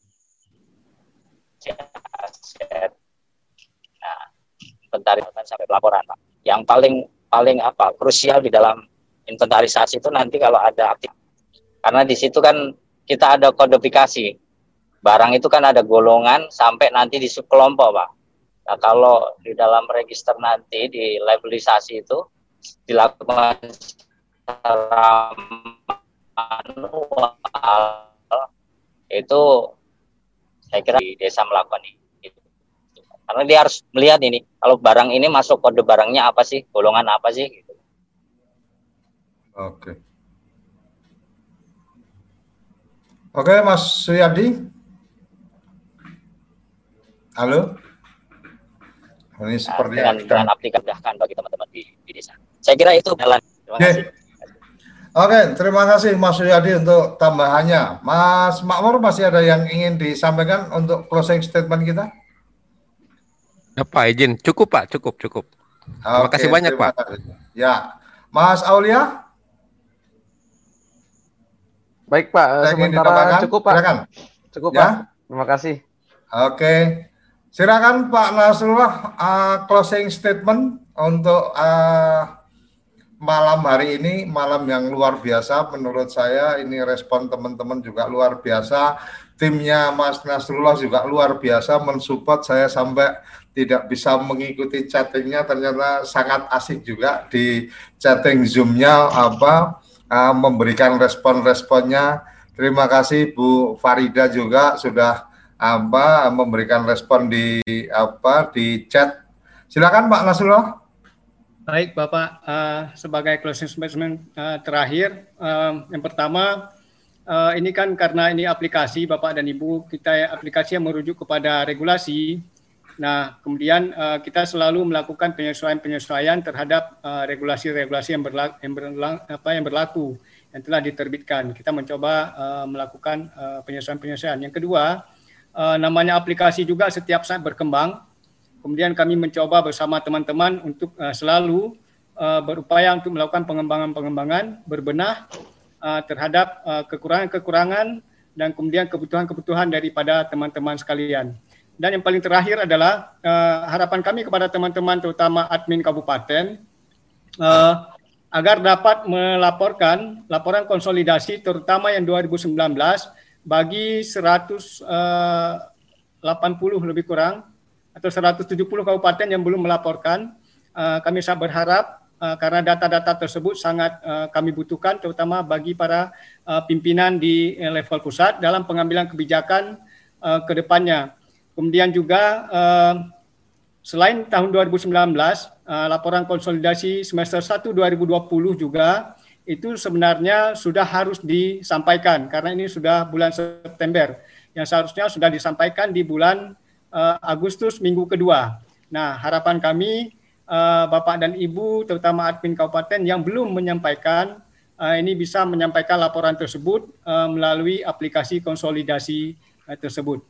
aset. Inventarisasi sampai pelaporan Pak. Yang paling paling apa krusial di dalam inventarisasi itu nanti kalau ada aktif. Karena di situ kan kita ada kodifikasi. Barang itu kan ada golongan sampai nanti di subkelompok pak. Nah kalau di dalam register nanti di labelisasi itu dilakukan secara manual itu saya kira di desa melakukan ini. Karena dia harus melihat ini kalau barang ini masuk kode barangnya apa sih golongan apa sih gitu. Oke oke Mas Suyadi halo ini nah, seperti dengan, dengan aplikasi bagi teman-teman di, di desa saya kira itu jalan terima okay. kasih Oke, terima kasih Mas Suyadi untuk tambahannya. Mas Makmur masih ada yang ingin disampaikan untuk closing statement kita? Apa izin? Cukup Pak, cukup, cukup. Terima Oke, kasih banyak terima Pak. Kasih. Ya, Mas Aulia. Baik Pak, Saya sementara cukup Pak. Silakan. Cukup ya? Pak. Terima kasih. Oke, silakan Pak Nasrullah uh, closing statement untuk uh, malam hari ini, malam yang luar biasa menurut saya. Ini respon teman-teman juga luar biasa. Timnya Mas Nasrullah juga luar biasa mensupport saya sampai tidak bisa mengikuti chattingnya ternyata sangat asik juga di chatting zoomnya apa uh, memberikan respon-responnya. Terima kasih Bu Farida juga sudah apa memberikan respon di apa di chat. Silakan Pak Nasrullah. Baik Bapak uh, sebagai closing statement uh, terakhir uh, yang pertama uh, ini kan karena ini aplikasi Bapak dan Ibu kita aplikasi yang merujuk kepada regulasi Nah, kemudian uh, kita selalu melakukan penyesuaian-penyesuaian terhadap uh, regulasi-regulasi yang, berlaku, yang, yang berlaku yang telah diterbitkan. Kita mencoba uh, melakukan penyesuaian-penyesuaian. Yang kedua, uh, namanya aplikasi juga setiap saat berkembang. Kemudian kami mencoba bersama teman-teman untuk uh, selalu uh, berupaya untuk melakukan pengembangan-pengembangan, berbenah uh, terhadap kekurangan-kekurangan dan kemudian kebutuhan-kebutuhan daripada teman-teman sekalian. Dan yang paling terakhir adalah uh, harapan kami kepada teman-teman terutama admin kabupaten uh, agar dapat melaporkan laporan konsolidasi terutama yang 2019 bagi 180 uh, lebih kurang atau 170 kabupaten yang belum melaporkan. Uh, kami sangat berharap uh, karena data-data tersebut sangat uh, kami butuhkan terutama bagi para pimpinan di level pusat dalam pengambilan kebijakan ke depannya. Kemudian juga uh, selain tahun 2019 uh, laporan konsolidasi semester 1 2020 juga itu sebenarnya sudah harus disampaikan karena ini sudah bulan September yang seharusnya sudah disampaikan di bulan uh, Agustus minggu kedua. Nah, harapan kami uh, Bapak dan Ibu terutama admin kabupaten yang belum menyampaikan ini bisa menyampaikan laporan tersebut melalui aplikasi konsolidasi tersebut.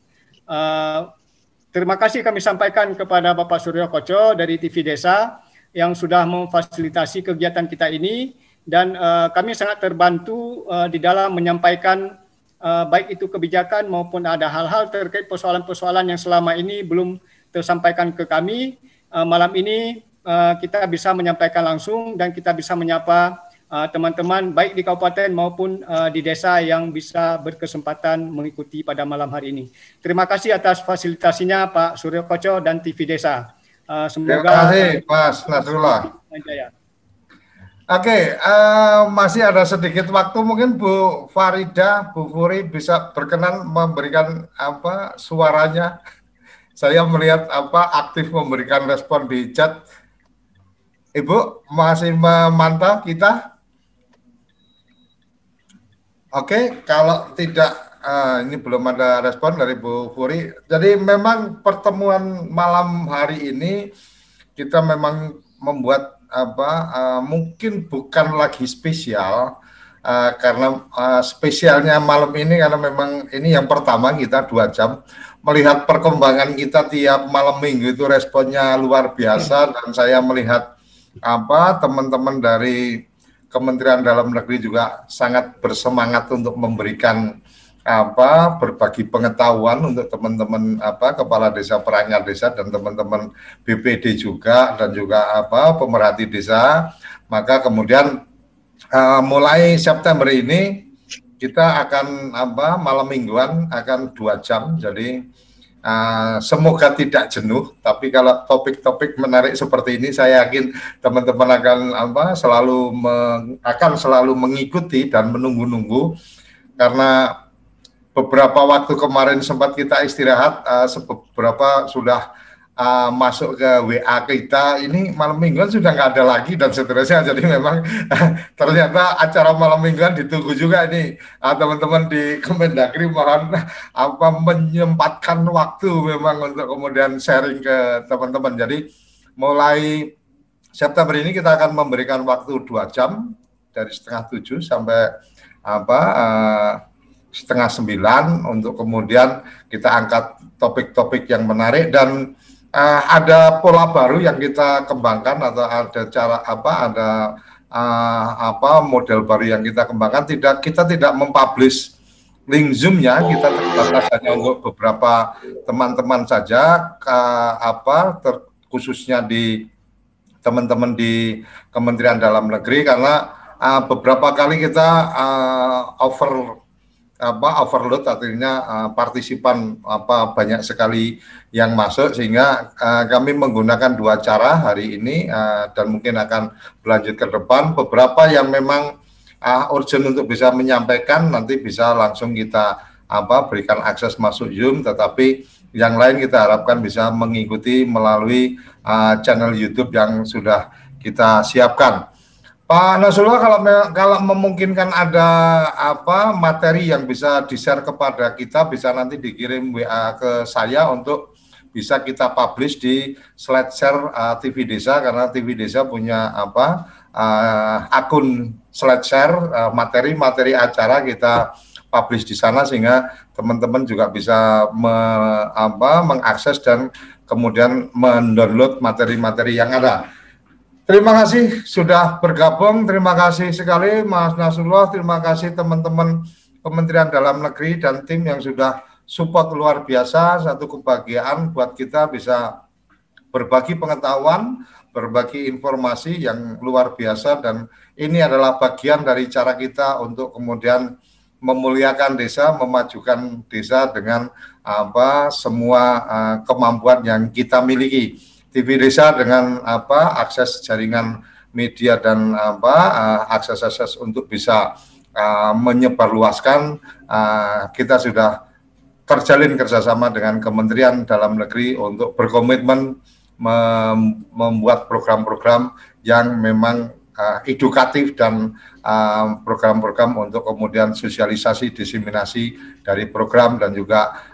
Terima kasih kami sampaikan kepada Bapak Suryo Koco dari TV Desa yang sudah memfasilitasi kegiatan kita ini dan uh, kami sangat terbantu uh, di dalam menyampaikan uh, baik itu kebijakan maupun ada hal-hal terkait persoalan-persoalan yang selama ini belum tersampaikan ke kami. Uh, malam ini uh, kita bisa menyampaikan langsung dan kita bisa menyapa teman-teman uh, baik di kabupaten maupun uh, di desa yang bisa berkesempatan mengikuti pada malam hari ini. Terima kasih atas fasilitasinya Pak Suryo Koco dan TV Desa. Uh, semoga Terima kasih Mas Nasrullah. Oke, uh, masih ada sedikit waktu mungkin Bu Farida, Bu Furi bisa berkenan memberikan apa suaranya. Saya melihat apa aktif memberikan respon di chat. Ibu masih memantau kita? Oke, kalau tidak uh, ini belum ada respon dari Bu Furi. Jadi memang pertemuan malam hari ini kita memang membuat apa uh, mungkin bukan lagi spesial uh, karena uh, spesialnya malam ini karena memang ini yang pertama kita dua jam melihat perkembangan kita tiap malam minggu itu responnya luar biasa dan saya melihat apa teman-teman dari Kementerian Dalam Negeri juga sangat bersemangat untuk memberikan apa berbagi pengetahuan untuk teman-teman apa kepala desa perangkat desa dan teman-teman BPD juga dan juga apa pemerhati desa. Maka kemudian uh, mulai September ini kita akan apa malam mingguan akan dua jam. Jadi uh, semoga tidak jenuh tapi kalau topik-topik menarik seperti ini saya yakin teman-teman akan apa selalu meng, akan selalu mengikuti dan menunggu-nunggu. Karena beberapa waktu kemarin sempat kita istirahat, uh, beberapa sudah uh, masuk ke WA kita. Ini malam mingguan sudah nggak ada lagi dan seterusnya. Jadi memang ternyata acara malam mingguan ditunggu juga ini uh, teman-teman di Kemendagri mohon apa menyempatkan waktu memang untuk kemudian sharing ke teman-teman. Jadi mulai September ini kita akan memberikan waktu dua jam dari setengah tujuh sampai apa uh, setengah sembilan untuk kemudian kita angkat topik-topik yang menarik dan uh, ada pola baru yang kita kembangkan atau ada cara apa ada uh, apa model baru yang kita kembangkan. Tidak kita tidak mempublish link zoomnya. Kita terbatas hanya untuk beberapa teman-teman saja. Uh, apa ter, khususnya di teman-teman di Kementerian Dalam Negeri. Karena uh, beberapa kali kita uh, over apa overload artinya uh, partisipan apa banyak sekali yang masuk sehingga uh, kami menggunakan dua cara hari ini uh, dan mungkin akan berlanjut ke depan beberapa yang memang uh, urgent untuk bisa menyampaikan nanti bisa langsung kita apa berikan akses masuk Zoom tetapi yang lain kita harapkan bisa mengikuti melalui uh, channel YouTube yang sudah kita siapkan. Pak Nasrullah kalau kalau memungkinkan ada apa materi yang bisa di-share kepada kita bisa nanti dikirim WA ke saya untuk bisa kita publish di slide share uh, TV Desa karena TV Desa punya apa uh, akun slide share uh, materi-materi acara kita publish di sana sehingga teman-teman juga bisa me, apa mengakses dan kemudian mendownload materi-materi yang ada. Terima kasih sudah bergabung. Terima kasih sekali Mas Nasrullah. Terima kasih teman-teman Kementerian Dalam Negeri dan tim yang sudah support luar biasa. Satu kebahagiaan buat kita bisa berbagi pengetahuan, berbagi informasi yang luar biasa dan ini adalah bagian dari cara kita untuk kemudian memuliakan desa, memajukan desa dengan apa semua uh, kemampuan yang kita miliki. TV desa dengan apa akses jaringan media dan apa uh, akses-akses untuk bisa uh, menyebarluaskan uh, kita sudah terjalin kerjasama dengan Kementerian Dalam Negeri untuk berkomitmen mem membuat program-program yang memang uh, edukatif dan program-program uh, untuk kemudian sosialisasi diseminasi dari program dan juga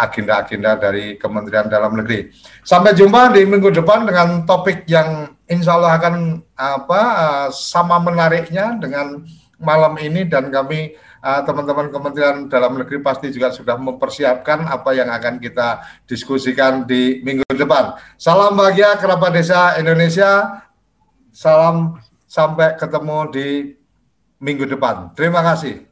agenda-agenda uh, dari Kementerian Dalam Negeri. Sampai jumpa di minggu depan dengan topik yang insya Allah akan apa uh, sama menariknya dengan malam ini dan kami uh, teman-teman Kementerian Dalam Negeri pasti juga sudah mempersiapkan apa yang akan kita diskusikan di minggu depan. Salam bahagia kerabat desa Indonesia. Salam sampai ketemu di minggu depan. Terima kasih.